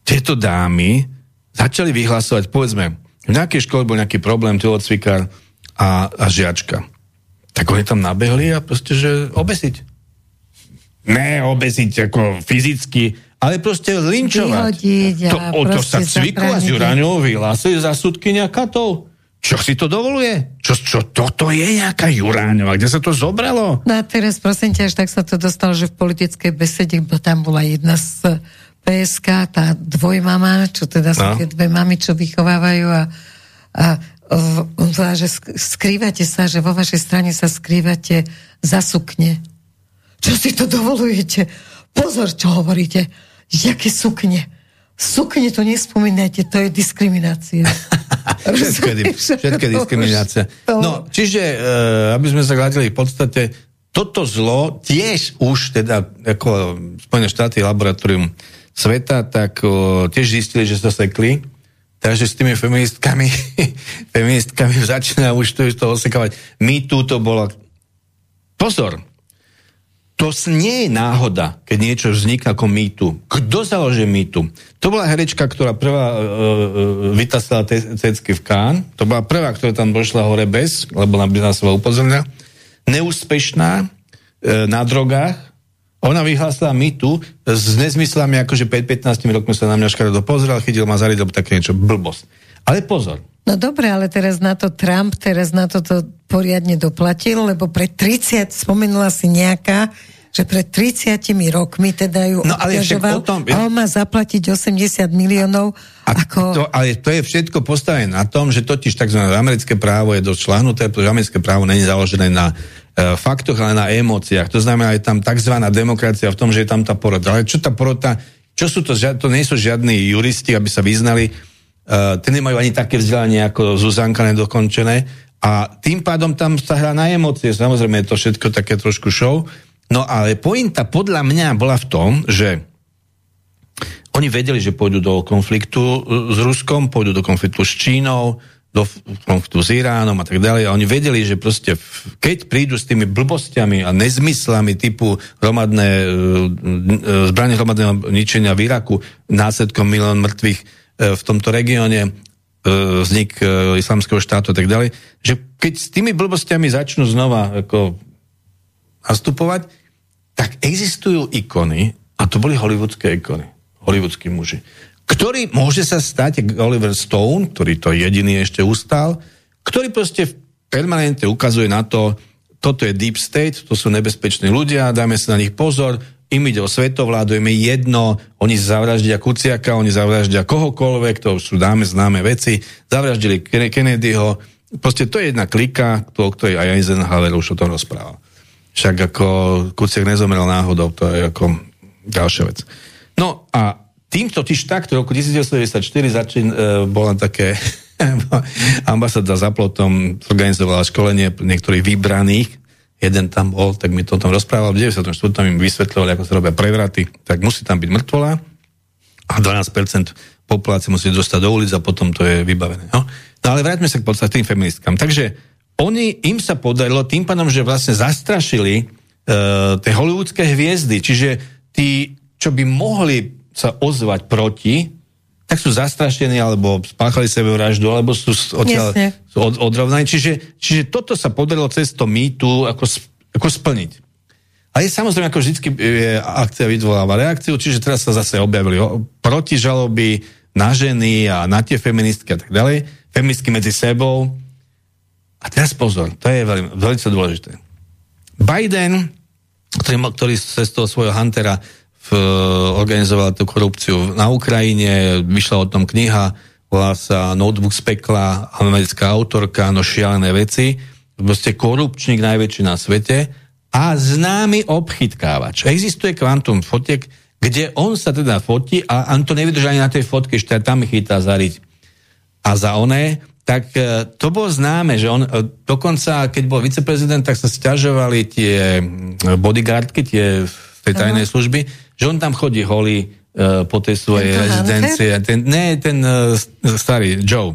B: tieto dámy začali vyhlasovať, povedzme, v nejakej škole bol nejaký problém, telocvikár a, a žiačka. Tak oni tam nabehli a proste, že obesiť. Ne obesiť ako fyzicky, ale proste linčovať.
A: Vyhodiť
B: to, o, to sa cvikla z Juraňovou vyhlásili za sudkynia katov. Čo si to dovoluje? Čo, čo toto je nejaká Juráňová? Kde sa to zobralo?
A: No a teraz prosím ťa, až tak sa to dostalo, že v politickej besede, bo tam bola jedna z PSK, tá dvojmama, čo teda sú no. tie dve mamy, čo vychovávajú a, a on povedal, že skrývate sa, že vo vašej strane sa skrývate za sukne. Čo si to dovolujete? Pozor, čo hovoríte. Jaké sukne? Sukne to nespomínajte, to je diskriminácia.
B: všetko všetko diskriminácia. No, čiže, uh, aby sme sa vrátili v podstate, toto zlo tiež už teda, ako Spojené štáty laboratórium sveta, tak o, tiež zistili, že sa sekli. Takže s tými feministkami, feministkami začína už to, to osekávať. My tu to bolo... Pozor, to nie je náhoda, keď niečo vzniká ako mýtu. Kto založil mýtu? To bola herečka, ktorá prvá uh, uh, vytasala te, cecky v Kán. To bola prvá, ktorá tam došla hore bez, lebo na by seba upozornila. Neúspešná, uh, na drogách, ona vyhlásila my tu s nezmyslami, akože 5-15 rokmi sa na mňa škaredo pozrel, chytil ma zariť, lebo také niečo blbosť. Ale pozor.
A: No dobre, ale teraz na to Trump, teraz na toto poriadne doplatil, lebo pred 30, spomenula si nejaká, že pred 30 rokmi teda ju no, ale tom, a on má zaplatiť 80 miliónov. A ako...
B: to, ale to je všetko postavené na tom, že totiž tzv. americké právo je dosť šláhnuté, pretože americké právo není založené na faktoch, ale na emóciách. To znamená, je tam tzv. demokracia v tom, že je tam tá porota. Ale čo tá porota, čo sú to, to nie sú žiadni juristi, aby sa vyznali, uh, tí nemajú ani také vzdelanie ako Zuzanka nedokončené a tým pádom tam sa hrá na emócie. Samozrejme je to všetko také trošku show. No ale pointa podľa mňa bola v tom, že oni vedeli, že pôjdu do konfliktu s Ruskom, pôjdu do konfliktu s Čínou, do konfliktu s Iránom a tak ďalej. A oni vedeli, že proste keď prídu s tými blbostiami a nezmyslami typu hromadné, e, e, zbranie hromadného ničenia v Iraku, následkom milión mŕtvych e, v tomto regióne, vznik islamského štátu a tak ďalej, že keď s tými blbostiami začnú znova ako nastupovať, tak existujú ikony, a to boli hollywoodské ikony, hollywoodskí muži ktorý môže sa stať Oliver Stone, ktorý to jediný ešte ustal, ktorý proste permanentne ukazuje na to, toto je deep state, to sú nebezpeční ľudia, dajme sa na nich pozor, im ide o svetovládu, im je jedno, oni zavraždia Kuciaka, oni zavraždia kohokoľvek, to sú dáme známe veci, zavraždili Kennedyho, proste to je jedna klika, to, ktorej aj Eisenhower už o tom rozprával. Však ako Kuciak nezomrel náhodou, to je ako ďalšia vec. No a tým totiž takto, v roku 1994 začín, e, bola také ambasáda za plotom zorganizovala školenie niektorých vybraných, jeden tam bol, tak mi to o tom rozprával, v 94. im vysvetľovali, ako sa robia prevraty, tak musí tam byť mŕtvola a 12% populácie musí dostať do ulic a potom to je vybavené. No, no ale vráťme sa k podstate tým feministkám. Takže oni, im sa podarilo tým pádom, že vlastne zastrašili uh, tie hollywoodske hviezdy, čiže tí, čo by mohli sa ozvať proti, tak sú zastrašení, alebo spáchali sebevraždu, alebo sú, odtiaľ, sú od, odrovnaní. Čiže, čiže toto sa podarilo cez to mýtu ako, ako splniť. A je samozrejme, ako vždy je akcia vyvoláva reakciu, čiže teraz sa zase objavili protižaloby na ženy a na tie feministky a tak ďalej. Feministky medzi sebou. A teraz pozor, to je veľmi, veľmi dôležité. Biden, ktorý, ktorý cez toho svojho Huntera v, organizovala tú korupciu na Ukrajine, vyšla o tom kniha, volá sa Notebook z pekla, americká autorka, no šialené veci, proste korupčník najväčší na svete a známy obchytkávač. Existuje kvantum fotiek, kde on sa teda fotí a on to nevydrží ani na tej fotke, ešte tam chytá zariť. A za oné, tak e, to bolo známe, že on e, dokonca, keď bol viceprezident, tak sa stiažovali tie bodyguardky, tie v tej tajnej služby, že on tam chodí holý uh, po tej svojej
A: Tento
B: rezidencie. Ten, ne, ten uh, starý, Joe.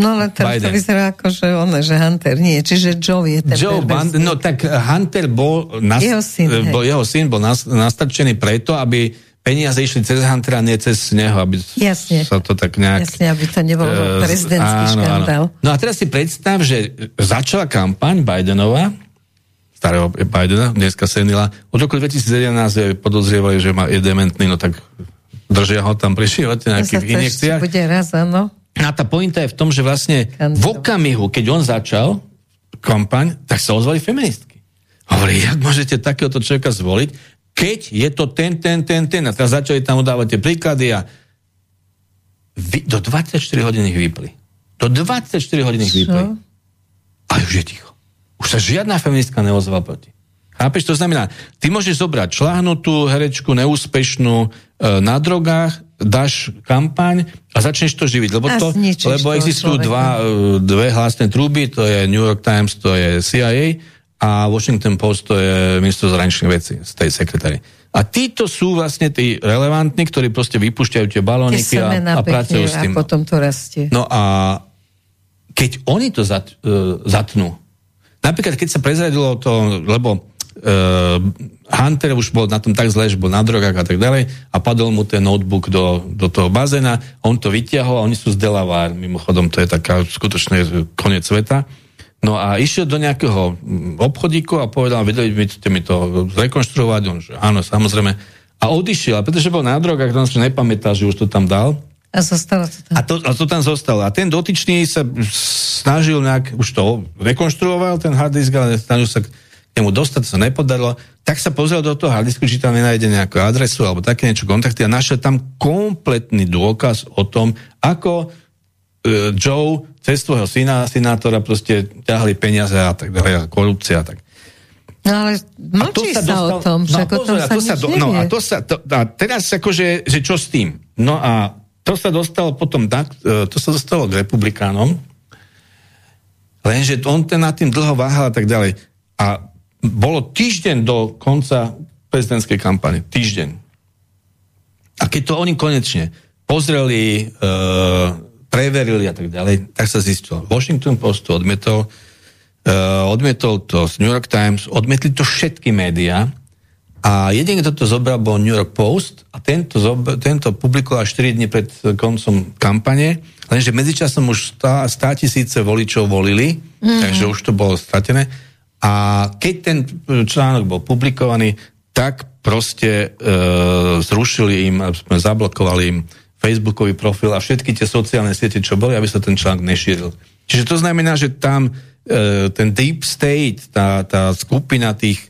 A: No ale teraz to
B: Biden.
A: vyzerá ako, že on, že Hunter nie. Čiže Joe je ten
B: Joe
A: perverzný.
B: no tak Hunter bol, nas,
A: Jeho syn, hej.
B: bol, jeho syn bol nas, nastačený preto, aby peniaze išli cez Huntera, nie cez neho, aby
A: Jasne.
B: sa to tak nejak...
A: Jasne, aby to nebol
B: eh,
A: prezidentský
B: áno,
A: škandál.
B: Áno. No a teraz si predstav, že začala kampaň Bidenova, starého Bidena, dneska senila, od roku 2011 je podozrievali, že má, je dementný, no tak držia ho tam pri živote nejakých injekciách.
A: bude raz, áno.
B: A tá pointa je v tom, že vlastne v okamihu, keď on začal kampaň, tak sa ozvali feministky. Hovorí, jak môžete takéhoto človeka zvoliť, keď je to ten, ten, ten, ten. A teraz začali tam udávať tie príklady a vy, do 24 hodín ich vypli. Do 24 hodín ich vypli. A už je ticho. Už sa žiadna feministka neozvala proti. Chápeš? To znamená, ty môžeš zobrať šláhnutú herečku, neúspešnú, e, na drogách, dáš kampaň a začneš to živiť. Lebo, to, lebo existujú
A: človeka.
B: dva, e, dve hlasné trúby, to je New York Times, to je CIA a Washington Post, to je ministro zahraničných vecí z tej sekretári. A títo sú vlastne tí relevantní, ktorí proste vypúšťajú tie balóniky a, a pracujú s tým.
A: a potom to rastie.
B: No a keď oni to zat, uh, zatnú, napríklad keď sa prezradilo to, lebo uh, Hunter už bol na tom tak zle, že bol na drogách a tak ďalej a padol mu ten notebook do, do toho bazéna, on to vyťahol a oni sú z Delaware, mimochodom to je taká skutočne koniec sveta. No a išiel do nejakého mm, obchodíku a povedal, vedeli by ste mi to zrekonštruovať, on že áno, samozrejme. A odišiel, a pretože bol na drogách, on si nepamätá, že už to tam dal,
A: A zostalo to tam.
B: a to, a to tam zostalo. A ten dotyčný sa snažil nejak, už to rekonštruoval, ten hard disk, ale snažil sa k nemu dostať, sa nepodarilo. Tak sa pozrel do toho hard disku, či tam nenájde nejakú adresu alebo také niečo, kontakty a našiel tam kompletný dôkaz o tom, ako e, Joe cez svojho syna, senátora proste ťahali peniaze a tak ďalej, korupcia a tak.
A: No ale mlčí sa, o tom, že ako
B: pozor,
A: tom
B: a
A: sa
B: to sa do, no, a, to sa, to, a teraz akože, že čo s tým? No a to sa dostalo potom, e, to sa dostalo k republikánom, lenže on ten nad tým dlho váhal a tak ďalej. A bolo týždeň do konca prezidentskej kampane. Týždeň. A keď to oni konečne pozreli, e, preverili a tak ďalej, tak sa zistilo. Washington Post to odmietol, e, odmietol to New York Times, odmietli to všetky médiá a jediný, kto to zobral, bol New York Post a tento, zob- tento publikoval 4 dní pred koncom kampane, lenže medzičasom už 100 tisíce voličov volili, mm-hmm. takže už to bolo stratené. A keď ten článok bol publikovaný, tak proste e, zrušili im, sme zablokovali im Facebookový profil a všetky tie sociálne siete, čo boli, aby sa ten článok nešíril. Čiže to znamená, že tam e, ten deep state, tá, tá skupina tých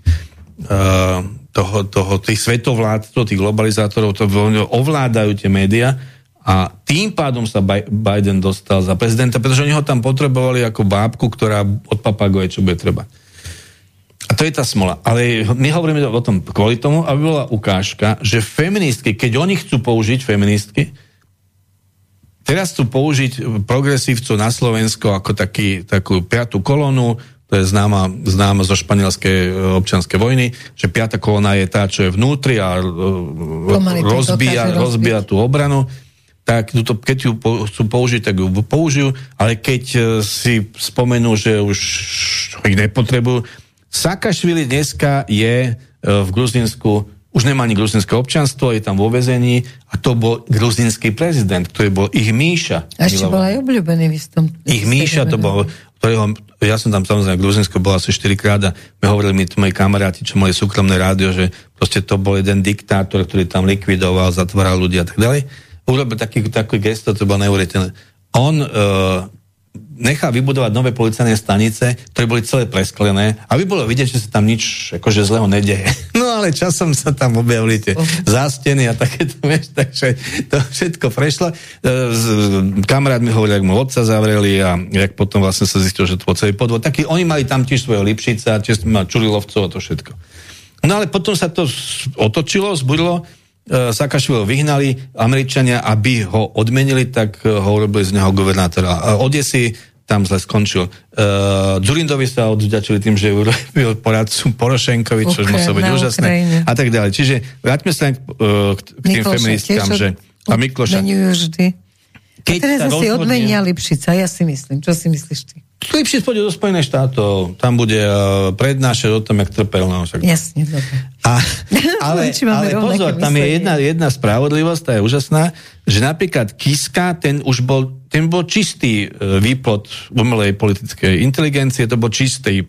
B: e, toho, toho, tých svetovládcov, tých globalizátorov, to ovládajú tie médiá a tým pádom sa Bi- Biden dostal za prezidenta, pretože oni ho tam potrebovali ako bábku, ktorá odpapaguje, čo bude treba. A to je tá smola. Ale my hovoríme o tom kvôli tomu, aby bola ukážka, že feministky, keď oni chcú použiť feministky, teraz chcú použiť progresívcov na Slovensko ako taký, takú piatú kolónu, to je známa, známa zo španielskej e, občianskej vojny, že piata kolóna je tá, čo je vnútri a e,
A: Pomaly
B: rozbíja, rozbíja tú obranu tak túto, keď ju po, chcú použiť, tak ju použijú, ale keď e, si spomenú, že už ich nepotrebujú. Sakašvili dneska je v Gruzinsku, už nemá ani gruzinské občanstvo, je tam vo vezení a to bol gruzinský prezident, ktorý bol ich Míša.
A: A ešte bol aj obľúbený v istom...
B: Ich Míša to bol, ktorého, ja som tam samozrejme v Gruzinsko bol asi 4 krát a my hovorili mi moji kamaráti, čo mali súkromné rádio, že proste to bol jeden diktátor, ktorý tam likvidoval, zatváral ľudí a tak ďalej. Urobil taký, taký gesto, to bolo neuveriteľné. On uh, nechal vybudovať nové policajné stanice, ktoré boli celé presklené, aby bolo vidieť, že sa tam nič akože zlého nedeje. No ale časom sa tam objavili tie zásteny a takéto, vieš, takže to všetko prešlo. E, Kamarát mi hovoril, jak mu otca zavreli a jak potom vlastne sa zistil, že to bol celý podvod. Taký, oni mali tam tiež svojho Lipšica, tiež mali Čurilovcov a to všetko. No ale potom sa to otočilo, zbudilo, Sakašvilo vyhnali Američania, aby ho odmenili, tak e, ho urobili z neho guvernátora. Odesy tam zle skončil. Uh, Zurindovi sa odvďačili tým, že urobil poradcu Porošenkovi, čo muselo byť úžasné. Ukrajine. A tak ďalej. Čiže vráťme sa uh, k, k tým feministkám, že... A Mikloša.
A: vždy. Keď a teraz asi rozhodne... odmenia Lipšica, ja si myslím. Čo si myslíš ty?
B: Lipšic pôjde do Spojených štátov, tam bude uh, prednášať o tom, jak trpel. No, však...
A: Jasne, dobre.
B: A, ale, ale pozor, tam je jedna, jedna spravodlivosť, tá je úžasná, že napríklad Kiska, ten už bol ten bol čistý e, výplod umelej politickej inteligencie, to bol čistý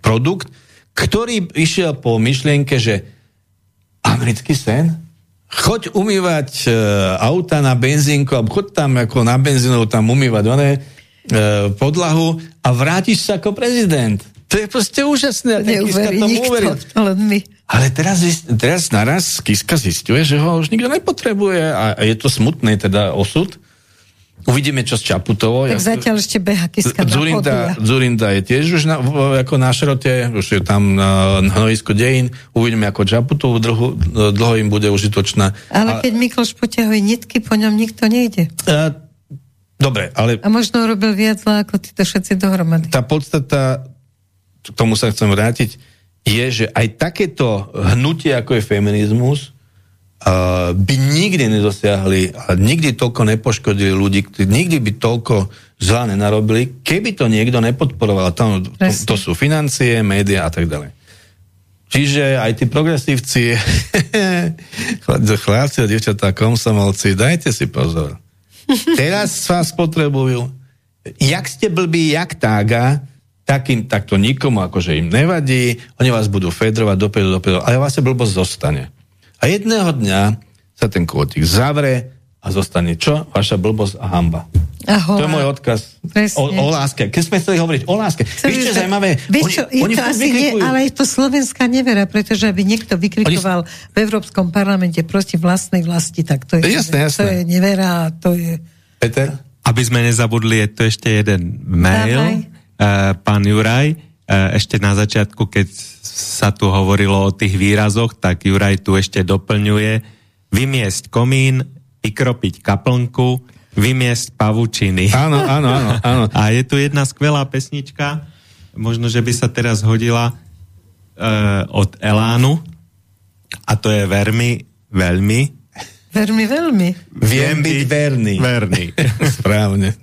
B: produkt, ktorý išiel po myšlienke, že americký sen, choď umývať e, auta na benzínku, a choď tam ako na benzínov tam umývať one, podlahu a vrátiš sa ako prezident. To je proste úžasné.
A: Neuverí nikto, len my.
B: Ale teraz, teraz naraz Kiska zistuje, že ho už nikto nepotrebuje a je to smutný teda osud, Uvidíme, čo s Čaputovou.
A: Tak ja, zatiaľ ešte beha Kiska
B: Zurinda, Zurinda je tiež už na, ako na šrote, už je tam na, na hnojisko dejín. Uvidíme, ako Čaputovú dlho, dlho im bude užitočná.
A: Ale a, keď Mikloš poťahuje nitky, po ňom nikto nejde. A,
B: dobre, ale...
A: A možno robil viac ako títo všetci dohromady.
B: Tá podstata, k tomu sa chcem vrátiť, je, že aj takéto hnutie, ako je feminizmus, uh, by nikdy nedosiahli a nikdy toľko nepoškodili ľudí, nikdy by toľko zla nenarobili, keby to niekto nepodporoval. Tam, to, to sú financie, médiá a tak ďalej. Čiže aj tí progresívci, chlapci a dievčatá, komsomolci, dajte si pozor. Teraz vás potrebujú. Jak ste blbí, jak tága, takým, takto nikomu akože im nevadí, oni vás budú fedrovať dopredu, dopredu, ale vás sa blbosť zostane. A jedného dňa sa ten kôtik zavre a zostane čo? Vaša blbosť a hamba.
A: Ahoj.
B: To je môj odkaz o, o láske. Keď sme chceli hovoriť o láske. Vieš, čo je zaujímavé?
A: Vieš čo, oni, je oni to asi nie, ale je to slovenská nevera, pretože aby niekto vykrikoval oni... v Európskom parlamente proti vlastnej vlasti, tak to je,
B: jasné, jasné.
A: to je nevera, to je...
B: Peter?
C: Aby sme nezabudli, je to ešte jeden mail. Uh, pán Juraj, uh, ešte na začiatku, keď sa tu hovorilo o tých výrazoch, tak Juraj tu ešte doplňuje vymiesť komín, vykropiť kaplnku, vymiesť pavučiny.
B: Áno, áno, áno, áno.
C: A je tu jedna skvelá pesnička, možno, že by sa teraz hodila uh, od Elánu a to je veľmi, veľmi
A: Veľmi, veľmi.
B: Viem byť verný.
C: Verný.
B: Správne.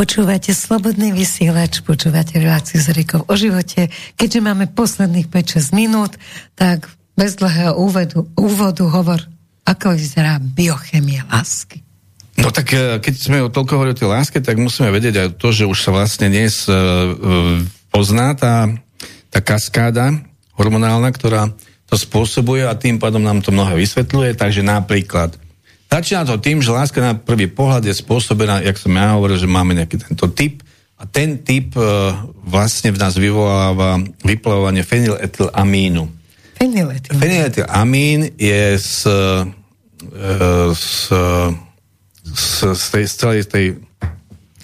A: Počúvate Slobodný vysielač, počúvate reláciu s Rikou o živote. Keďže máme posledných 5-6 minút, tak bez dlhého úvodu, úvodu hovor, ako vyzerá biochemia lásky.
B: No tak e, keď sme o toľko hovorili o tej láske, tak musíme vedieť aj to, že už sa vlastne dnes uh, pozná tá, tá kaskáda hormonálna, ktorá to spôsobuje a tým pádom nám to mnohé vysvetľuje. Takže napríklad Začína to tým, že láska na prvý pohľad je spôsobená, jak som ja hovoril, že máme nejaký tento typ a ten typ e, vlastne v nás vyvoláva vyplavovanie fenyletylamínu.
A: Fenyletylamín.
B: Fenyletylamín je z, e, z, z, z, tej, z celej tej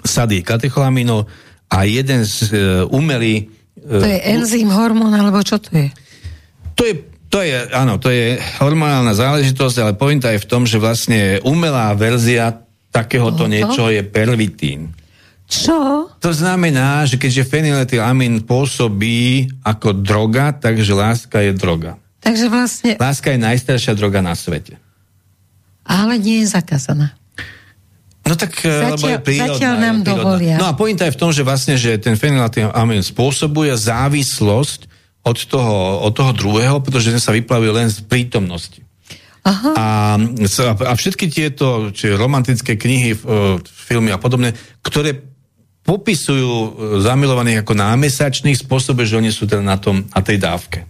B: sady katecholamínov a jeden z e, umelý...
A: E, to je enzym, hormón, alebo čo to je?
B: To je to je, áno, to je hormonálna záležitosť, ale pointa je v tom, že vlastne umelá verzia takéhoto no, niečo je pervitín.
A: Čo?
B: To znamená, že keďže fenyletylamín pôsobí ako droga, takže láska je droga.
A: Takže vlastne...
B: Láska je najstaršia droga na svete.
A: Ale nie je zakázaná.
B: No tak, zatiaľ, lebo je prírodná.
A: Zatiaľ nám
B: prírodná.
A: dovolia.
B: No a pointa je v tom, že vlastne, že ten fenyletylamín spôsobuje závislosť od toho, od toho druhého, pretože ten sa vyplavuje len z prítomnosti.
A: Aha.
B: A, a všetky tieto či romantické knihy, filmy a podobne, ktoré popisujú e, zamilovaných ako námesačných spôsobe, že oni sú teda na, tom, na tej dávke.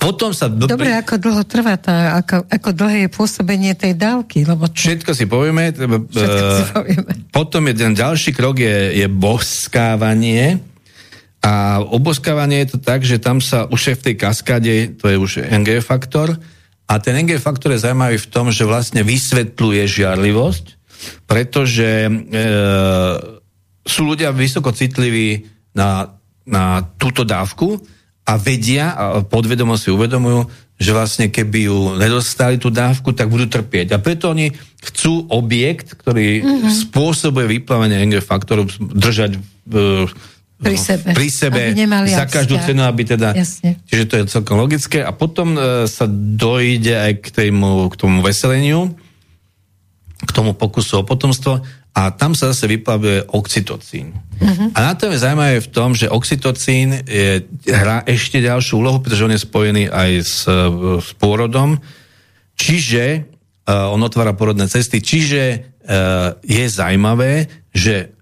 B: Potom sa...
A: Do... Dobre, ako dlho trvá tá, ako, ako dlhé je pôsobenie tej dávky? Lebo
B: to... Všetko si povieme. Všetko si povieme. Potom je ten ďalší krok je, je boskávanie, a oboskávanie je to tak, že tam sa už je v tej kaskáde, to je už NG faktor, a ten NG faktor je zaujímavý v tom, že vlastne vysvetľuje žiarlivosť, pretože e, sú ľudia vysoko citliví na, na túto dávku a vedia a podvedomo si uvedomujú, že vlastne keby ju nedostali tú dávku, tak budú trpieť. A preto oni chcú objekt, ktorý mm-hmm. spôsobuje vyplavenie NG faktoru, držať e,
A: pri sebe.
B: Pri sebe za každú vzťah. cenu, aby teda...
A: Jasne.
B: Čiže to je celkom logické. A potom e, sa dojde aj k, tému, k tomu veseleniu, k tomu pokusu o potomstvo a tam sa zase vyplavuje oxytocín. Uh-huh. A na to je zaujímavé v tom, že oxytocín je, hrá ešte ďalšiu úlohu, pretože on je spojený aj s, s pôrodom, čiže uh, on otvára porodné cesty, čiže uh, je zaujímavé, že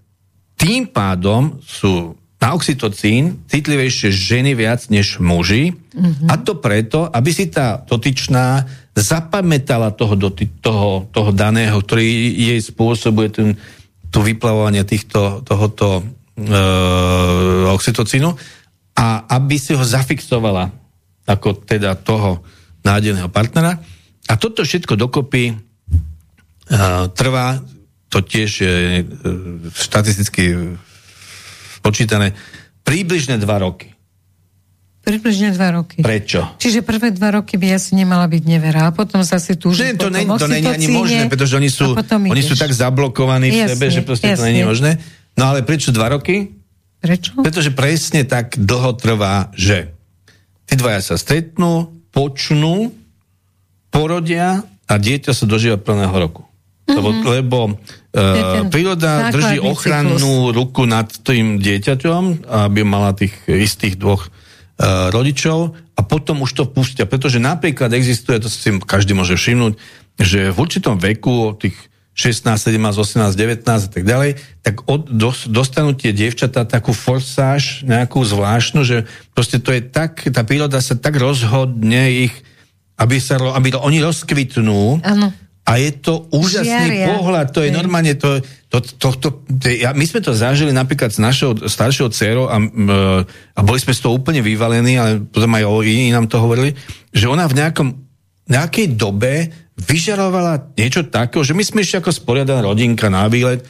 B: tým pádom sú na oxytocín citlivejšie ženy viac než muži mm-hmm. a to preto, aby si tá dotyčná zapamätala toho, doty, toho, toho daného, ktorý jej spôsobuje ten, to vyplavovanie týchto, tohoto e, oxytocínu a aby si ho zafixovala ako teda toho nádeného partnera. A toto všetko dokopy e, trvá, to tiež je e, štatisticky spočítané približne dva roky.
A: Približne dva roky.
B: Prečo?
A: Čiže prvé dva roky by asi nemala byť nevera a potom zase tu
B: už... to, nie, to není ani možné, pretože oni sú, oni sú tak zablokovaní v jasne, sebe, že proste jasne. to není možné. No ale prečo dva roky?
A: Prečo?
B: Pretože presne tak dlho trvá, že tí dvaja sa stretnú, počnú, porodia a dieťa sa dožíva plného roku. Lebo, mm-hmm. lebo uh, príroda drží ochrannú cyklus. ruku nad tým dieťaťom, aby mala tých istých dvoch uh, rodičov a potom už to pustia. Pretože napríklad existuje, to si každý môže všimnúť, že v určitom veku, tých 16, 17, 18, 19 a tak ďalej, tak od, dos, dostanú tie dievčatá takú forsáž, nejakú zvláštnu, že proste to je tak, tá príroda sa tak rozhodne ich, aby, sa, aby oni rozkvitnú,
A: ano
B: a je to úžasný Žiaria. pohľad, to je Hej. normálne, to, to, to, to, to ja, my sme to zažili napríklad s našou staršou dcerou a, a boli sme z toho úplne vyvalení, ale potom aj o iní nám to hovorili, že ona v nejakom, nejakej dobe vyžarovala niečo takého, že my sme ešte ako sporiadaná rodinka na výlet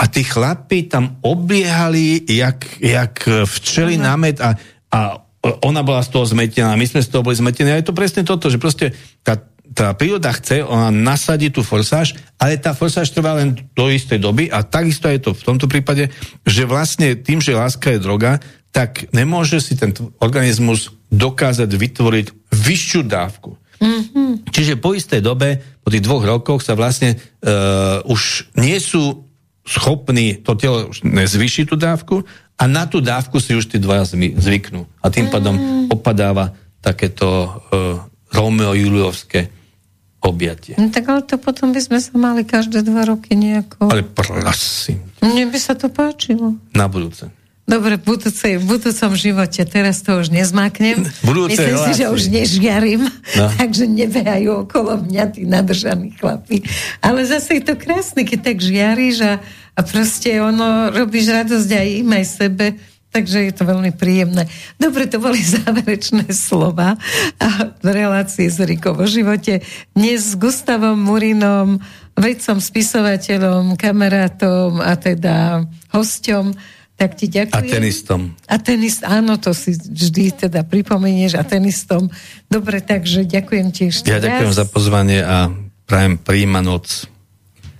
B: a tí chlapi tam obliehali jak, jak včeli uh-huh. námet a, a ona bola z toho zmetená, my sme z toho boli zmetení a je to presne toto, že proste tá tá príroda chce, ona nasadí tú forsáž, ale tá forsáž trvá len do istej doby a takisto je to v tomto prípade, že vlastne tým, že láska je droga, tak nemôže si ten organizmus dokázať vytvoriť vyššiu dávku. Mm-hmm. Čiže po istej dobe, po tých dvoch rokoch sa vlastne uh, už nie sú schopní to telo už nezvyšiť tú dávku a na tú dávku si už tí dvaja zvyknú. A tým pádom mm. opadáva takéto uh, Romeo-Juliovské objatie.
A: No tak ale to potom by sme sa mali každé dva roky nejako...
B: Ale prosím.
A: Mne by sa to páčilo.
B: Na budúce.
A: Dobre, v, budúcej, v budúcom živote, teraz to už nezmáknem.
B: Budúce
A: Myslím
B: relácie.
A: si, že už nežiarím, no. takže nebehajú okolo mňa tí nadržaní chlapi. Ale zase je to krásne, keď tak žiariš a, a proste ono, robíš radosť aj im, aj sebe, takže je to veľmi príjemné. Dobre, to boli záverečné slova a v relácii s Rikou vo živote. Dnes s Gustavom Murinom, vedcom, spisovateľom, kamarátom a teda hosťom tak ti ďakujem.
B: A tenistom.
A: A tenist, áno, to si vždy teda pripomenieš a tenistom. Dobre, takže ďakujem ti ešte
B: Ja ďakujem za pozvanie a prajem príjma noc.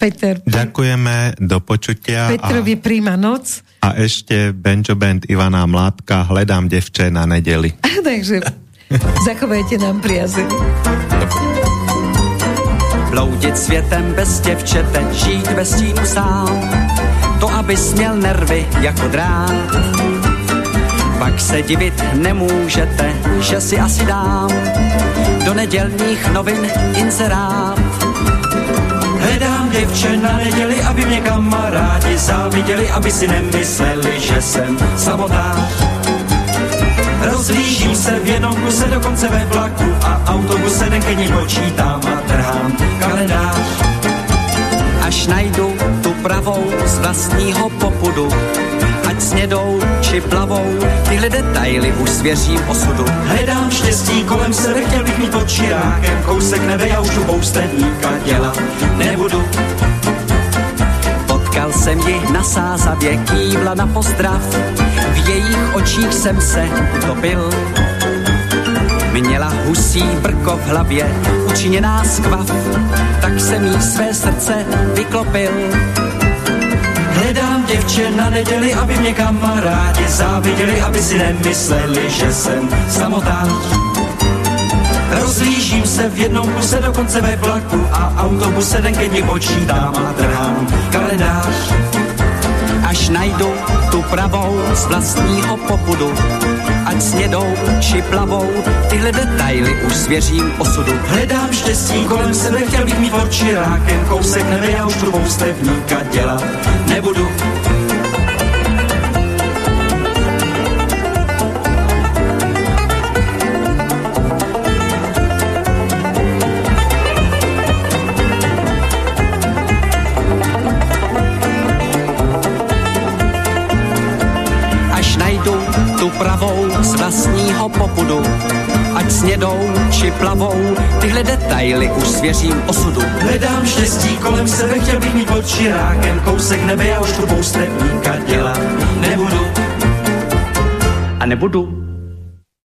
A: Peter.
C: Ďakujeme, do počutia.
A: Petrovi a, príjma noc.
C: A ešte Benjo Band Ivana Mládka, hledám devče na nedeli.
A: takže zachovajte nám priazeň.
D: Bloudit světem bez děvčete, žít bez stínu sám to abys měl nervy jako drát. Pak se divit nemůžete, že si asi dám do nedělních novin inzerát. Děvče na neděli, aby mě kamarádi záviděli, aby si nemysleli, že jsem samotář. Rozlížím se v jednom kuse, dokonce ve vlaku a autobuse, ní počítám a trhám kalendář. Až najdu tu pravou z vlastního popudu. Ať snědou či plavou, tyhle detaily už svěřím osudu. Hledám štěstí kolem sebe, chtěl bych mít pod čirákem kousek nebe, já už tu poustevníka dělat nebudu. Potkal jsem ji na sázavě, kývla na pozdrav, v jejich očích jsem se utopil. Měla husí brko v hlavě, učiněná skvav, tak jsem jí své srdce vyklopil. Děvče na neděli, aby mě kamarádi záviděli, aby si nemysleli, že jsem samotář. Rozlížím se v jednom kuse, dokonce ve vlaku a autobuse, den keď počítám a trhám kalendář. Až najdu tu pravou z vlastního popudu, ať snědou či plavou, tyhle detaily už svěřím osudu. Hledám štěstí kolem sebe, chtěl bych mít oči rákem, kousek nebe, já už tu poustevníka dělat nebudu. Vlastního popudu. Ať snědou či plavou, tyhle detaily už svěřím osudu. Hledám štěstí kolem sebe, chtěl bych mít pod čirákem kousek nebe, já už tu poustevníka dělat nebudu. A nebudu